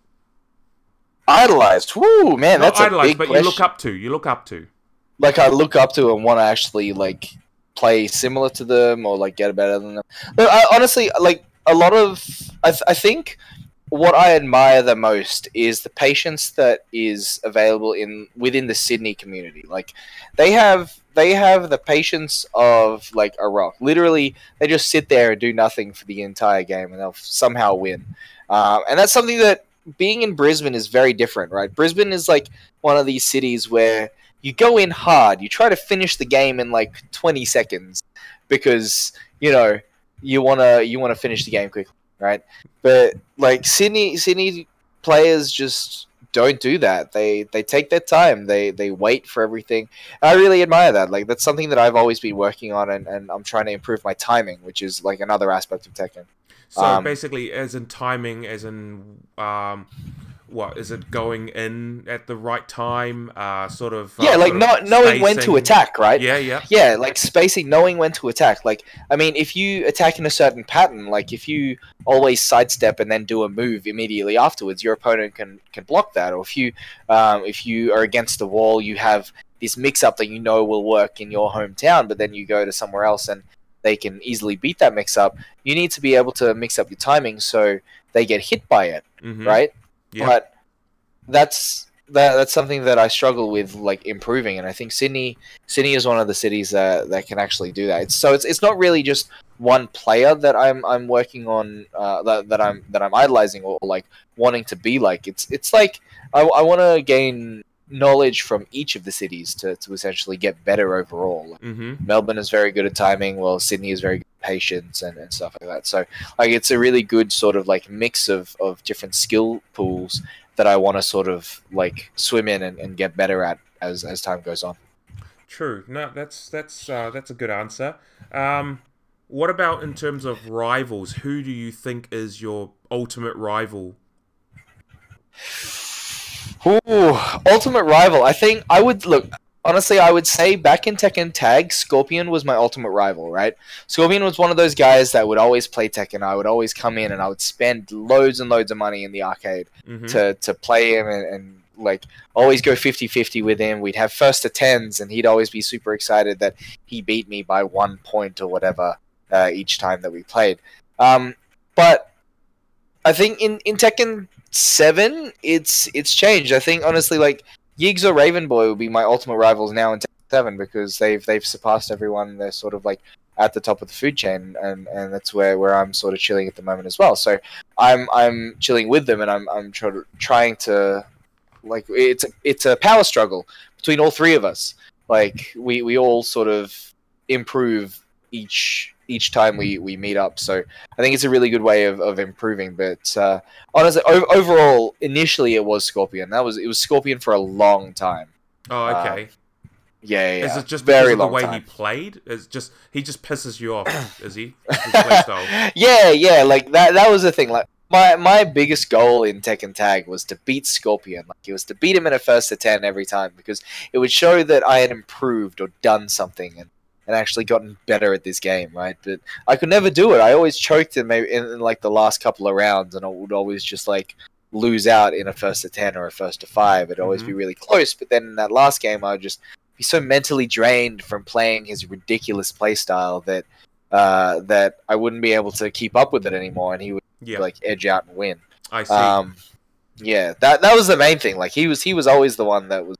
Idolized. Woo, man, Not that's a idolize, big but question. you look up to. You look up to. like I look up to and want to actually like play similar to them or like get better than them. But I, honestly, like a lot of I, th- I think what I admire the most is the patience that is available in within the Sydney community. Like they have they have the patience of like a rock. Literally, they just sit there and do nothing for the entire game, and they'll somehow win. Um, and that's something that being in Brisbane is very different, right? Brisbane is like one of these cities where you go in hard, you try to finish the game in like 20 seconds because you know you wanna you wanna finish the game quickly, right? But like Sydney Sydney players just don't do that. They they take their time. They they wait for everything. I really admire that. Like that's something that I've always been working on, and, and I'm trying to improve my timing, which is like another aspect of Tekken. So Um, basically, as in timing, as in um, what is it going in at the right time? Uh, sort of. uh, yeah, like not knowing when to attack, right? Yeah, yeah. Yeah, like spacing, knowing when to attack. Like, I mean, if you attack in a certain pattern, like if you always sidestep and then do a move immediately afterwards, your opponent can can block that. Or if you um, if you are against the wall, you have this mix up that you know will work in your hometown, but then you go to somewhere else and they can easily beat that mix up. You need to be able to mix up your timing so they get hit by it, Mhm. right? Yeah. But that's that, that's something that I struggle with like improving, and I think Sydney Sydney is one of the cities that that can actually do that. It's, so it's it's not really just one player that I'm I'm working on uh, that, that I'm that I'm idolizing or, like wanting to be like. It's it's like I, I want to gain knowledge from each of the cities to, to essentially get better overall. Mm-hmm. Melbourne is very good at timing, while Sydney is very good at patience and, and stuff like that. So like it's a really good sort of like mix of, of different skill pools that I want to sort of like swim in and, and get better at as, as time goes on. True. No, that's that's uh, that's a good answer. Um, what about in terms of rivals? Who do you think is your ultimate rival? Ooh, ultimate rival. I think I would look. Honestly, I would say back in Tekken Tag, Scorpion was my ultimate rival. Right? Scorpion was one of those guys that would always play Tekken. I would always come in and I would spend loads and loads of money in the arcade Mhm. to to play him and, and like always go 50-50 with him. We'd have first to tens, and he'd always be super excited that he beat me by one point or whatever uh, each time that we played. Um, but I think in in Tekken Seven, it's it's changed. I think honestly, like Yiggs or Raven Boy would be my ultimate rivals now in Seven because they've they've surpassed everyone. They're sort of like at the top of the food chain, and, and that's where, where I'm sort of chilling at the moment as well. So I'm I'm chilling with them, and I'm I'm try- trying to like it's a, it's a power struggle between all three of us. Like we, we all sort of improve each each time we, we meet up. So I think it's a really good way of, of improving. But uh, honestly, o- overall, initially it was Scorpion. That was it was Scorpion for a long time. Oh, Uh, okay. Yeah, yeah. Is it just very because of the way time. he played? It's just he just pisses you off, is he? Yeah, yeah, like that. That was the thing. Like my my biggest goal in Tekken Tag was to beat Scorpion. Like it was to beat him in a first to ten every time because it would show that I had improved or done something and, and actually gotten better at this game, right? But I could never do it. I always choked in maybe in, in like the last couple of rounds, and I would always just like lose out in a first to ten or a first to five. It'd always be really close. But then in that last game, I would just be so mentally drained from playing his ridiculous playstyle that uh, that I wouldn't be able to keep up with it anymore, and he would like edge out and win. I see. Um, yeah, that that was the main thing. Like he was he was always the one that was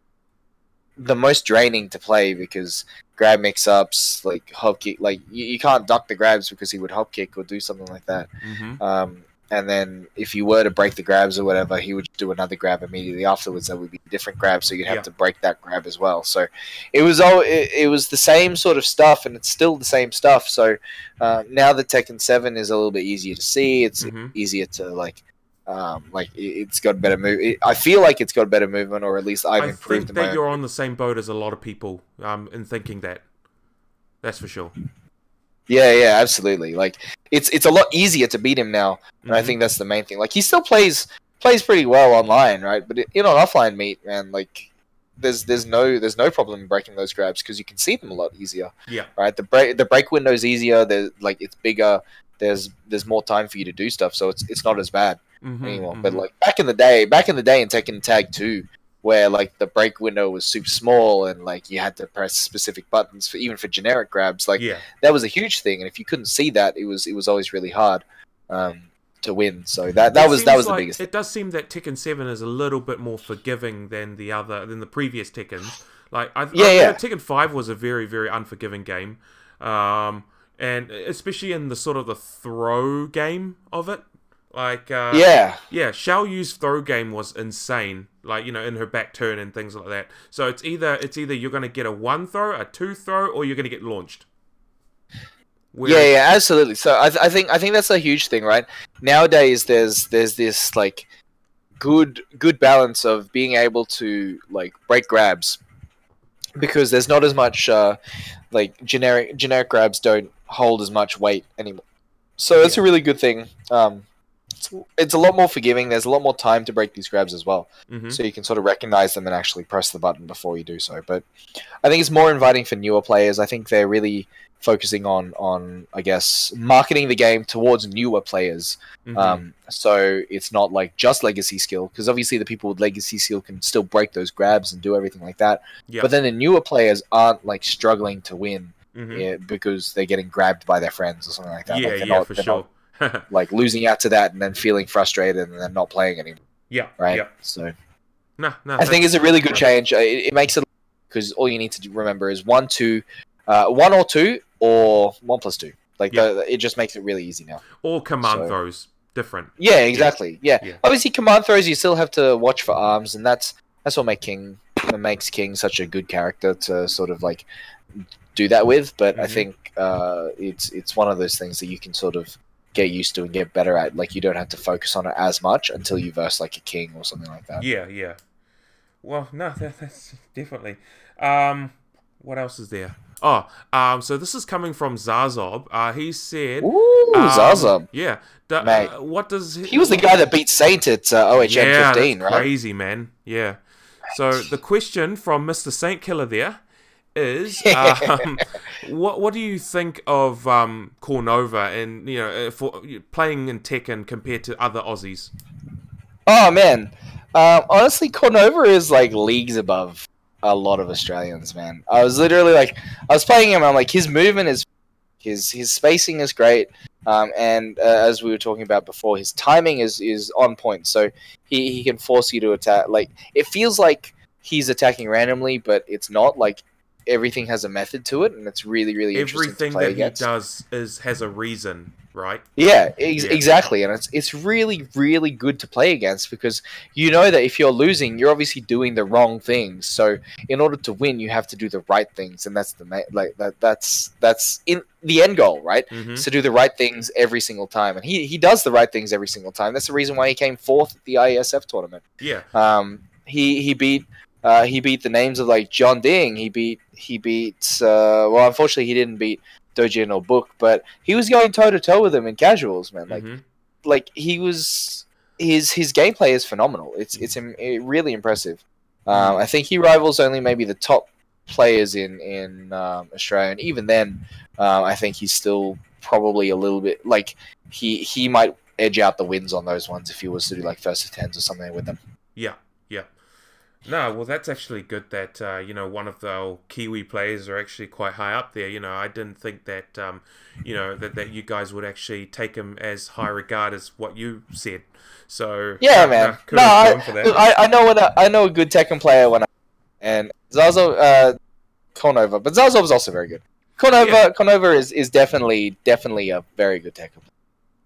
the most draining to play because grab mix ups, like hop kick, like you, you can't duck the grabs because he would hop kick or do something like that. Mhm. Um, and then if you were to break the grabs or whatever, he would do another grab immediately afterwards. That would be a different grab, so you'd have Yeah. to break that grab as well. So it was all it, it was the same sort of stuff, and it's still the same stuff. So uh, now that Tekken Seven is a little bit easier to see, it's Mm-hmm. easier to like. Um, like it, it's got better move. It, I feel like it's got better movement, or at least I've I improved think in my that you're on the same boat as a lot of people um, in thinking that. That's for sure. Yeah, yeah, absolutely. Like it's it's a lot easier to beat him now, and I Mhm. think that's the main thing. Like he still plays plays pretty well online, right? But in an offline meet, man, like there's there's no there's no problem in breaking those grabs because you can see them a lot easier, Yeah. right? The break the break window's easier. There's like it's bigger. There's there's more time for you to do stuff, so it's it's not as bad Mhm, anymore. But mhm. like back in the day, back in the day in Tekken Tag Two, where like the break window was super small and like you had to press specific buttons for even for generic grabs, like Yeah. that was a huge thing. And if you couldn't see that, it was it was always really hard um, to win. So that that It was that was the biggest. It does seem that Tekken Seven is a little bit more forgiving than the other than the previous Tekkens. Like I, Yeah, I, yeah. Tekken Five was a very very unforgiving game, um, and especially in the sort of the throw game of it. Like uh, Yeah. yeah, Xiao Yu's throw game was insane. Like you know, in her back turn and things like that. So it's either it's either you're gonna get a one throw, a two throw, or you're gonna get launched. Yeah, yeah, absolutely. So I, th- I think I think that's a huge thing, right? Nowadays, there's there's this like good good balance of being able to like break grabs because there's not as much uh, like generic generic grabs don't hold as much weight anymore. So it's a really good thing. Um, it's, it's a lot more forgiving. There's a lot more time to break these grabs as well, Mhm. so you can sort of recognize them and actually press the button before you do so. But I think it's more inviting for newer players. I think they're really focusing on on I guess marketing the game towards newer players. Mhm. Um, so it's not like just legacy skill because obviously the people with legacy skill can still break those grabs and do everything like that. Yeah. But then the newer players aren't like struggling to win Mhm. yeah, because they're getting grabbed by their friends or something like that. Yeah, like, yeah, not- for sure. not, like losing out to that and then feeling frustrated and then not playing anymore. Yeah, Right. yeah. So No, no. I think it's a really good change. Uh, It, it makes it because all you need to remember is one, two, uh, one or two, or one plus two. Like Yeah. the, it just makes it really easy now. All command So- throws different. Yeah, exactly. Yeah. Yeah. Obviously, command throws you still have to watch for arms, and that's that's what make King makes King such a good character to sort of like do that with. But I Mhm. think uh, it's it's one of those things that you can sort of get used to and get better at. Like you don't have to focus on it as much until you verse like a King or something like that. Yeah, yeah. Well, no, that, that's definitely. Um, what else is there? Oh, um, so this is coming from Zazob. Uh, he said, Ooh, um, Zazob. Yeah. Da- Mate. uh, what does He was the guy that beat Saint at uh, OHN yeah, 15, that's right? crazy, man. Yeah. So the question from Mr. Saint Killer there is, um, what what do you think of um, Cornova and you know uh, for playing in Tekken compared to other Aussies? Oh man, um, honestly, Cornova is like leagues above a lot of Australians. Man, I was literally like, I was playing him. I'm like, his movement is, his his spacing is great, um, and uh, as we were talking about before, his timing is is on point. So he he can force you to attack. Like it feels like he's attacking randomly, but it's not. Like everything has a method to it, and it's really really interesting Everything that against. he does is has a reason, right? Yeah, ex- Yeah. exactly, and it's it's really really good to play against because you know that if you're losing, you're obviously doing the wrong things. So in order to win, you have to do the right things, and that's the ma- like that that's that's in the end goal, right? Mhm. To do the right things every single time, and he he does the right things every single time. That's the reason why he came fourth at the IESF tournament. Yeah. Um, he he beat uh, he beat the names of like Jeondding. He beat he beat uh, well, unfortunately he didn't beat Doji or Book, but he was going toe to toe with him in casuals, man. Like Mhm. like he was his his gameplay is phenomenal. It's it's im- eh, really impressive. Um, I think he rivals only maybe the top players in in um, Australia, and even then, um, I think he's still probably a little bit like he he might edge out the wins on those ones if he was to do like first of tens or something with them. Yeah. No, well, that's actually good that uh, you know one of the Kiwi players are actually quite high up there. You know, I didn't think that um, you know that, that you guys would actually take him as high regard as what you said. So Yeah, man. no, I, him for that. look, I I know when I, I know a good Tekken player when I and Zazo uh, Konova, but Zazo was also very good. Konova Konova is, is definitely definitely a very good Tekken. player.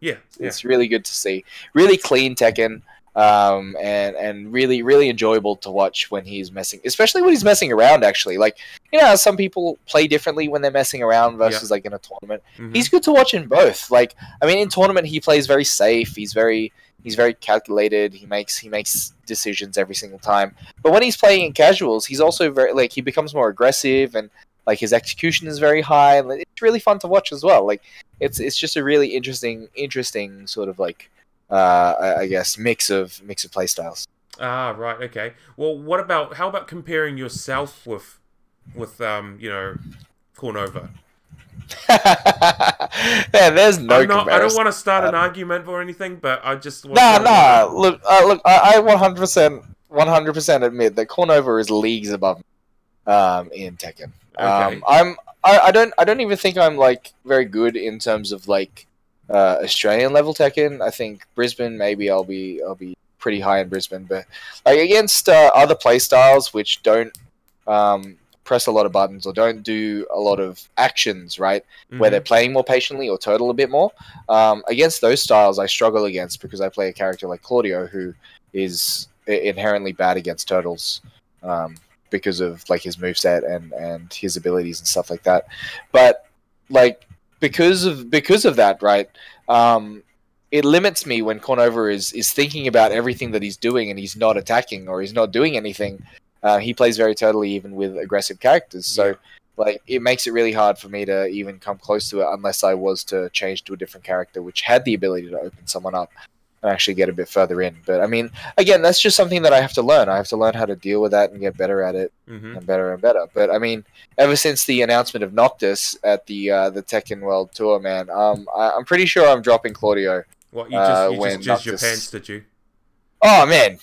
Yeah, yeah. It's really good to see. Really clean Tekken, um, and and really really enjoyable to watch when he's messing, especially when he's messing around. Actually, like you know, some people play differently when they're messing around versus like in a tournament. Mhm. He's good to watch in both. Like I mean, in tournament he plays very safe. He's very he's very calculated. He makes he makes decisions every single time. But when he's playing in casuals, he's also very like he becomes more aggressive and like his execution is very high. And it's really fun to watch as well. Like it's it's just a really interesting interesting sort of like uh, I, guess mix of mix of play styles. Ah, right, okay. Well, what about how about comparing yourself with with um, you know, Cornova? Man, there's no not, I don't want to start an argument or anything, but I just want Nah, to- nah. Look, uh, look. I, I 100%, 100% admit that Cornova is leagues above me, um, in Tekken. Okay. Um, I'm. I, I don't. I don't even think I'm like very good in terms of like uh, Australian level Tekken. I think Brisbane. Maybe I'll be. I'll be pretty high in Brisbane, but like against uh, other play styles which don't um, press a lot of buttons or don't do a lot of actions, right? Where Mhm. they're playing more patiently or turtle a bit more. Um, against those styles, I struggle against because I play a character like Claudio who is inherently bad against turtles um, because of like his moveset and and his abilities and stuff like that. But like because of because of that, right? Um, it limits me when Cornova is is thinking about everything that he's doing and he's not attacking or he's not doing anything. Uh, he plays very totally even with aggressive characters. So like it makes it really hard for me to even come close to it unless I was to change to a different character which had the ability to open someone up and actually get a bit further in. But I mean, again, that's just something that I have to learn. I have to learn how to deal with that and get better at it Mhm. and better and better. But I mean, ever since the announcement of Noctis at the uh, the Tekken World Tour, man, um, I, I'm pretty sure I'm dropping Claudio. What you just uh, you just jizzed your Noctis- pants, did you? Oh man,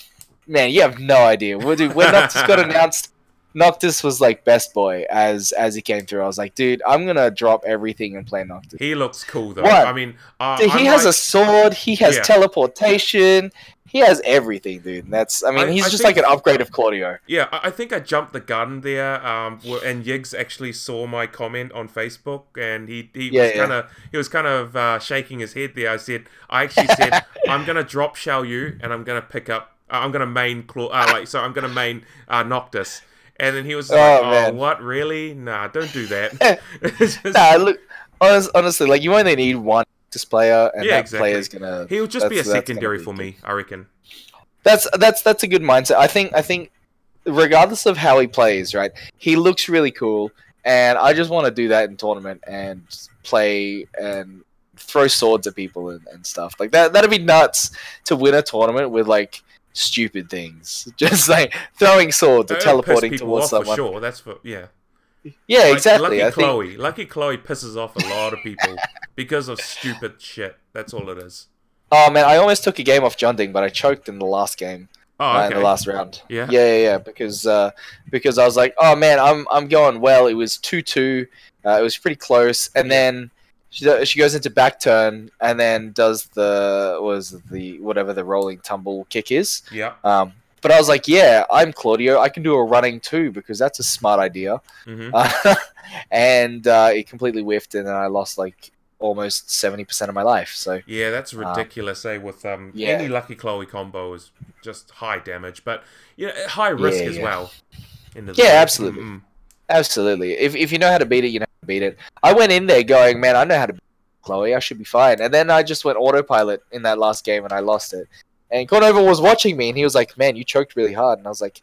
man, you have no idea. Well, dude, when Noctis got announced, Noctis was like best boy as as he came through. I was like, dude, I'm gonna drop everything and play Noctis. He looks cool though. What? I mean, uh, Dude, he I'm has like- a sword. He has Yeah. teleportation. He has everything, dude. And that's. I mean, I- he's I just think- like an upgrade of Claudio. Yeah, I think I jumped the gun there. Um, and Yiggs actually saw my comment on Facebook, and he he Yeah, was yeah. kind of he was kind of uh, shaking his head there. I said, I actually said, I'm gonna drop Xiaoyu, and I'm gonna pick up. Uh, I'm gonna main Cla- uh, like so. I'm gonna main uh, Noctis. And then he was oh, like, Oh, "Oh, man. what? Really? Nah, don't do that." Just- Nah, look. Honest, honestly, like you only need one player, and yeah, that exactly. player's gonna. He'll just be a that's- that's gonna secondary be for me, I reckon. That's that's that's a good mindset. I think I think regardless of how he plays, right? He looks really cool, and I just want to do that in tournament and play and throw swords at people and, and stuff like that. That'd be nuts to win a tournament with like stupid things, just like throwing swords or teleporting towards someone. for sure. That's for yeah. Yeah, Like, exactly. Lucky I think Chloe. Lucky Chloe pisses off a lot of people because of stupid shit. That's all it is. Oh man, I almost took a game off Jeondding, but I choked in the last game. Oh, uh, in the last round. Yeah. yeah, yeah, yeah. Because uh, because I was like, oh man, I'm I'm going well. It was two two. Uh, it was pretty close, and then she she goes into back turn and then does the was the whatever the rolling tumble kick is. Yeah. Um, but I was like, yeah, I'm Claudio. I can do a running too because that's a smart idea. Mhm. Uh, and uh, it completely whiffed, and then I lost like almost seventy percent of my life. So Yeah, that's uh, ridiculous. eh? With um, yeah. any Lucky Chloe combo is just high damage, but you know, high risk Yeah, as yeah. well. in the Yeah, zone. absolutely. Mm-mm. Absolutely. If, if you know how to beat it, you know how to beat it. I went in there going, man, I know how to beat Chloe. I should be fine. And then I just went autopilot in that last game and I lost it. And Cornova was watching me and he was like, man, you choked really hard. And I was like,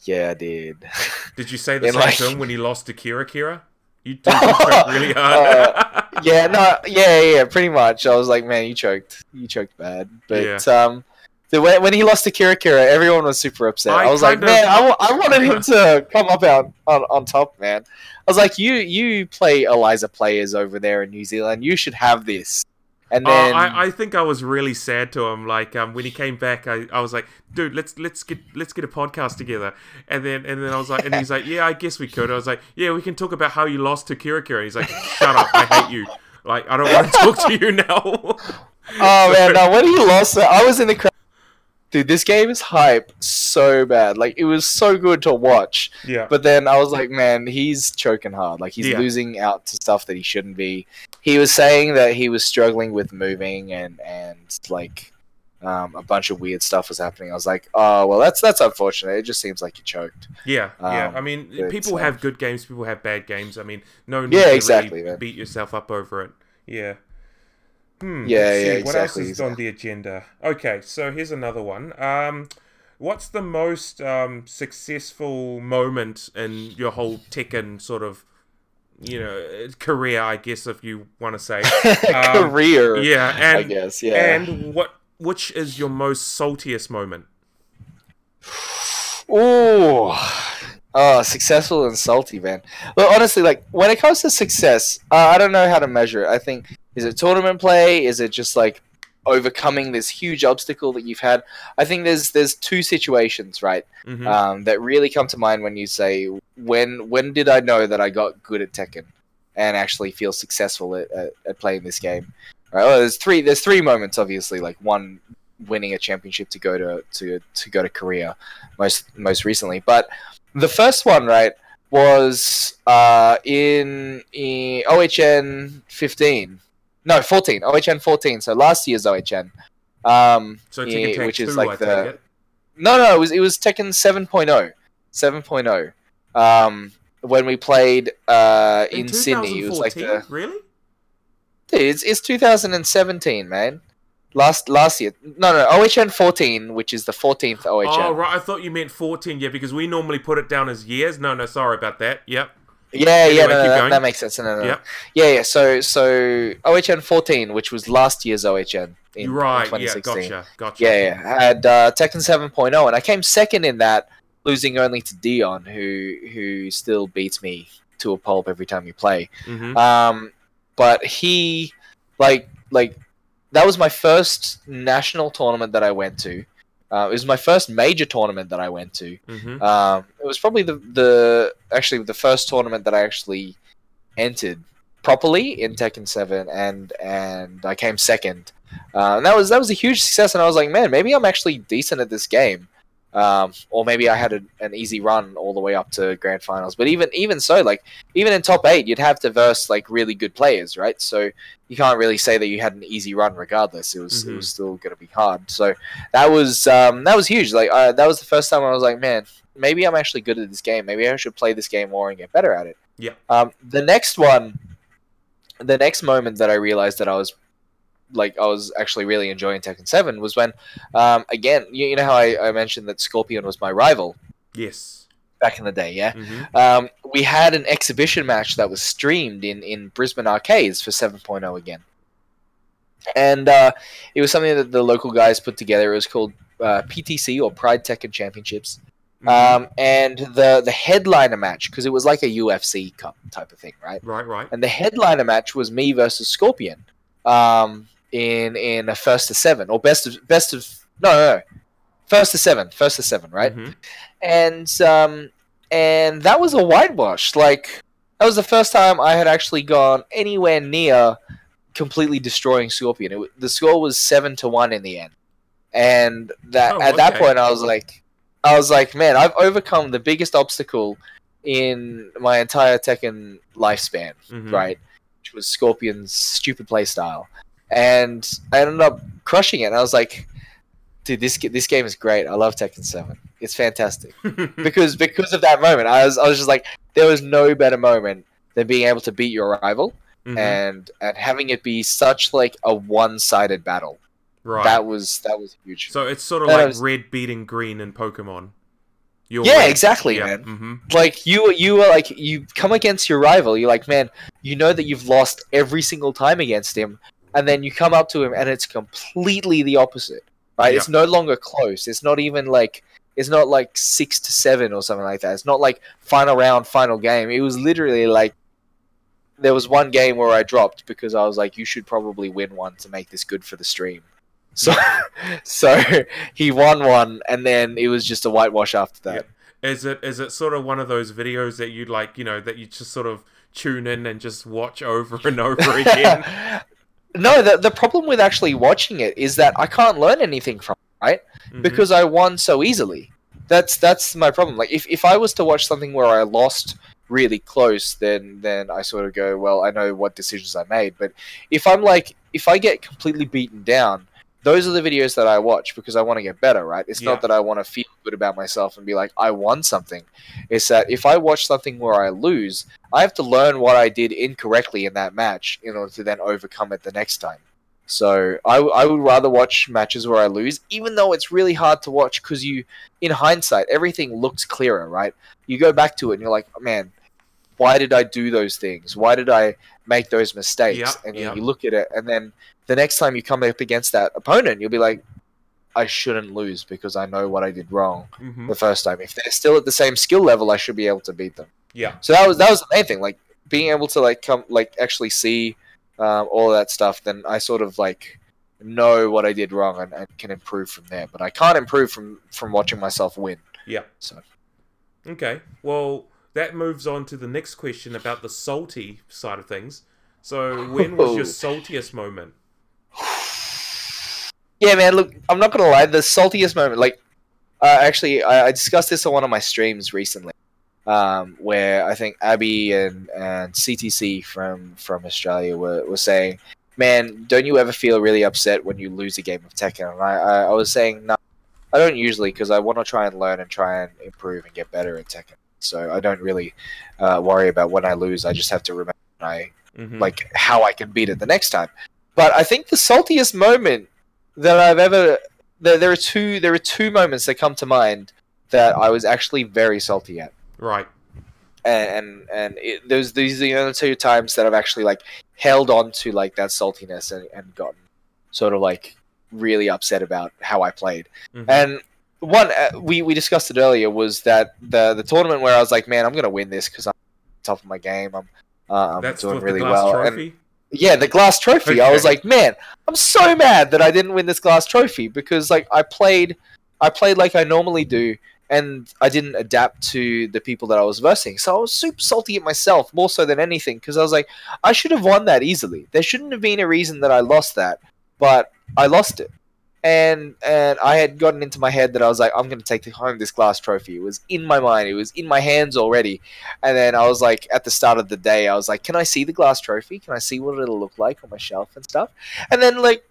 yeah, I did. Did you say the same like- him when he lost to Kira Kira? You did you choked really hard. Uh, yeah, no, yeah, yeah, pretty much. I was like, man, you choked. You choked bad. But um, the when, when he lost to Kira Kira, everyone was super upset. I, I was like, of- man, I, I wanted him to come up out on, on top, man. I was like, you you play Eliza players over there in New Zealand. You should have this. And Oh, then I, I think I was really sad to him. Like um, when he came back, I, I was like, "Dude, let's let's get let's get a podcast together." And then and then I was like, and he's like, "Yeah, I guess we could." I was like, "Yeah, we can talk about how you lost to Kira Kira." And he's like, "Shut up! I hate you. Like I don't want to talk to you now." oh man, no, when he lost, I was in the crowd. Dude, this game is hype so bad. Like it was so good to watch. Yeah. But then I was like, man, he's choking hard. Like he's Yeah. losing out to stuff that he shouldn't be. He was saying that he was struggling with moving and and like um, a bunch of weird stuff was happening. I was like, oh well, that's that's unfortunate. It just seems like you choked. Yeah, yeah. Um, I mean, people uh, have good games, people have bad games. I mean, no need Yeah, to really beat yourself up over it. Yeah. Hmm. Yeah, yeah, What else is on the agenda? Okay, so here's another one. Um, what's the most um, successful moment in your whole Tekken sort of, you know, career? I guess if you want to say Um, Career, Yeah, and I guess, yeah. And what? Which is your most saltiest moment? Ooh. Oh, successful and salty, man. But honestly, like when it comes to success, uh, I don't know how to measure it. I think is it tournament play? Is it just like overcoming this huge obstacle that you've had? I think there's there's two situations, right, Mhm. um, that really come to mind when you say when when did I know that I got good at Tekken and actually feel successful at, at, at playing this game? Right. Well, there's three. There's three moments, obviously. Like one, winning a championship to go to to to go to Korea, most most recently. But the first one, right, was uh, in, in OHN 15. No, 14. OHN 14. So last year's OHN. Um, So Tekken eh, Tag which is like I the no, no, it was it was Tekken 7.0, 7.0. Um, when we played uh in, Sydney, it was like the really. Dude, it's, it's 2017, man. Last last year. No, no, OHN 14, which is the 14th OHN. Oh right, I thought you meant fourteen. Yeah, because we normally put it down as years. No, no, sorry about that. Yep. Yeah, yeah, no, no, that, that makes sense. No, no, no. Yep. Yeah, yeah. So, so OHN 14, which was last year's OHN in, Right, in yeah, 2016. gotcha, gotcha. Yeah, yeah. I had uh, Tekken 7.0, and I came second in that, losing only to Dion, who who still beats me to a pulp every time we play. Mhm. Um, but he, like, like that was my first national tournament that I went to. Uh, it was my first major tournament that I went to. Mhm. Um, it was probably the the actually the first tournament that I actually entered properly in Tekken Seven, and and I came second. Uh, and that was that was a huge success, and I was like, man, maybe I'm actually decent at this game, um, or maybe I had a, an easy run all the way up to grand finals. But even even so, like even in top eight, you'd have to verse like really good players, right? So you can't really say that you had an easy run regardless. It was it Mhm. was still going to be hard. So that was um, that was huge. Like uh, that was the first time I was like, man, maybe I'm actually good at this game. Maybe I should play this game more and get better at it. Yeah. Um, the next one, the next moment that I realized that I was like I was actually really enjoying Tekken Seven was when, um, again, you, you know how I, I mentioned that Scorpion was my rival Yes. back in the day, yeah. Mhm. Um, we had an exhibition match that was streamed in in Brisbane arcades for 7.0 again, and uh, it was something that the local guys put together. It was called uh, PTC or Pride Tekken Championships. Um, and the the headliner match because it was like a UFC cup type of thing, right? Right, right. And the headliner match was me versus Scorpion, um, in in a first to seven or best of best of no no, no. first to seven, first to seven, right? Mhm. And um, and that was a whitewash. Like that was the first time I had actually gone anywhere near completely destroying Scorpion. It, the score was seven to one in the end, and that Oh, at that point I was like, I was like, man, I've overcome the biggest obstacle in my entire Tekken lifespan, Mhm. right? Which was Scorpion's stupid playstyle, and I ended up crushing it. And I was like, dude, this this game is great. I love Tekken Seven. It's fantastic because because of that moment, I was I was just like, there was no better moment than being able to beat your rival Mhm. and and having it be such like a one sided battle. Right. That was that was huge. So it's sort of And like was- red beating green in Pokemon. Your yeah, way. exactly, Yeah, man. mhm. Like you, you were like you come against your rival. You're like, man, you know that you've lost every single time against him, and then you come up to him, and it's completely the opposite. Right? Yeah. It's no longer close. It's not even like it's not like six to seven or something like that. It's not like final round, final game. It was literally like there was one game where I dropped because I was like, you should probably win one to make this good for the stream. So, so he won one, and then it was just a whitewash after that. Is it is it sort of one of those videos that you like, you know, that you just sort of tune in and just watch over and over again? No, the the problem with actually watching it is that I can't learn anything from. it. right? Mhm. Because I won so easily. That's that's my problem. Like if, if I was to watch something where I lost really close, then then I sort of go, well, I know what decisions I made. But if I'm like if I get completely beaten down, those are the videos that I watch because I want to get better, right? It's Yeah. not that I want to feel good about myself and be like, I won something. It's that if I watch something where I lose, I have to learn what I did incorrectly in that match in order to then overcome it the next time. So I, I would rather watch matches where I lose, even though it's really hard to watch because you, in hindsight, everything looks clearer, right? You go back to it and you're like, man, why did I do those things? Why did I make those mistakes? Yep, and you, yep. you look at it, and then the next time you come up against that opponent, you'll be like, I shouldn't lose because I know what I did wrong Mhm. the first time. If they're still at the same skill level, I should be able to beat them. Yeah. So that was that was the main thing, like being able to like come like actually see um, all of that stuff. Then I sort of like know what I did wrong and, and can improve from there. But I can't improve from from watching myself win. Yeah. So Okay. Well, that moves on to the next question about the salty side of things. So, when was your saltiest moment? yeah, man. Look, I'm not gonna lie. The saltiest moment, like, uh, actually, I, I discussed this on one of my streams recently, um, where I think Abby and, and CTC from from Australia were, were saying, "Man, don't you ever feel really upset when you lose a game of Tekken?" And I, I, I was saying, "No, I don't usually, because I want to try and learn and try and improve and get better at Tekken. So I don't really uh, worry about when I lose. I just have to remember I Mhm. like how I can beat it the next time. But I think the saltiest moment that I've ever there, there are two there are two moments that come to mind that I was actually very salty at. Right. And and, it, those these are the only two times that I've actually like held on to like that saltiness and, and gotten sort of like really upset about how I played. Mhm. And one uh, we we discussed it earlier was that the the tournament where I was like, man, I'm gonna win this because I'm top of my game. I'm uh, I'm That's doing really the glass well. trophy. And yeah, the glass trophy. I was like, man, I'm so mad that I didn't win this glass trophy because like I played, I played like I normally do, and I didn't adapt to the people that I was versing. So I was super salty at myself more so than anything because I was like, I should have won that easily. There shouldn't have been a reason that I lost that, but I lost it. And and I had gotten into my head that I was like, I'm gonna take home this glass trophy. It was in my mind. It was in my hands already. And then I was like, at the start of the day, I was like, can I see the glass trophy? Can I see what it'll look like on my shelf and stuff? And then like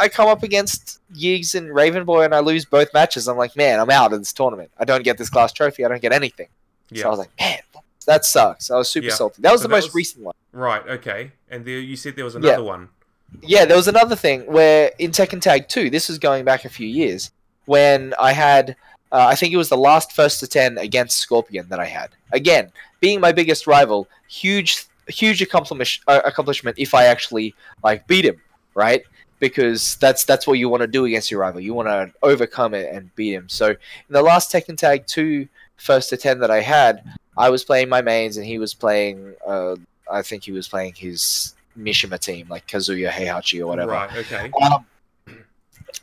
I come up against Yiggs and Ravenboy and I lose both matches. I'm like, man, I'm out of this tournament. I don't get this glass trophy. I don't get anything. Yeah. So I was like, man, that sucks. I was super Yeah. salty. That was So the that most was- recent one. Right. Okay. And there, you said there was Yeah. another one. Yeah, there was another thing where in Tekken Tag 2, this was going back a few years, when I had, uh, I think it was the last first to 10 against Scorpion that I had. Again, being my biggest rival, huge, huge accomplishment, uh, accomplishment if I actually like beat him, right? Because that's that's what you want to do against your rival. You want to overcome it and beat him. So in the last Tekken Tag 2 first to 10 that I had, I was playing my mains and he was playing, uh, I think he was playing his Mishima team, like Kazuya Heihachi or whatever. Right. Okay. Um,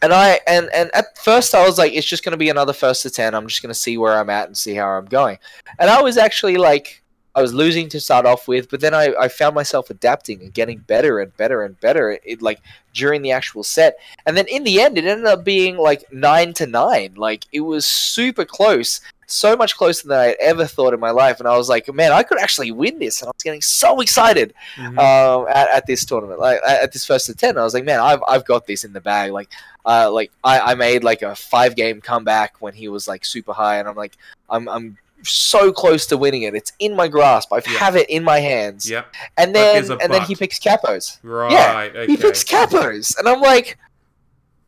and I and and at first I was like, it's just gonna be another first to ten. I'm just gonna see where I'm at and see how I'm going. And I was actually like, I was losing to start off with, but then I, I found myself adapting and getting better and better and better. It like during the actual set, and then in the end, it ended up being like nine to nine. Like it was super close, so much closer than I had ever thought in my life. And I was like, man, I could actually win this, and I was getting so excited Mhm. um, at, at this tournament, like at this first ten. I was like, man, I've I've got this in the bag. Like, uh, like I, I made like a five game comeback when he was like super high, and I'm like, I'm I'm so close to winning it. It's in my grasp. I Yeah. have it in my hands. Yep. And then and then he picks capos. Right. Yeah, okay. he picks capos, and I'm like,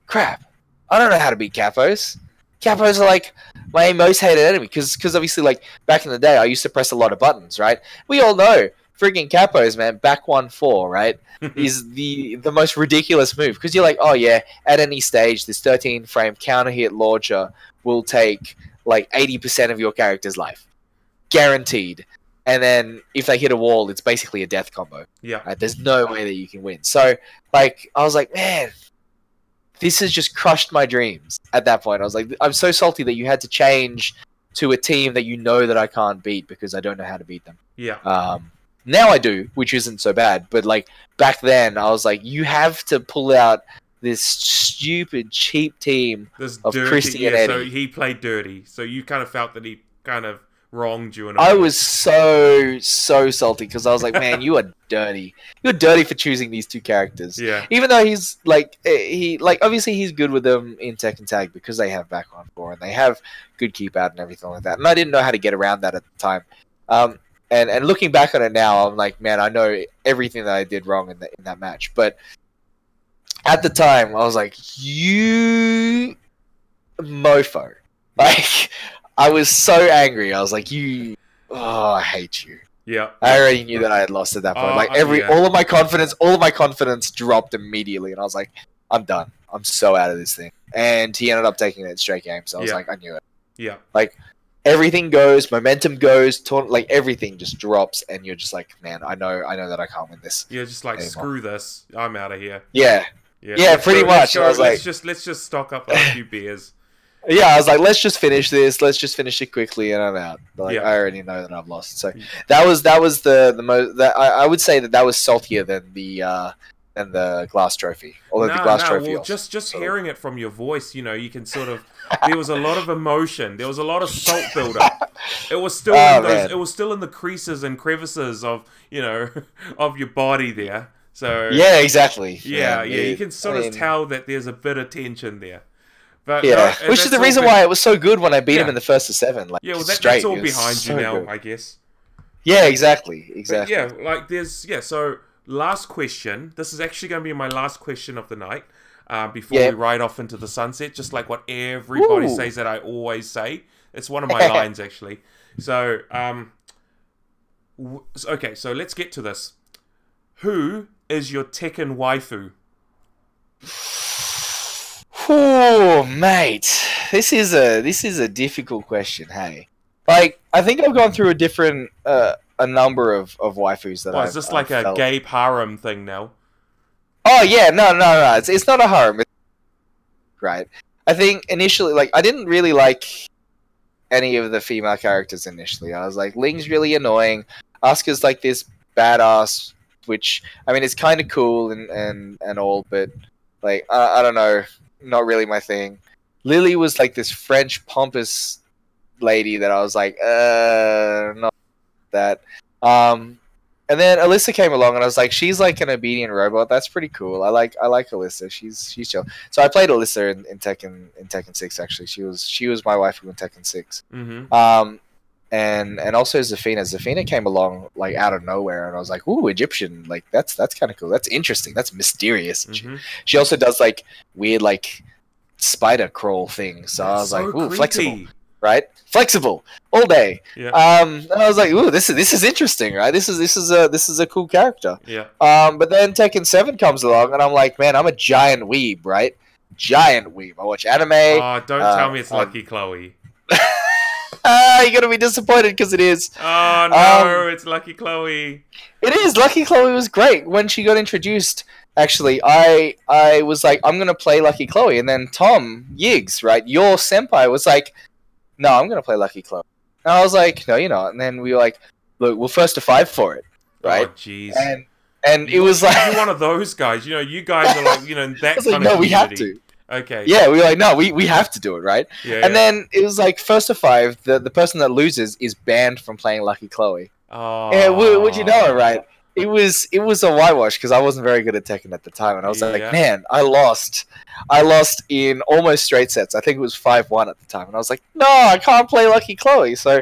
crap. I don't know how to beat capos. Capos are like my most hated enemy because because obviously like back in the day I used to press a lot of buttons, right? We all know freaking capos, man. Back one four, right? is the the most ridiculous move because you're like, oh yeah, at any stage, this 13 frame counter hit launcher will take like 80% of your character's life, guaranteed. And then if they hit a wall, it's basically a death combo. Yeah. Right? There's no way that you can win. So like, I was like, man, this has just crushed my dreams. At that point, I was like, I'm so salty that you had to change to a team that you know that I can't beat because I don't know how to beat them. Yeah. Um, now I do, which isn't so bad. But like back then, I was like, you have to pull out this stupid cheap team This of dirty, Christie and yeah, Eddy. so he played dirty. So you kind of felt that he kind of wronged you in a I was so so salty because I was like, man, you are dirty. You're dirty for choosing these two characters. Yeah. Even though he's like eh, he like obviously he's good with them in Tekken Tag because they have back on four and they have good keep out and everything like that. And I didn't know how to get around that at the time. Um, and and looking back on it now, I'm like, man, I know everything that I did wrong in that in that match. But at the time, I was like, you mofo. Like I was so angry. I was like, you. Oh, I hate you. Yeah. I already knew that I had lost at that point. Oh, like every, yeah. all of my confidence, all of my confidence dropped immediately, and I was like, I'm done. I'm so out of this thing. And he ended up taking it straight game. So I was Yeah. like, I knew it. Yeah. Like everything goes, momentum goes, taunt, like everything just drops, and you're just like, man, I know, I know that I can't win this. Yeah, just like anymore." screw this. I'm out of here. Yeah. Yeah, Yeah, pretty go- much. go- I was let's like- just let's just stock up on a few beers. Yeah, I was like, let's just finish this. Let's just finish it quickly, and I'm out. Like Yeah. I already know that I've lost. So that was that was the the most. That I, I would say that that was saltier than the uh than the glass trophy. Although the No, glass no, trophy. well, just just hearing it from your voice, you know, you can sort of. There was a lot of emotion. There was a lot of salt buildup. It was still Oh, in those, man. it was still in the creases and crevices of you know of your body there. So Yeah, exactly. Yeah, Yeah, yeah, you can sort I of mean- tell that there's a bit of tension there. But yeah, no, which is the reason been- why it was so good when I beat him in the first to seven. Like Yeah, well, that, straight. that's all It was behind so you now, good. I guess. Yeah, exactly, But exactly. yeah, like there's yeah. So last question. This is actually going to be my last question of the night. Uh, before Yeah. we ride off into the sunset, just like what everybody Ooh. says that I always say. It's one of my lines actually. So um, w- okay. So let's get to this. Who is your Tekken waifu? Oh, mate, this is a this is a difficult question. Hey, like I think I've gone through a different uh, a number of, of waifus that Well, I've, is this I've like a felt- gay harem thing now? Oh yeah, no, no, no. It's it's not a harem. It's... Right. I think initially, like, I didn't really like any of the female characters initially. I was like, Ling's really annoying. Asuka's like this badass, which I mean, it's kind of cool and and and all, but like, I, I don't know, not really my thing. Lily was like this French pompous lady that I was like, uh, not that. Um, and then Alisa came along, and I was like, she's like an obedient robot. That's pretty cool. I like I like Alisa. She's she's chill. So I played Alisa in, in Tekken in Tekken Six. Actually, she was she was my wife in Tekken Six. Mm-hmm. Um, and and also Zafina. Zafina came along like out of nowhere, and I was like, ooh, Egyptian. Like that's that's kind of cool. That's interesting. That's mysterious. Mm-hmm. She, she also does like weird like spider crawl things. So I was so like, ooh, creepy. flexible right? Flexible all day. Yeah. Um, and I was like, ooh, this is this is interesting, right? This is this is a this is a cool character. Yeah. Um, but then Tekken Seven comes along, and I'm like, man, I'm a giant weeb, right? Giant weeb. I watch anime. Oh, don't uh, tell me it's I- Lucky Chloe. Ah, you're gonna be disappointed because it is. Oh no, Um, it's Lucky Chloe. It is. Lucky Chloe was great when she got introduced. Actually, I I was like, I'm gonna play Lucky Chloe, and then Tom Yiggs, right, your senpai, was like, No, I'm gonna play Lucky Chloe. And I was like, No, you're not. And then we were like, Look, we're first to five for it, right? Oh jeez. and and it was like, you're one of those guys. You know, you guys are like, you know, that kind like, of no, we have to. Okay. Yeah, we were like, no, we, we have to do it, right? Yeah, and yeah. then it was like first to five, the, the person that loses is banned from playing Lucky Chloe. Oh. Yeah, would, would you know it, right? It was it was a whitewash because I wasn't very good at Tekken at the time, and I was Yeah. like, man, I lost, I lost in almost straight sets. I think it was five one at the time, and I was like, no, I can't play Lucky Chloe. So,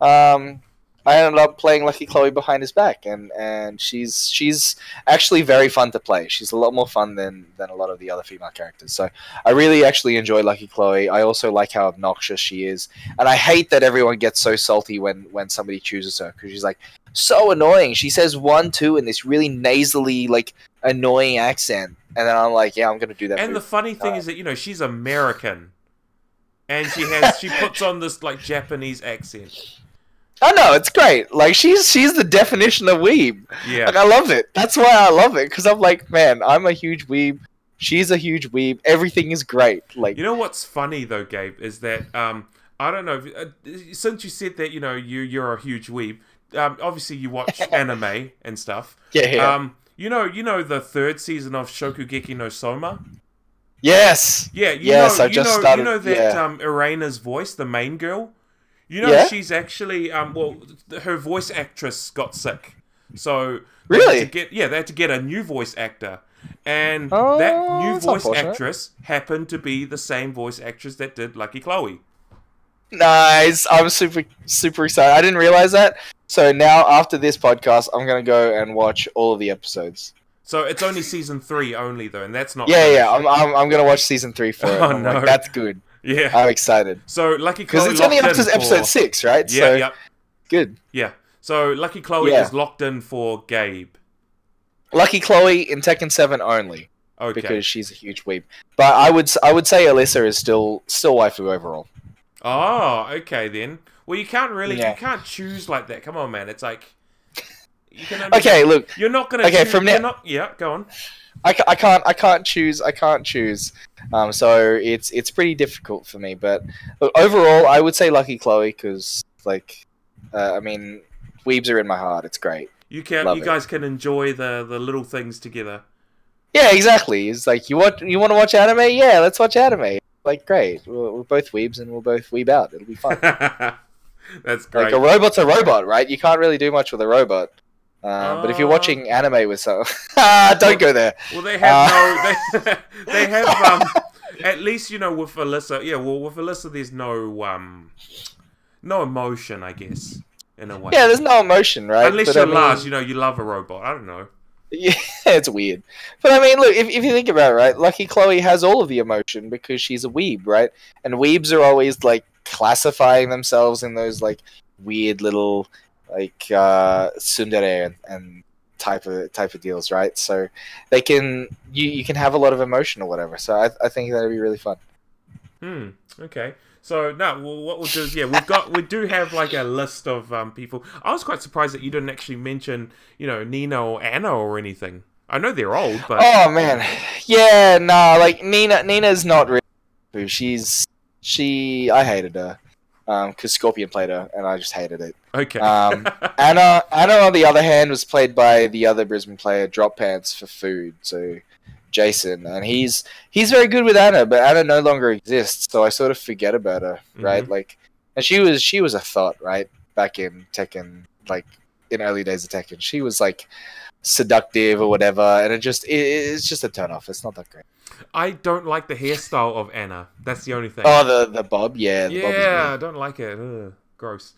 um, I ended up playing Lucky Chloe behind his back, and and she's she's actually very fun to play. She's a lot more fun than than a lot of the other female characters. So I really actually enjoy Lucky Chloe. I also like how obnoxious she is, and I hate that everyone gets so salty when when somebody chooses her because she's like so annoying. She says one two in this really nasally like annoying accent, and then I'm like, yeah, I'm gonna do that. And the funny thing is that you know she's American, and she has she puts on this like Japanese accent. I know it's great. Like she's she's the definition of weeb. Yeah. Like I love it. That's why I love it because I'm like, man, I'm a huge weeb. She's a huge weeb. Everything is great. Like You know what's funny though, Gabe, is that um I don't know. Uh, since you said that you know you you're a huge weeb, um, obviously you watch anime and stuff. Yeah, yeah. Um, you know, you know the third season of Shokugeki no Soma. Yes. Yeah, you yes, know, I you just know, started. you know that yeah. um, Erina's voice, the main girl. You know, Yeah? she's actually um, well, her voice actress got sick, so they had Really? to get yeah, they had to get a new voice actor, and Oh, that new voice actress happened to be the same voice actress that did Lucky Chloe. Nice. I'm super super excited. I didn't realize that. So now after this podcast, I'm gonna go and watch all of the episodes. So it's only season three only though, and that's not Yeah, yeah. I'm, I'm, I'm gonna watch season three for it. Oh, I'm like, no. that's good. Yeah. I'm excited So Lucky because Chloe it's only up to in episode for- six, right? Yeah, so good. yeah. So Lucky Chloe Yeah. is locked in for Gabe. Lucky Chloe in Tekken Seven only Okay. because she's a huge weep. But I would I would say Alisa is still still waifu overall. Oh, okay then. Well, you can't really, Yeah. you can't choose like that. Come on, man. It's like you can Okay, look. You're not gonna. Okay, choose, from now- not. Yeah, go on. I, I can't I can't choose I can't choose. Um, so it's it's pretty difficult for me. But look, overall, I would say Lucky Chloe because like uh, I mean, weebs are in my heart. It's great. You can. Love you it. guys can enjoy the the little things together. Yeah, exactly. It's like you want you want to watch anime? Yeah, let's watch anime. Like great, we're, we're both weebs and we'll both weeb out. It'll be fun. That's great. like a robot's a robot, right? You can't really do much with a robot. Um, but if you're Uh, watching anime with some, ah, don't go there. well, they have Uh, no. They, they have um. At least you know with Alisa. Yeah. Well, with Alisa, there's no um, no emotion. I guess in a way. Yeah, there's no emotion, right? Unless But you're I mean- Lars, you know, you love a robot. I don't know. Yeah, it's weird. But I mean, look, if, if you think about it, right, Lucky Chloe has all of the emotion because she's a weeb, right? And weebs are always like classifying themselves in those like weird little like uh tsundere and, and type of type of deals, right? So they can you you can have a lot of emotion or whatever. So I I think that'd be really fun. Hmm. Okay. So now, well, what we'll do is, yeah, we've got, we do have like a list of um, people. I was quite surprised that you didn't actually mention, you know, Nina or Anna or anything. I know they're old, but Oh man, yeah, nah, like Nina. Nina's not really. She's she. I hated her, um, because Scorpion played her, and I just hated it. Okay. Um, Anna, Anna, on the other hand, was played by the other Brisbane player, Drop Pants for Food. So Jason, and he's he's very good with Anna, but Anna no longer exists, so I sort of forget about her, right? Mhm. Like, and she was she was a thought, right, back in Tekken, like in early days of Tekken. She was like seductive or whatever, and it just it, it's just a turn off. It's not that great. I don't like the hairstyle of Anna. That's the only thing. Oh, the the bob, yeah, the bob yeah, I don't like it. Ugh, gross.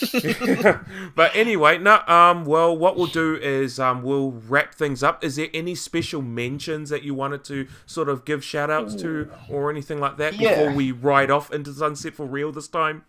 but anyway, no. Um. Well, what we'll do is um we'll wrap things up. Is there any special mentions that you wanted to sort of give shout outs to or anything like that Yeah. before we ride off into sunset for real this time?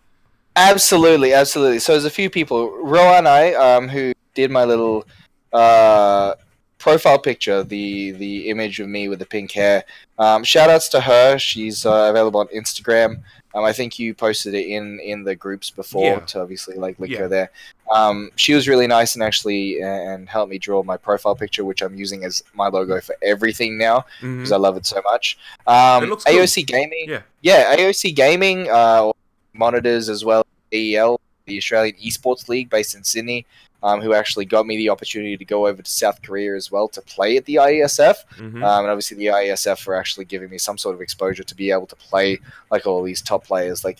Absolutely, absolutely. So there's a few people, Roa and I, um, who did my little uh, profile picture, the the image of me with the pink hair. Um, shout outs to her. She's uh, available on Instagram. Um, I think you posted it in in the groups before Yeah. to obviously like link Yeah. her there. Um, she was really nice and actually uh, and helped me draw my profile picture, which I'm using as my logo for everything now because Mhm. I love it so much. Um, looks cool. AOC Gaming, Yeah. yeah, AOC Gaming uh, monitors as well AEL, the Australian Esports League based in Sydney, um, who actually got me the opportunity to go over to South Korea as well to play at the IESF. Mhm. Um, and obviously, the IESF were actually giving me some sort of exposure to be able to play like all these top players. Like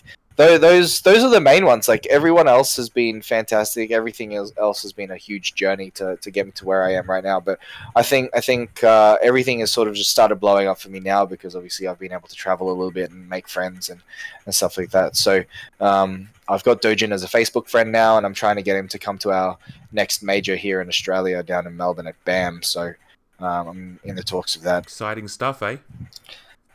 those, those are the main ones. Like everyone else has been fantastic. Everything else has been a huge journey to, to get me to where I am right now. But I think I think uh, everything has sort of just started blowing up for me now because obviously I've been able to travel a little bit and make friends and, and stuff like that. So um, I've got Dojin as a Facebook friend now, and I'm trying to get him to come to our next major here in Australia, down in Melbourne at BAM. So um, I'm in the talks of that. Exciting stuff, eh?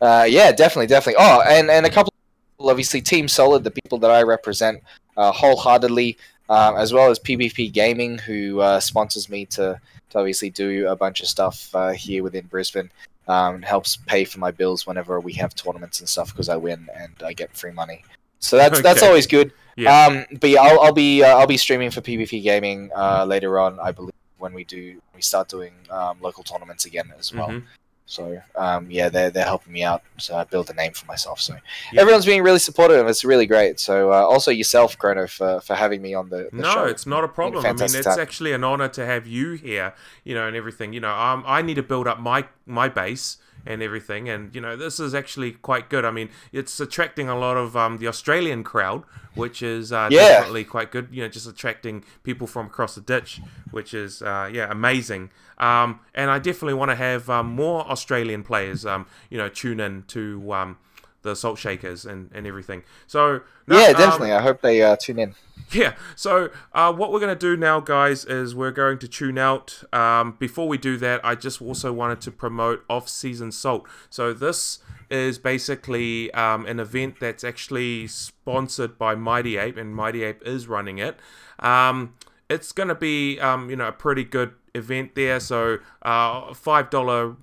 Uh, yeah, definitely, definitely. Oh, and, and a couple obviously, Team Solid, the people that I represent uh, wholeheartedly, um, as well as PvP Gaming, who uh, sponsors me to, to obviously do a bunch of stuff uh, here within Brisbane. Um, helps pay for my bills whenever we have tournaments and stuff because I win and I get free money. So that's that's always good. Yeah. Um, but yeah, I'll, I'll be uh, I'll be streaming for PvP Gaming uh, later on, I believe, when we do we start doing um, local tournaments again as well. Mhm. So um, yeah, they're they're helping me out. So I build a name for myself. So Yeah. everyone's being really supportive. It's really great. So uh, also yourself, Chrono, for, for having me on the, the No, show. it's not a problem. I mean, it's time. actually an honor to have you here, you know, and everything. You know, um, I need to build up my my base, and everything. And you know, this is actually quite good. I mean, it's attracting a lot of um, the Australian crowd, which is uh, Yeah. definitely quite good. You know, just attracting people from across the ditch, which is uh, yeah amazing. Um, and I definitely want to have um, more Australian players, um, you know, tune in to um, the Salt Shakers and, and everything. So no, yeah, um, definitely. I hope they uh, tune in. yeah. So uh, what we're going to do now, guys, is we're going to tune out. Um, before we do that, I just also wanted to promote off-season salt. So this is basically um, an event that's actually sponsored by Mighty Ape, and Mighty Ape is running it. Um, it's going to be, um, you know, a pretty good event there. So uh, five dollar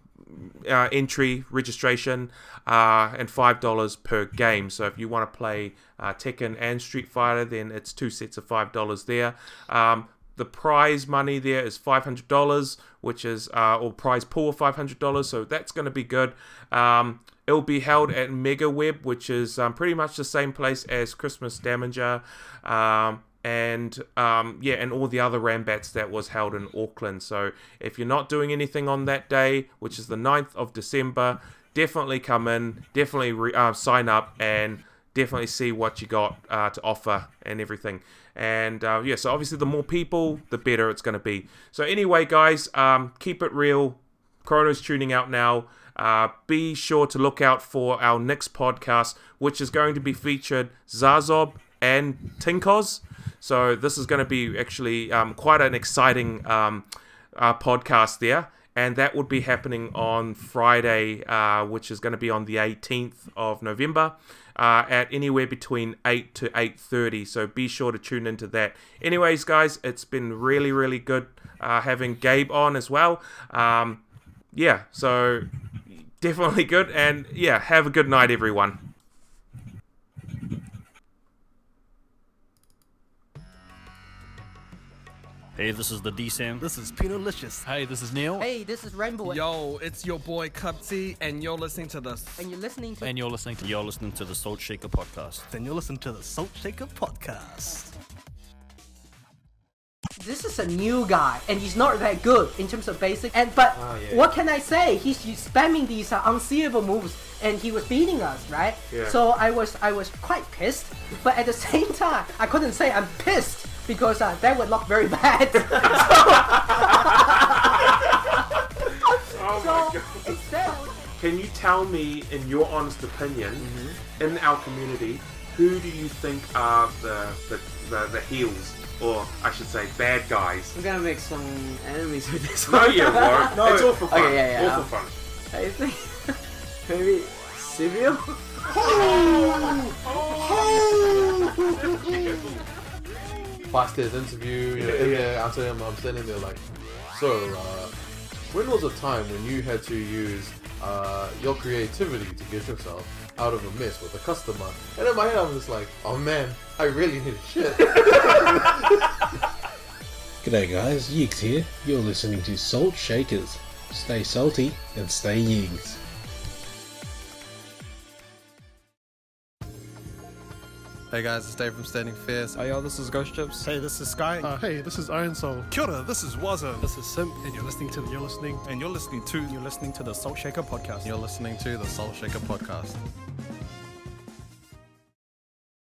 uh, entry registration uh, and five dollars per game. So if you want to play uh, Tekken and Street Fighter, then it's two sets of five dollars there. Um, the prize money there is five hundred dollars, which is uh, or prize pool of five hundred dollars. So that's going to be good. Um, it'll be held at Mega Web, which is um, pretty much the same place as Christmas Damager. Um, and um, yeah, and all the other Rambats that was held in Auckland. So if you're not doing anything on that day, which is the 9th of December, definitely come in, definitely re- uh, sign up, and definitely see what you got uh, to offer and everything. And uh, yeah, so obviously the more people, the better it's going to be. So anyway, guys, um, keep it real. Chrono's tuning out now. Uh, be sure to look out for our next podcast, which is going to be featured Zazob and Tinkos. So this is going to be actually um, quite an exciting um, uh, podcast there, and that would be happening on Friday, uh, which is going to be on the 18th of November. Uh, at anywhere between 8 to 8.30 so be sure to tune into that. Anyways guys it's been really really good uh, having gabe on as well. Um, yeah so definitely good. And yeah have a good night everyone Hey, this is the D Sam. This is Pinolicious. Hey, this is Neil. Hey, this is Rainbow. Yo, it's your boy Cubsy, and you're listening to this. And you're listening to. And you're listening to you're listening to the Salt Shaker podcast. Then you're listening to the Salt Shaker podcast. This is a new guy, and he's not that good in terms of basic. And but Ah, yeah. what can I say? He's, he's spamming these uh, unseeable moves, and he was beating us, right? Yeah. So I was I was quite pissed, but at the same time, I couldn't say I'm pissed because uh, that would look very bad. oh so instead, Can you tell me, in your honest opinion, in our community, who do you think are the the, the, the heels, or I should say, bad guys? I'm gonna make some enemies with this No, you won't. no, It's all for fun. Okay, yeah, yeah. All for fun. I think maybe Sivio. Past his interview, you know, Yeah, yeah, answer him. I'm standing there like, so, uh, when was a time when you had to use uh, your creativity to get yourself out of a mess with a customer? And in my head, I'm just like, oh man, I really need a shit. G'day guys, Yiggs here. You're listening to Salt Shakers. Stay salty and stay Yiggs. Hey guys, it's Dave from Standing Fierce. Hey yo, this is Ghost Chips. Hey, this is Sky. Uh, hey, this is Iron Soul. Kia ora, this is Waza. This is Simp, and you're listening to the, you're listening and you're listening to you're listening to the Salt Shaker podcast. You're listening to the Salt Shaker podcast.